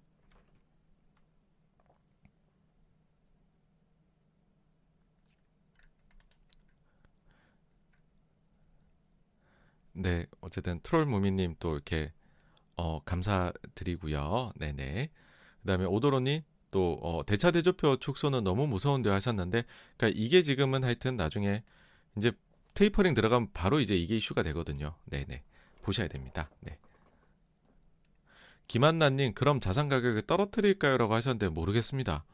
네, 어쨌든 트롤 무미님 또 이렇게 어, 감사드리고요. 네네. 그다음에 오도로님 또 어, 대차 대조표 축소는 너무 무서운데 하셨는데, 그러니까 이게 지금은 하여튼 나중에 이제 테이퍼링 들어가면 바로 이제 이게 이슈가 되거든요. 네네. 보셔야 됩니다. 네. 김한나님, 그럼 자산 가격을 떨어뜨릴까요?라고 하셨는데 모르겠습니다.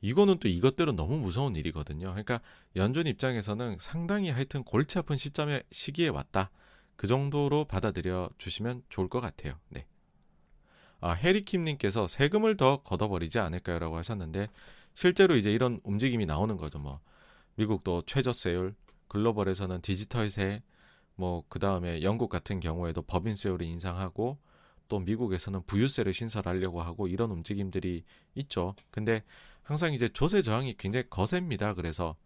이거는 또 이것대로 너무 무서운 일이거든요. 그러니까 연준 입장에서는 상당히 하여튼 골치 아픈 시점에 시기에 왔다. 그 정도로 받아들여 주시면 좋을 것 같아요. 네. 아, 해리킴님께서 세금을 더 걷어버리지 않을까요 라고 하셨는데 실제로 이제 이런 움직임이 나오는 거죠. 뭐 미국도 최저세율, 글로벌에서는 디지털세, 뭐 그 다음에 영국 같은 경우에도 법인세율을 인상하고 또 미국에서는 부유세를 신설하려고 하고 이런 움직임들이 있죠. 근데 항상 이제 조세 저항이 굉장히 거셉니다. 그래서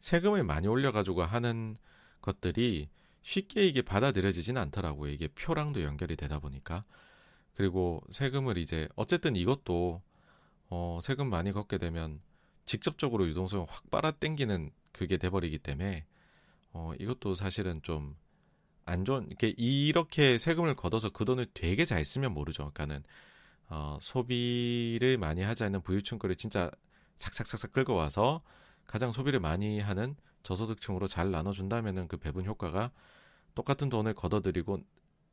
세금을 많이 올려가지고 하는 것들이 쉽게 이게 받아들여지진 않더라고요. 이게 표랑도 연결이 되다 보니까. 그리고 세금을 이제 어쨌든 이것도 어 세금 많이 걷게 되면 직접적으로 유동성을 확 빨아당기는 그게 돼버리기 때문에 어 이것도 사실은 좀 안 좋은 이렇게 이렇게 세금을 걷어서 그 돈을 되게 잘 쓰면 모르죠. 그러니까는 어 소비를 많이 하지 않는 부유층 거를 진짜 삭삭삭삭 끌고 와서 가장 소비를 많이 하는 저소득층으로 잘 나눠준다면은 그 배분 효과가 똑같은 돈을 걷어들이고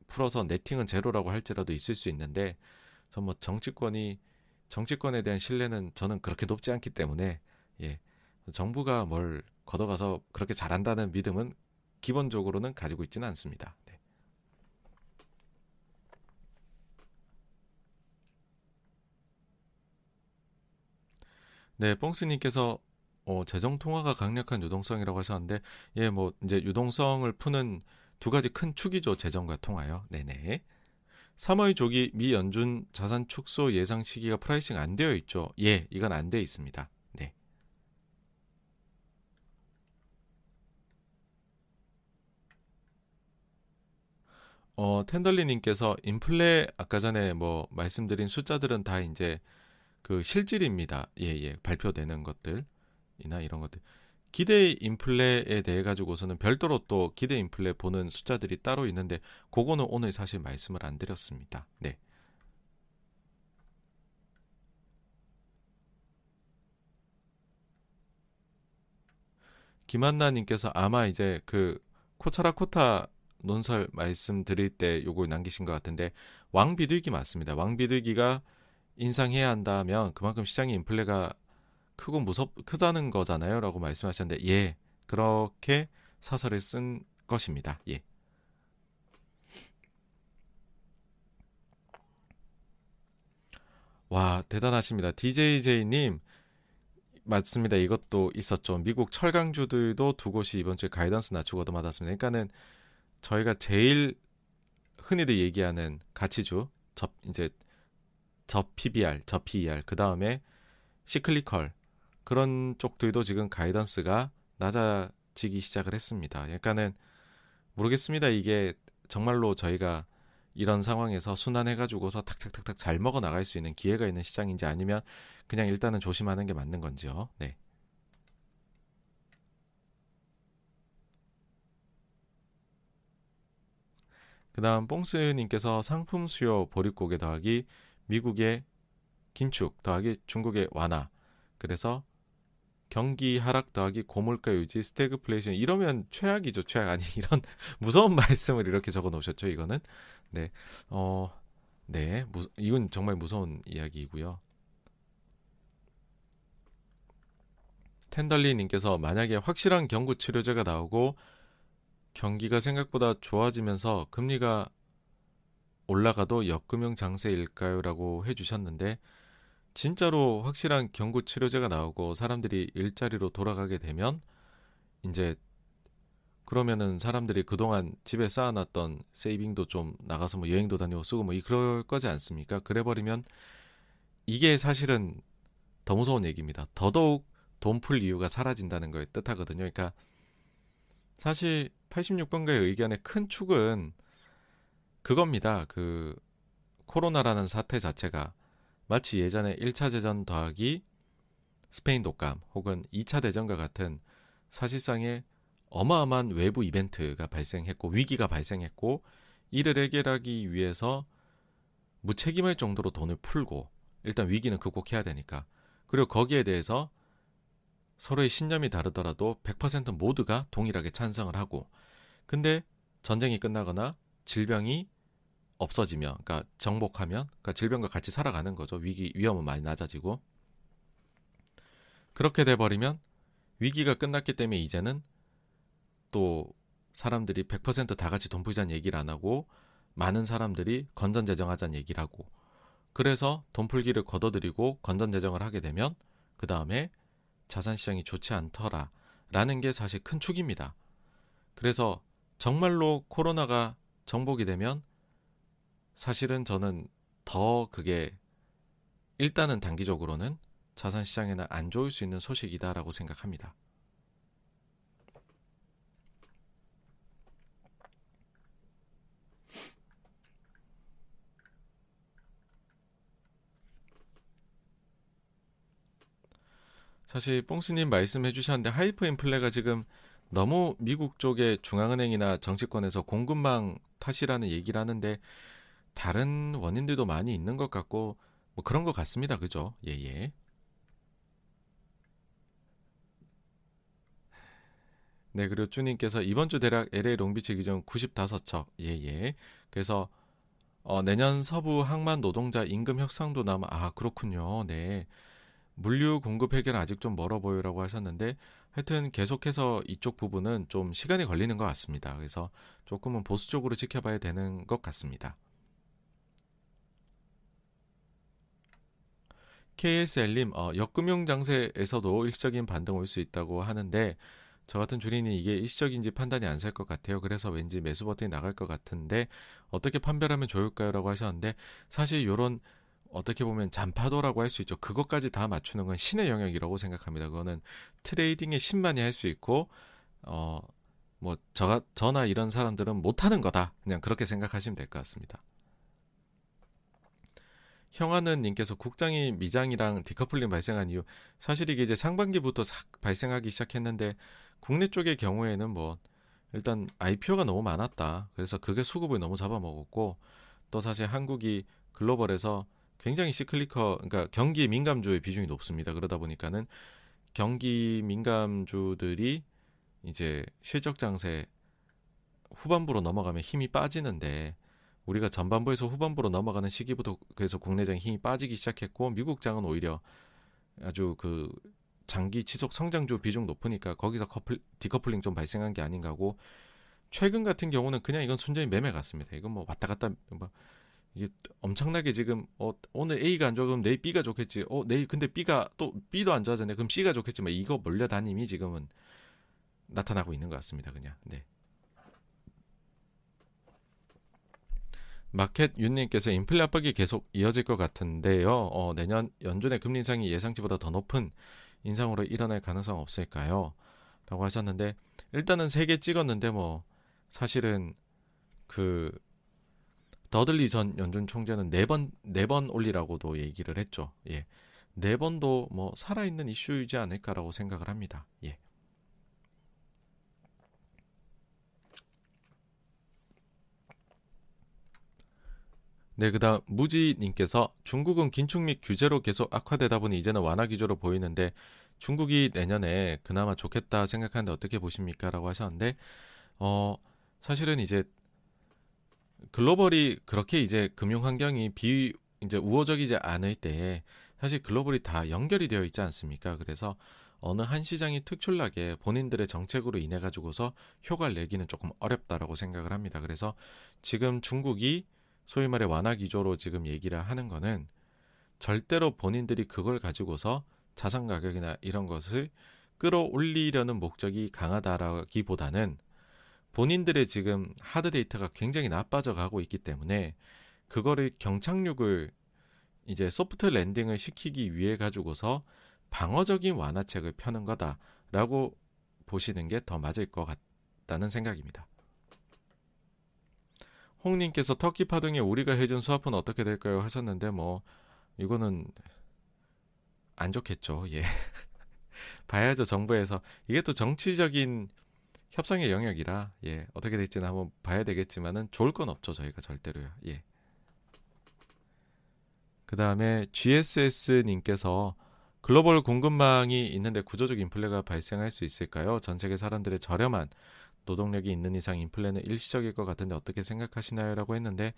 풀어서 네팅은 제로라고 할지라도 있을 수 있는데 전 뭐 정치권이 정치권에 대한 신뢰는 저는 그렇게 높지 않기 때문에 예 정부가 뭘 걷어가서 그렇게 잘한다는 믿음은 기본적으로는 가지고 있지는 않습니다. 네. 네, 뽕스님께서 어, 재정 통화가 강력한 유동성이라고 하셨는데, 예, 뭐, 이제 유동성을 푸는 두 가지 큰 축이죠. 재정과 통화요. 네네. 3월 조기 미 연준 자산 축소 예상 시기가 pricing 안 되어 있죠. 예, 이건 안 되어 있습니다. 네. 어, 텐덜리 님께서 인플레 아까 전에 뭐 말씀드린 숫자들은 다 이제 그 실질입니다. 예, 예. 발표되는 것들 이나 이런 것들. 기대 인플레에 대해 가지고서는 별도로 또 기대 인플레 보는 숫자들이 따로 있는데 그거는 오늘 사실 말씀을 안 드렸습니다. 네. 김한나님께서 아마 이제 그 코차라 코타 논설 말씀드릴 때 요걸 남기신 것 같은데 왕비둘기 맞습니다. 왕비둘기가 인상해야 한다면 그만큼 시장의 인플레가 크고 무섭 크다는 거잖아요라고 말씀하셨는데 예 그렇게 사설을 쓴 것입니다. 예. 와 대단하십니다. DJJ님 맞습니다. 이것도 있었죠. 미국 철강주들도 두 곳이 이번 주에 가이던스 낮추고 얻어맞았습니다. 그러니까는 저희가 제일 흔히들 얘기하는 가치주 접 이제 저 PBR, 저 PER 그 다음에 시클리컬 그런 쪽들도 지금 가이던스가 낮아지기 시작을 했습니다. 그러니까는 모르겠습니다. 이게 정말로 저희가 이런 상황에서 순환해가지고서 탁탁탁탁 잘 먹어 나갈 수 있는 기회가 있는 시장인지 아니면 그냥 일단은 조심하는 게 맞는 건지요. 네. 그 다음 뽕스님께서 상품 수요 보릿고개 더하기 미국의 긴축 더하기 중국의 완화 그래서 경기 하락 더하기 고물가 유지 스태그플레이션 이러면 최악이죠 최악 아니 이런 무서운 말씀을 이렇게 적어 놓으셨죠 이거는 네 어, 네, 무, 이건 정말 무서운 이야기이고요. 텐덜리님께서 만약에 확실한 경구 치료제가 나오고 경기가 생각보다 좋아지면서 금리가 올라가도 역금융 장세일까요? 라고 해주셨는데 진짜로 확실한 경구 치료제가 나오고 사람들이 일자리로 돌아가게 되면 이제 그러면은 사람들이 그동안 집에 쌓아놨던 세이빙도 좀 나가서 뭐 여행도 다니고 쓰고 뭐 그럴 거지 않습니까? 그래 버리면 이게 사실은 더 무서운 얘기입니다. 더더욱 돈 풀 이유가 사라진다는 걸 뜻하거든요. 그러니까 사실 86번가의 의견의 큰 축은 그겁니다. 그 코로나라는 사태 자체가 마치 예전에 1차 대전 더하기 스페인 독감 혹은 2차 대전과 같은 사실상의 어마어마한 외부 이벤트가 발생했고 위기가 발생했고 이를 해결하기 위해서 무책임할 정도로 돈을 풀고 일단 위기는 극복해야 되니까. 그리고 거기에 대해서 서로의 신념이 다르더라도 100% 모두가 동일하게 찬성을 하고. 근데 전쟁이 끝나거나 질병이 없어지면 그러니까 정복하면 그러니까 질병과 같이 살아가는 거죠. 위기 위험은 많이 낮아지고 그렇게 돼 버리면 위기가 끝났기 때문에 이제는 또 사람들이 100%다 같이 돈 풀자는 얘기를 안 하고 많은 사람들이 건전 재정하자는 얘기를 하고 그래서 돈 풀기를 걷어들이고 건전 재정을 하게 되면 그 다음에 자산 시장이 좋지 않더라라는 게 사실 큰 축입니다. 그래서 정말로 코로나가 정복이 되면 사실은 저는 더 그게 일단은 단기적으로는 자산 시장에는 안 좋을 수 있는 소식이다라고 생각합니다. 사실 뽕스님 말씀해 주셨는데 하이퍼 인플레가 지금 너무 미국 쪽의 중앙은행이나 정치권에서 공급망 탓이라는 얘기를 하는데 다른 원인들도 많이 있는 것 같고 뭐 그런 것 같습니다. 그죠? 예, 예. 네, 그리고 주님께서 이번 주 대략 LA 롱비치 기준 95척. 예, 예. 그래서 어, 내년 서부 항만 노동자 임금 협상도 남아 아, 그렇군요. 네. 물류 공급 해결 아직 좀 멀어 보여라고 하셨는데 하여튼 계속해서 이쪽 부분은 좀 시간이 걸리는 것 같습니다. 그래서 조금은 보수적으로 지켜봐야 되는 것 같습니다. KSL님, 어, 역금융 장세에서도 일시적인 반등 올 수 있다고 하는데 저 같은 주린이 이게 일시적인지 판단이 안 살 것 같아요. 그래서 왠지 매수 버튼이 나갈 것 같은데 어떻게 판별하면 좋을까요? 라고 하셨는데 사실 이런 어떻게 보면 잔파도라고 할 수 있죠. 그것까지 다 맞추는 건 신의 영역이라고 생각합니다. 그거는 트레이딩의 신만이 할 수 있고 어 뭐 저, 저나 이런 사람들은 못하는 거다. 그냥 그렇게 생각하시면 될 것 같습니다. 형하는 님께서 국장이 미장이랑 디커플링 발생한 이유 사실 이게 이제 상반기부터 싹 발생하기 시작했는데 국내 쪽의 경우에는 뭐 일단 IPO가 너무 많았다. 그래서 그게 수급을 너무 잡아먹었고 또 사실 한국이 글로벌에서 굉장히 시클리커 그러니까 경기 민감주의 비중이 높습니다. 그러다 보니까는 경기 민감주들이 이제 실적 장세 후반부로 넘어가면 힘이 빠지는데 우리가 전반부에서 후반부로 넘어가는 시기부터 그래서 국내장이 힘이 빠지기 시작했고 미국 장은 오히려 아주 그 장기 지속 성장주 비중 높으니까 거기서 커플 디커플링 좀 발생한 게 아닌가 하고 최근 같은 경우는 그냥 이건 순전히 매매 같습니다. 이건 뭐 왔다 갔다 뭐 이게 엄청나게 지금 어 오늘 A가 안 좋아 그럼 내일 B가 좋겠지. 어 내일 근데 B가 또 B도 안 좋아졌네. 그럼 C가 좋겠지만 이거 몰려다님이 지금은 나타나고 있는 것 같습니다. 그냥 네. 마켓 윤님께서 인플레 압박이 계속 이어질 것 같은데요. 어, 내년 연준의 금리 인상이 예상치보다 더 높은 인상으로 일어날 가능성 없을까요? 라고 하셨는데 일단은 세 개 찍었는데 뭐 사실은 그 더들리 전 연준 총재는 네 번 네 번 올리라고도 얘기를 했죠. 예. 네 번도 뭐 살아있는 이슈이지 않을까라고 생각을 합니다. 예. 네, 그 다음 무지님께서 중국은 긴축 및 규제로 계속 악화되다 보니 이제는 완화 기조로 보이는데 중국이 내년에 그나마 좋겠다 생각하는데 어떻게 보십니까?라고 하셨는데 어 사실은 이제 글로벌이 그렇게 이제 금융 환경이 비 이제 우호적이지 않을 때 사실 글로벌이 다 연결이 되어 있지 않습니까? 그래서 어느 한 시장이 특출나게 본인들의 정책으로 인해 가지고서 효과를 내기는 조금 어렵다라고 생각을 합니다. 그래서 지금 중국이 소위 말해 완화 기조로 지금 얘기를 하는 거는 절대로 본인들이 그걸 가지고서 자산 가격이나 이런 것을 끌어올리려는 목적이 강하다라기보다는 본인들의 지금 하드 데이터가 굉장히 나빠져 가고 있기 때문에 그거를 경착륙을 이제 소프트 랜딩을 시키기 위해 가지고서 방어적인 완화책을 펴는 거다라고 보시는 게 더 맞을 것 같다는 생각입니다. 홍님께서 터키 파동에 우리가 해준 수합은 어떻게 될까요? 하셨는데 뭐 이거는 안 좋겠죠. 예. 봐야죠 정부에서 이게 또 정치적인 협상의 영역이라 예 어떻게 될지는 한번 봐야 되겠지만은 좋을 건 없죠 저희가 절대로요. 예. 그 다음에 GSS님께서 글로벌 공급망이 있는데 구조적 인플레가 발생할 수 있을까요? 전 세계 사람들의 저렴한 노동력이 있는 이상 인플레는 일시적일 것 같은데 어떻게 생각하시나요? 라고 했는데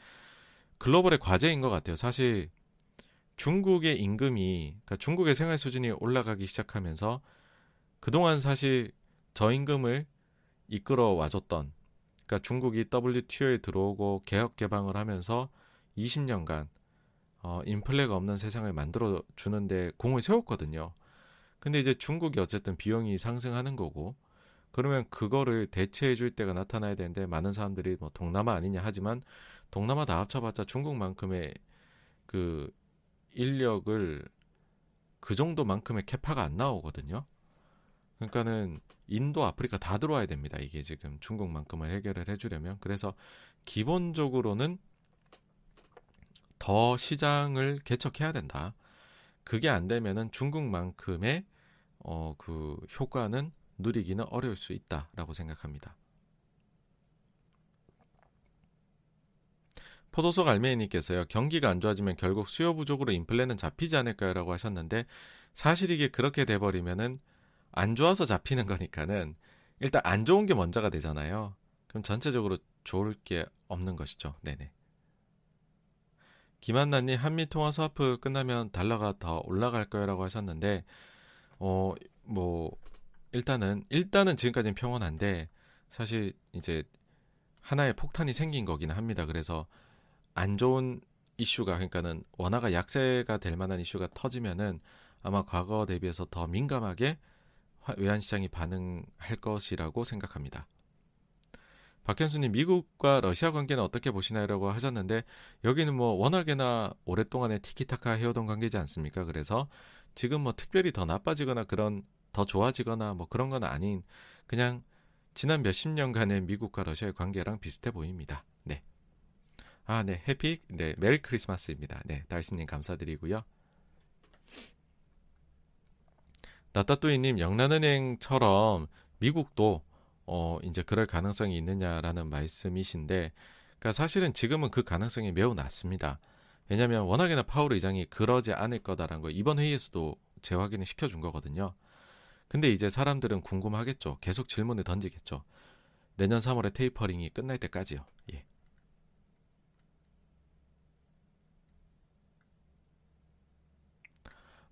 글로벌의 과제인 것 같아요. 사실 중국의 임금이 그러니까 중국의 생활 수준이 올라가기 시작하면서 그동안 사실 저임금을 이끌어 와줬던 그러니까 중국이 WTO에 들어오고 개혁 개방을 하면서 20년간 어, 인플레가 없는 세상을 만들어 주는데 공을 세웠거든요. 근데 이제 중국이 어쨌든 비용이 상승하는 거고 그러면 그거를 대체해 줄 때가 나타나야 되는데 많은 사람들이 뭐 동남아 아니냐 하지만 동남아 다 합쳐봤자 중국만큼의 그 인력을 그 정도만큼의 캐파가 안 나오거든요. 그러니까는 인도, 아프리카 다 들어와야 됩니다. 이게 지금 중국만큼을 해결을 해주려면 그래서 기본적으로는 더 시장을 개척해야 된다. 그게 안 되면은 중국만큼의 어 그 효과는 누리기는 어려울 수 있다라고 생각합니다. 포도속 알메이님께서요 경기가 안 좋아지면 결국 수요 부족으로 인플레는 잡히지 않을까요라고 하셨는데 사실 이게 그렇게 돼버리면은 안 좋아서 잡히는 거니까는 일단 안 좋은 게 먼저가 되잖아요. 그럼 전체적으로 좋을 게 없는 것이죠. 네네. 김한나님 한미 통화 스와프 끝나면 달러가 더 올라갈 거라고 하셨는데 어뭐 일단은 일단은 지금까지는 평온한데 사실 이제 하나의 폭탄이 생긴 거기는 합니다. 그래서 안 좋은 이슈가 그러니까는 원화가 약세가 될 만한 이슈가 터지면은 아마 과거 대비해서 더 민감하게 외환 시장이 반응할 것이라고 생각합니다. 박현수님 미국과 러시아 관계는 어떻게 보시나요라고 하셨는데 여기는 뭐 워낙에나 오랫동안에 티키타카 해오던 관계지 않습니까? 그래서 지금 뭐 특별히 더 나빠지거나 그런 더 좋아지거나 뭐 그런 건 아닌 그냥 지난 몇십 년간의 미국과 러시아의 관계랑 비슷해 보입니다. 네. 아, 네. 해피, 네. 메리 크리스마스입니다. 네. 달신님 감사드리고요. 나따뚜이님, 영란은행처럼 미국도 어, 이제 그럴 가능성이 있느냐라는 말씀이신데, 그러니까 사실은 지금은 그 가능성이 매우 낮습니다. 왜냐하면 워낙에나 파월 의장이 그러지 않을 거다라는 걸 이번 회의에서도 재확인을 시켜준 거거든요. 근데 이제 사람들은 궁금하겠죠. 계속 질문을 던지겠죠. 내년 3월에 테이퍼링이 끝날 때까지요. 예.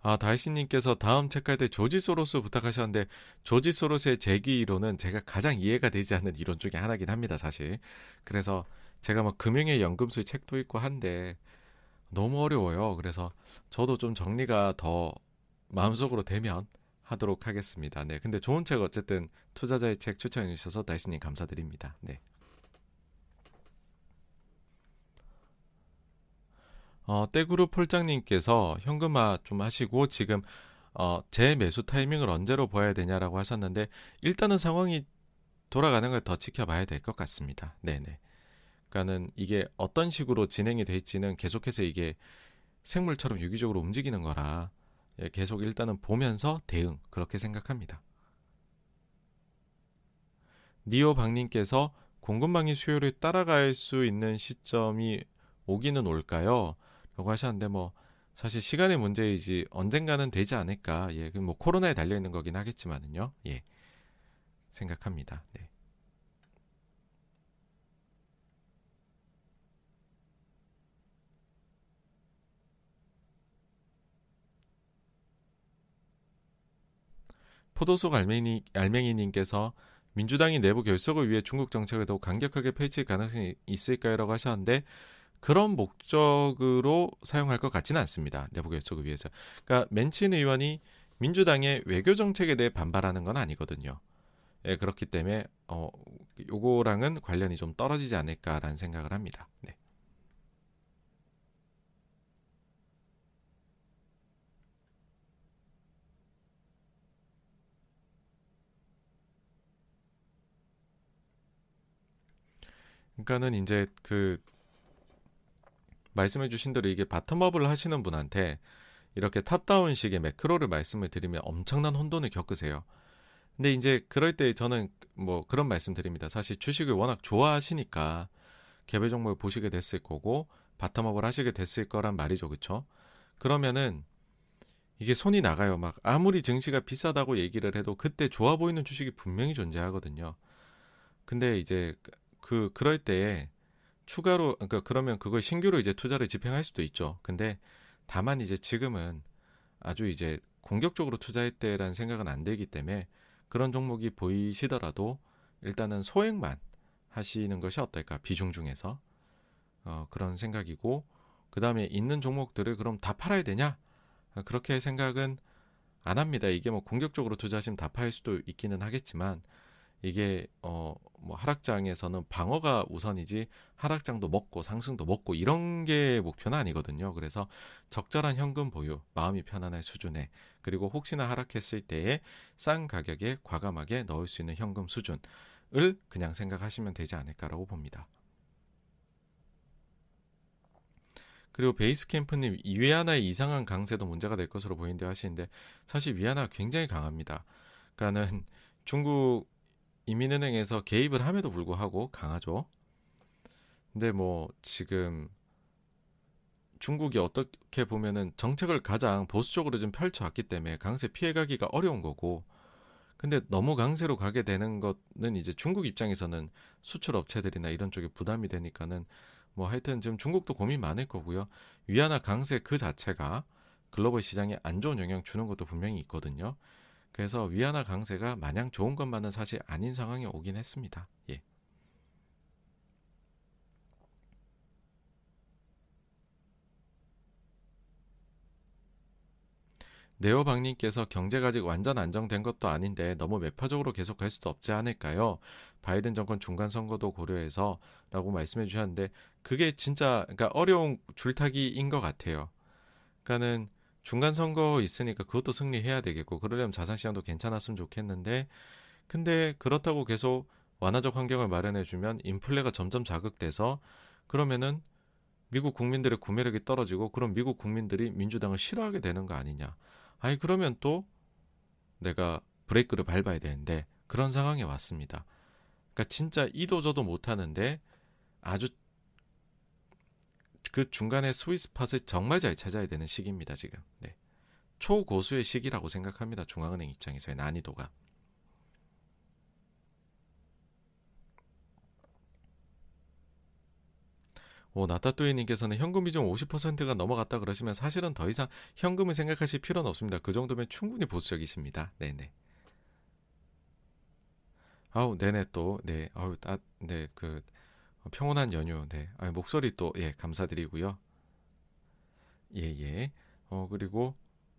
아, 다이씨님께서 다음 책할 때 조지 소로스 부탁하셨는데 조지 소로스의 재기 이론은 제가 가장 이해가 되지 않는 이론 중에 하나긴 합니다, 사실. 그래서 제가 뭐 금융의 연금술 책도 있고 한데 너무 어려워요. 그래서 저도 좀 정리가 더 마음속으로 되면 하도록 하겠습니다. 네. 근데 좋은 책 어쨌든 투자자의 책 추천해 주셔서 다이스님 감사드립니다. 네. 어, 떼그룹 폴장님께서 현금화 좀 하시고 지금 어, 재 매수 타이밍을 언제로 봐야 되냐라고 하셨는데 일단은 상황이 돌아가는 걸 더 지켜봐야 될 것 같습니다. 네네. 그러니까는 이게 어떤 식으로 진행이 될지는 계속해서 이게 생물처럼 유기적으로 움직이는 거라 예, 계속 일단은 보면서 대응 그렇게 생각합니다. 니오 박님께서 공급망이 수요를 따라갈 수 있는 시점이 오기는 올까요? 라고 하셨는데 뭐 사실 시간의 문제이지 언젠가는 되지 않을까. 예, 뭐 코로나에 달려 있는 거긴 하겠지만은요. 예. 생각합니다. 네. 포도속 알맹이, 알맹이님께서 민주당이 내부 결속을 위해 중국 정책을 더욱 강력하게 펼칠 가능성이 있을까요? 라고 하셨는데 그런 목적으로 사용할 것 같지는 않습니다. 내부 결속을 위해서. 그러니까 맨친 의원이 민주당의 외교 정책에 대해 반발하는 건 아니거든요. 예, 그렇기 때문에 어 요거랑은 관련이 좀 떨어지지 않을까라는 생각을 합니다. 네. 그러니까는 이제 그 말씀해 주신 대로 이게 바텀업을 하시는 분한테 이렇게 탑다운식의 매크로를 말씀을 드리면 엄청난 혼돈을 겪으세요. 근데 이제 그럴 때 저는 뭐 그런 말씀 드립니다. 사실 주식을 워낙 좋아하시니까 개별 종목을 보시게 됐을 거고 바텀업을 하시게 됐을 거란 말이죠. 그쵸? 그러면은 이게 손이 나가요. 막 아무리 증시가 비싸다고 얘기를 해도 그때 좋아 보이는 주식이 분명히 존재하거든요. 근데 이제 그 그럴 때 추가로 그러니까 그러면 그걸 신규로 이제 투자를 집행할 수도 있죠. 근데 다만 이제 지금은 아주 이제 공격적으로 투자할 때라는 생각은 안 되기 때문에 그런 종목이 보이시더라도 일단은 소액만 하시는 것이 어떨까 비중 중에서 어, 그런 생각이고 그 다음에 있는 종목들을 그럼 다 팔아야 되냐 그렇게 생각은 안 합니다. 이게 뭐 공격적으로 투자하시면 다 팔 수도 있기는 하겠지만 이게 어 뭐 하락장에서는 방어가 우선이지 하락장도 먹고 상승도 먹고 이런 게 목표는 아니거든요. 그래서 적절한 현금 보유, 마음이 편안할 수준에 그리고 혹시나 하락했을 때에 싼 가격에 과감하게 넣을 수 있는 현금 수준을 그냥 생각하시면 되지 않을까라고 봅니다. 그리고 베이스 캠프님 위안화의 이상한 강세도 문제가 될 것으로 보이는데 하시는데 사실 위안화 굉장히 강합니다. 그러니까는 중국 이민은행에서 개입을 함에도 불구하고 강하죠. 근데 뭐 지금 중국이 어떻게 보면은 정책을 가장 보수적으로 좀 펼쳐왔기 때문에 강세 피해가기가 어려운 거고 근데 너무 강세로 가게 되는 것은 이제 중국 입장에서는 수출 업체들이나 이런 쪽에 부담이 되니까는 뭐 하여튼 지금 중국도 고민 많을 거고요. 위안화 강세 그 자체가 글로벌 시장에 안 좋은 영향 주는 것도 분명히 있거든요. 그래서 위안화 강세가 마냥 좋은 것만은 사실 아닌 상황이 오긴 했습니다. 예. 네오방님께서 경제가 아직 완전 안정된 것도 아닌데 너무 매파적으로 계속 갈 수도 없지 않을까요? 바이든 정권 중간 선거도 고려해서 라고 말씀해 주셨는데 그게 진짜 그러니까 어려운 줄타기인 것 같아요. 그러니까는 중간 선거 있으니까 그것도 승리해야 되겠고 그러려면 자산 시장도 괜찮았으면 좋겠는데 근데 그렇다고 계속 완화적 환경을 마련해 주면 인플레가 점점 자극돼서 그러면은 미국 국민들의 구매력이 떨어지고 그럼 미국 국민들이 민주당을 싫어하게 되는 거 아니냐. 아니 그러면 또 내가 브레이크를 밟아야 되는데 그런 상황에 왔습니다. 그러니까 진짜 이도 저도 못 하는데 아주 그 중간에 스위스 스팟을 정말 잘 찾아야 되는 시기입니다 지금. 네. 초고수의 시기라고 생각합니다 중앙은행 입장에서의 난이도가. 오, 나타뚜이님께서는 현금 비중 50%가 넘어갔다 그러시면 사실은 더 이상 현금을 생각하실 필요는 없습니다. 그 정도면 충분히 보수적이십니다. 네네. 아우, 네네 또, 네, 아우, 따, 네, 그 평온한 연휴, 네, 아, 목소리 또, 예, 감사드리고요. 예, 예. 어, 그리고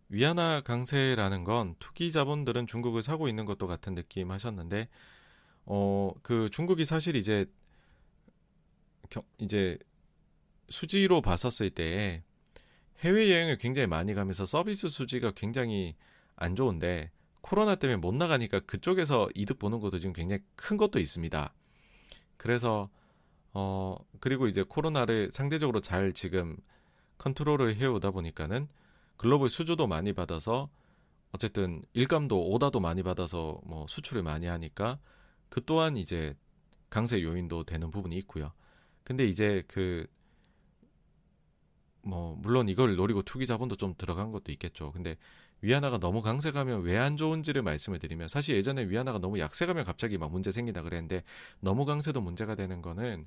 위안화 강세라는 건 투기 자본들은 중국을 사고 있는 것도 같은 느낌 하셨는데, 어, 그 중국이 사실 이제 겨, 이제 수지로 봤었을 때 해외 여행을 굉장히 많이 가면서 서비스 수지가 굉장히 안 좋은데 코로나 때문에 못 나가니까 그쪽에서 이득 보는 것도 지금 굉장히 큰 것도 있습니다. 그래서 어 그리고 이제 코로나를 상대적으로 잘 지금 컨트롤을 해오다 보니까는 글로벌 수주도 많이 받아서 어쨌든 일감도 오다도 많이 받아서 뭐 수출을 많이 하니까 그 또한 이제 강세 요인도 되는 부분이 있고요. 근데 이제 그 뭐 물론 이걸 노리고 투기 자본도 좀 들어간 것도 있겠죠. 근데 위안화가 너무 강세가면 왜 안 좋은지를 말씀을 드리면 사실 예전에 위안화가 너무 약세가면 갑자기 막 문제 생기다 그랬는데 너무 강세도 문제가 되는 거는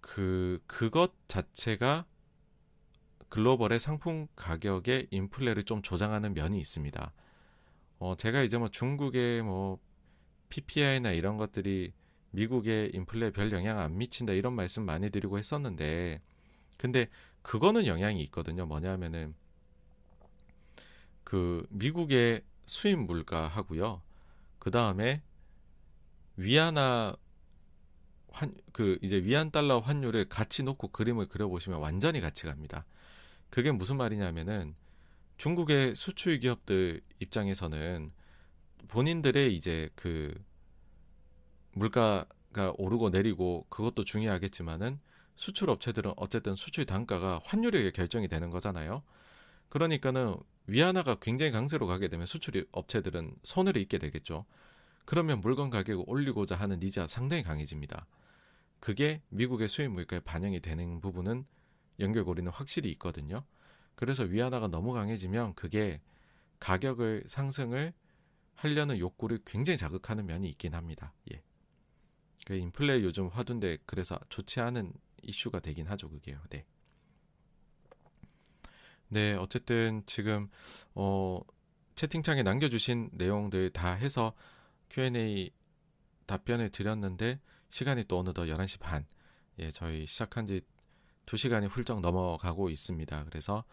그 그것 자체가 글로벌의 상품 가격의 인플레를 좀 조장하는 면이 있습니다. 어 제가 이제 뭐 중국의 뭐 PPI나 이런 것들이 미국의 인플레에 별 영향 안 미친다 이런 말씀 많이 드리고 했었는데 근데 그거는 영향이 있거든요. 뭐냐면은 그 미국의 수입 물가하고요. 그 다음에 위안화 환, 그 이제 위안 달러 환율을 같이 놓고 그림을 그려보시면 완전히 같이 갑니다. 그게 무슨 말이냐면은 중국의 수출 기업들 입장에서는 본인들의 이제 그 물가가 오르고 내리고 그것도 중요하겠지만은 수출 업체들은 어쨌든 수출 단가가 환율에 결정이 되는 거잖아요. 그러니까는 위안화가 굉장히 강세로 가게 되면 수출 업체들은 손해를 입게 되겠죠. 그러면 물건 가격을 올리고자 하는 니즈가 상당히 강해집니다. 그게 미국의 수입 물가에 반영이 되는 부분은 연결고리는 확실히 있거든요. 그래서 위안화가 너무 강해지면 그게 가격을 상승을 하려는 욕구를 굉장히 자극하는 면이 있긴 합니다. 예. 그 인플레 요즘 화두인데 그래서 좋지 않은 이슈가 되긴 하죠, 그게요. 네. 네, 어쨌든 지금 어 채팅창에 남겨주신 내용들 다 해서 Q&A 답변을 드렸는데 시간이 또 어느덧 11시 반. 예, 저희 시작한 지 2시간이 훌쩍 넘어가고 있습니다. 그래서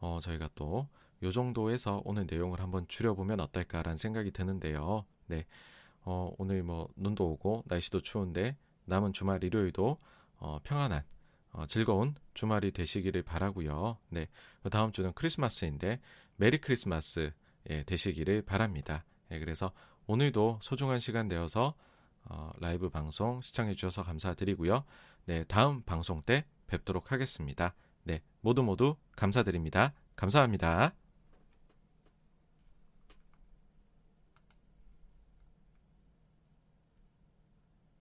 어 저희가 또 요 정도에서 오늘 내용을 한번 줄여보면 어떨까라는 생각이 드는데요. 네. 어, 오늘 뭐 눈도 오고 날씨도 추운데 남은 주말 일요일도 어, 평안한 어, 즐거운 주말이 되시기를 바라고요. 네, 그 다음 주는 크리스마스인데 메리 크리스마스 예, 되시기를 바랍니다. 예, 그래서 오늘도 소중한 시간 되어서 어, 라이브 방송 시청해 주셔서 감사드리고요. 네, 다음 방송 때 뵙도록 하겠습니다. 네, 모두 모두 감사드립니다. 감사합니다.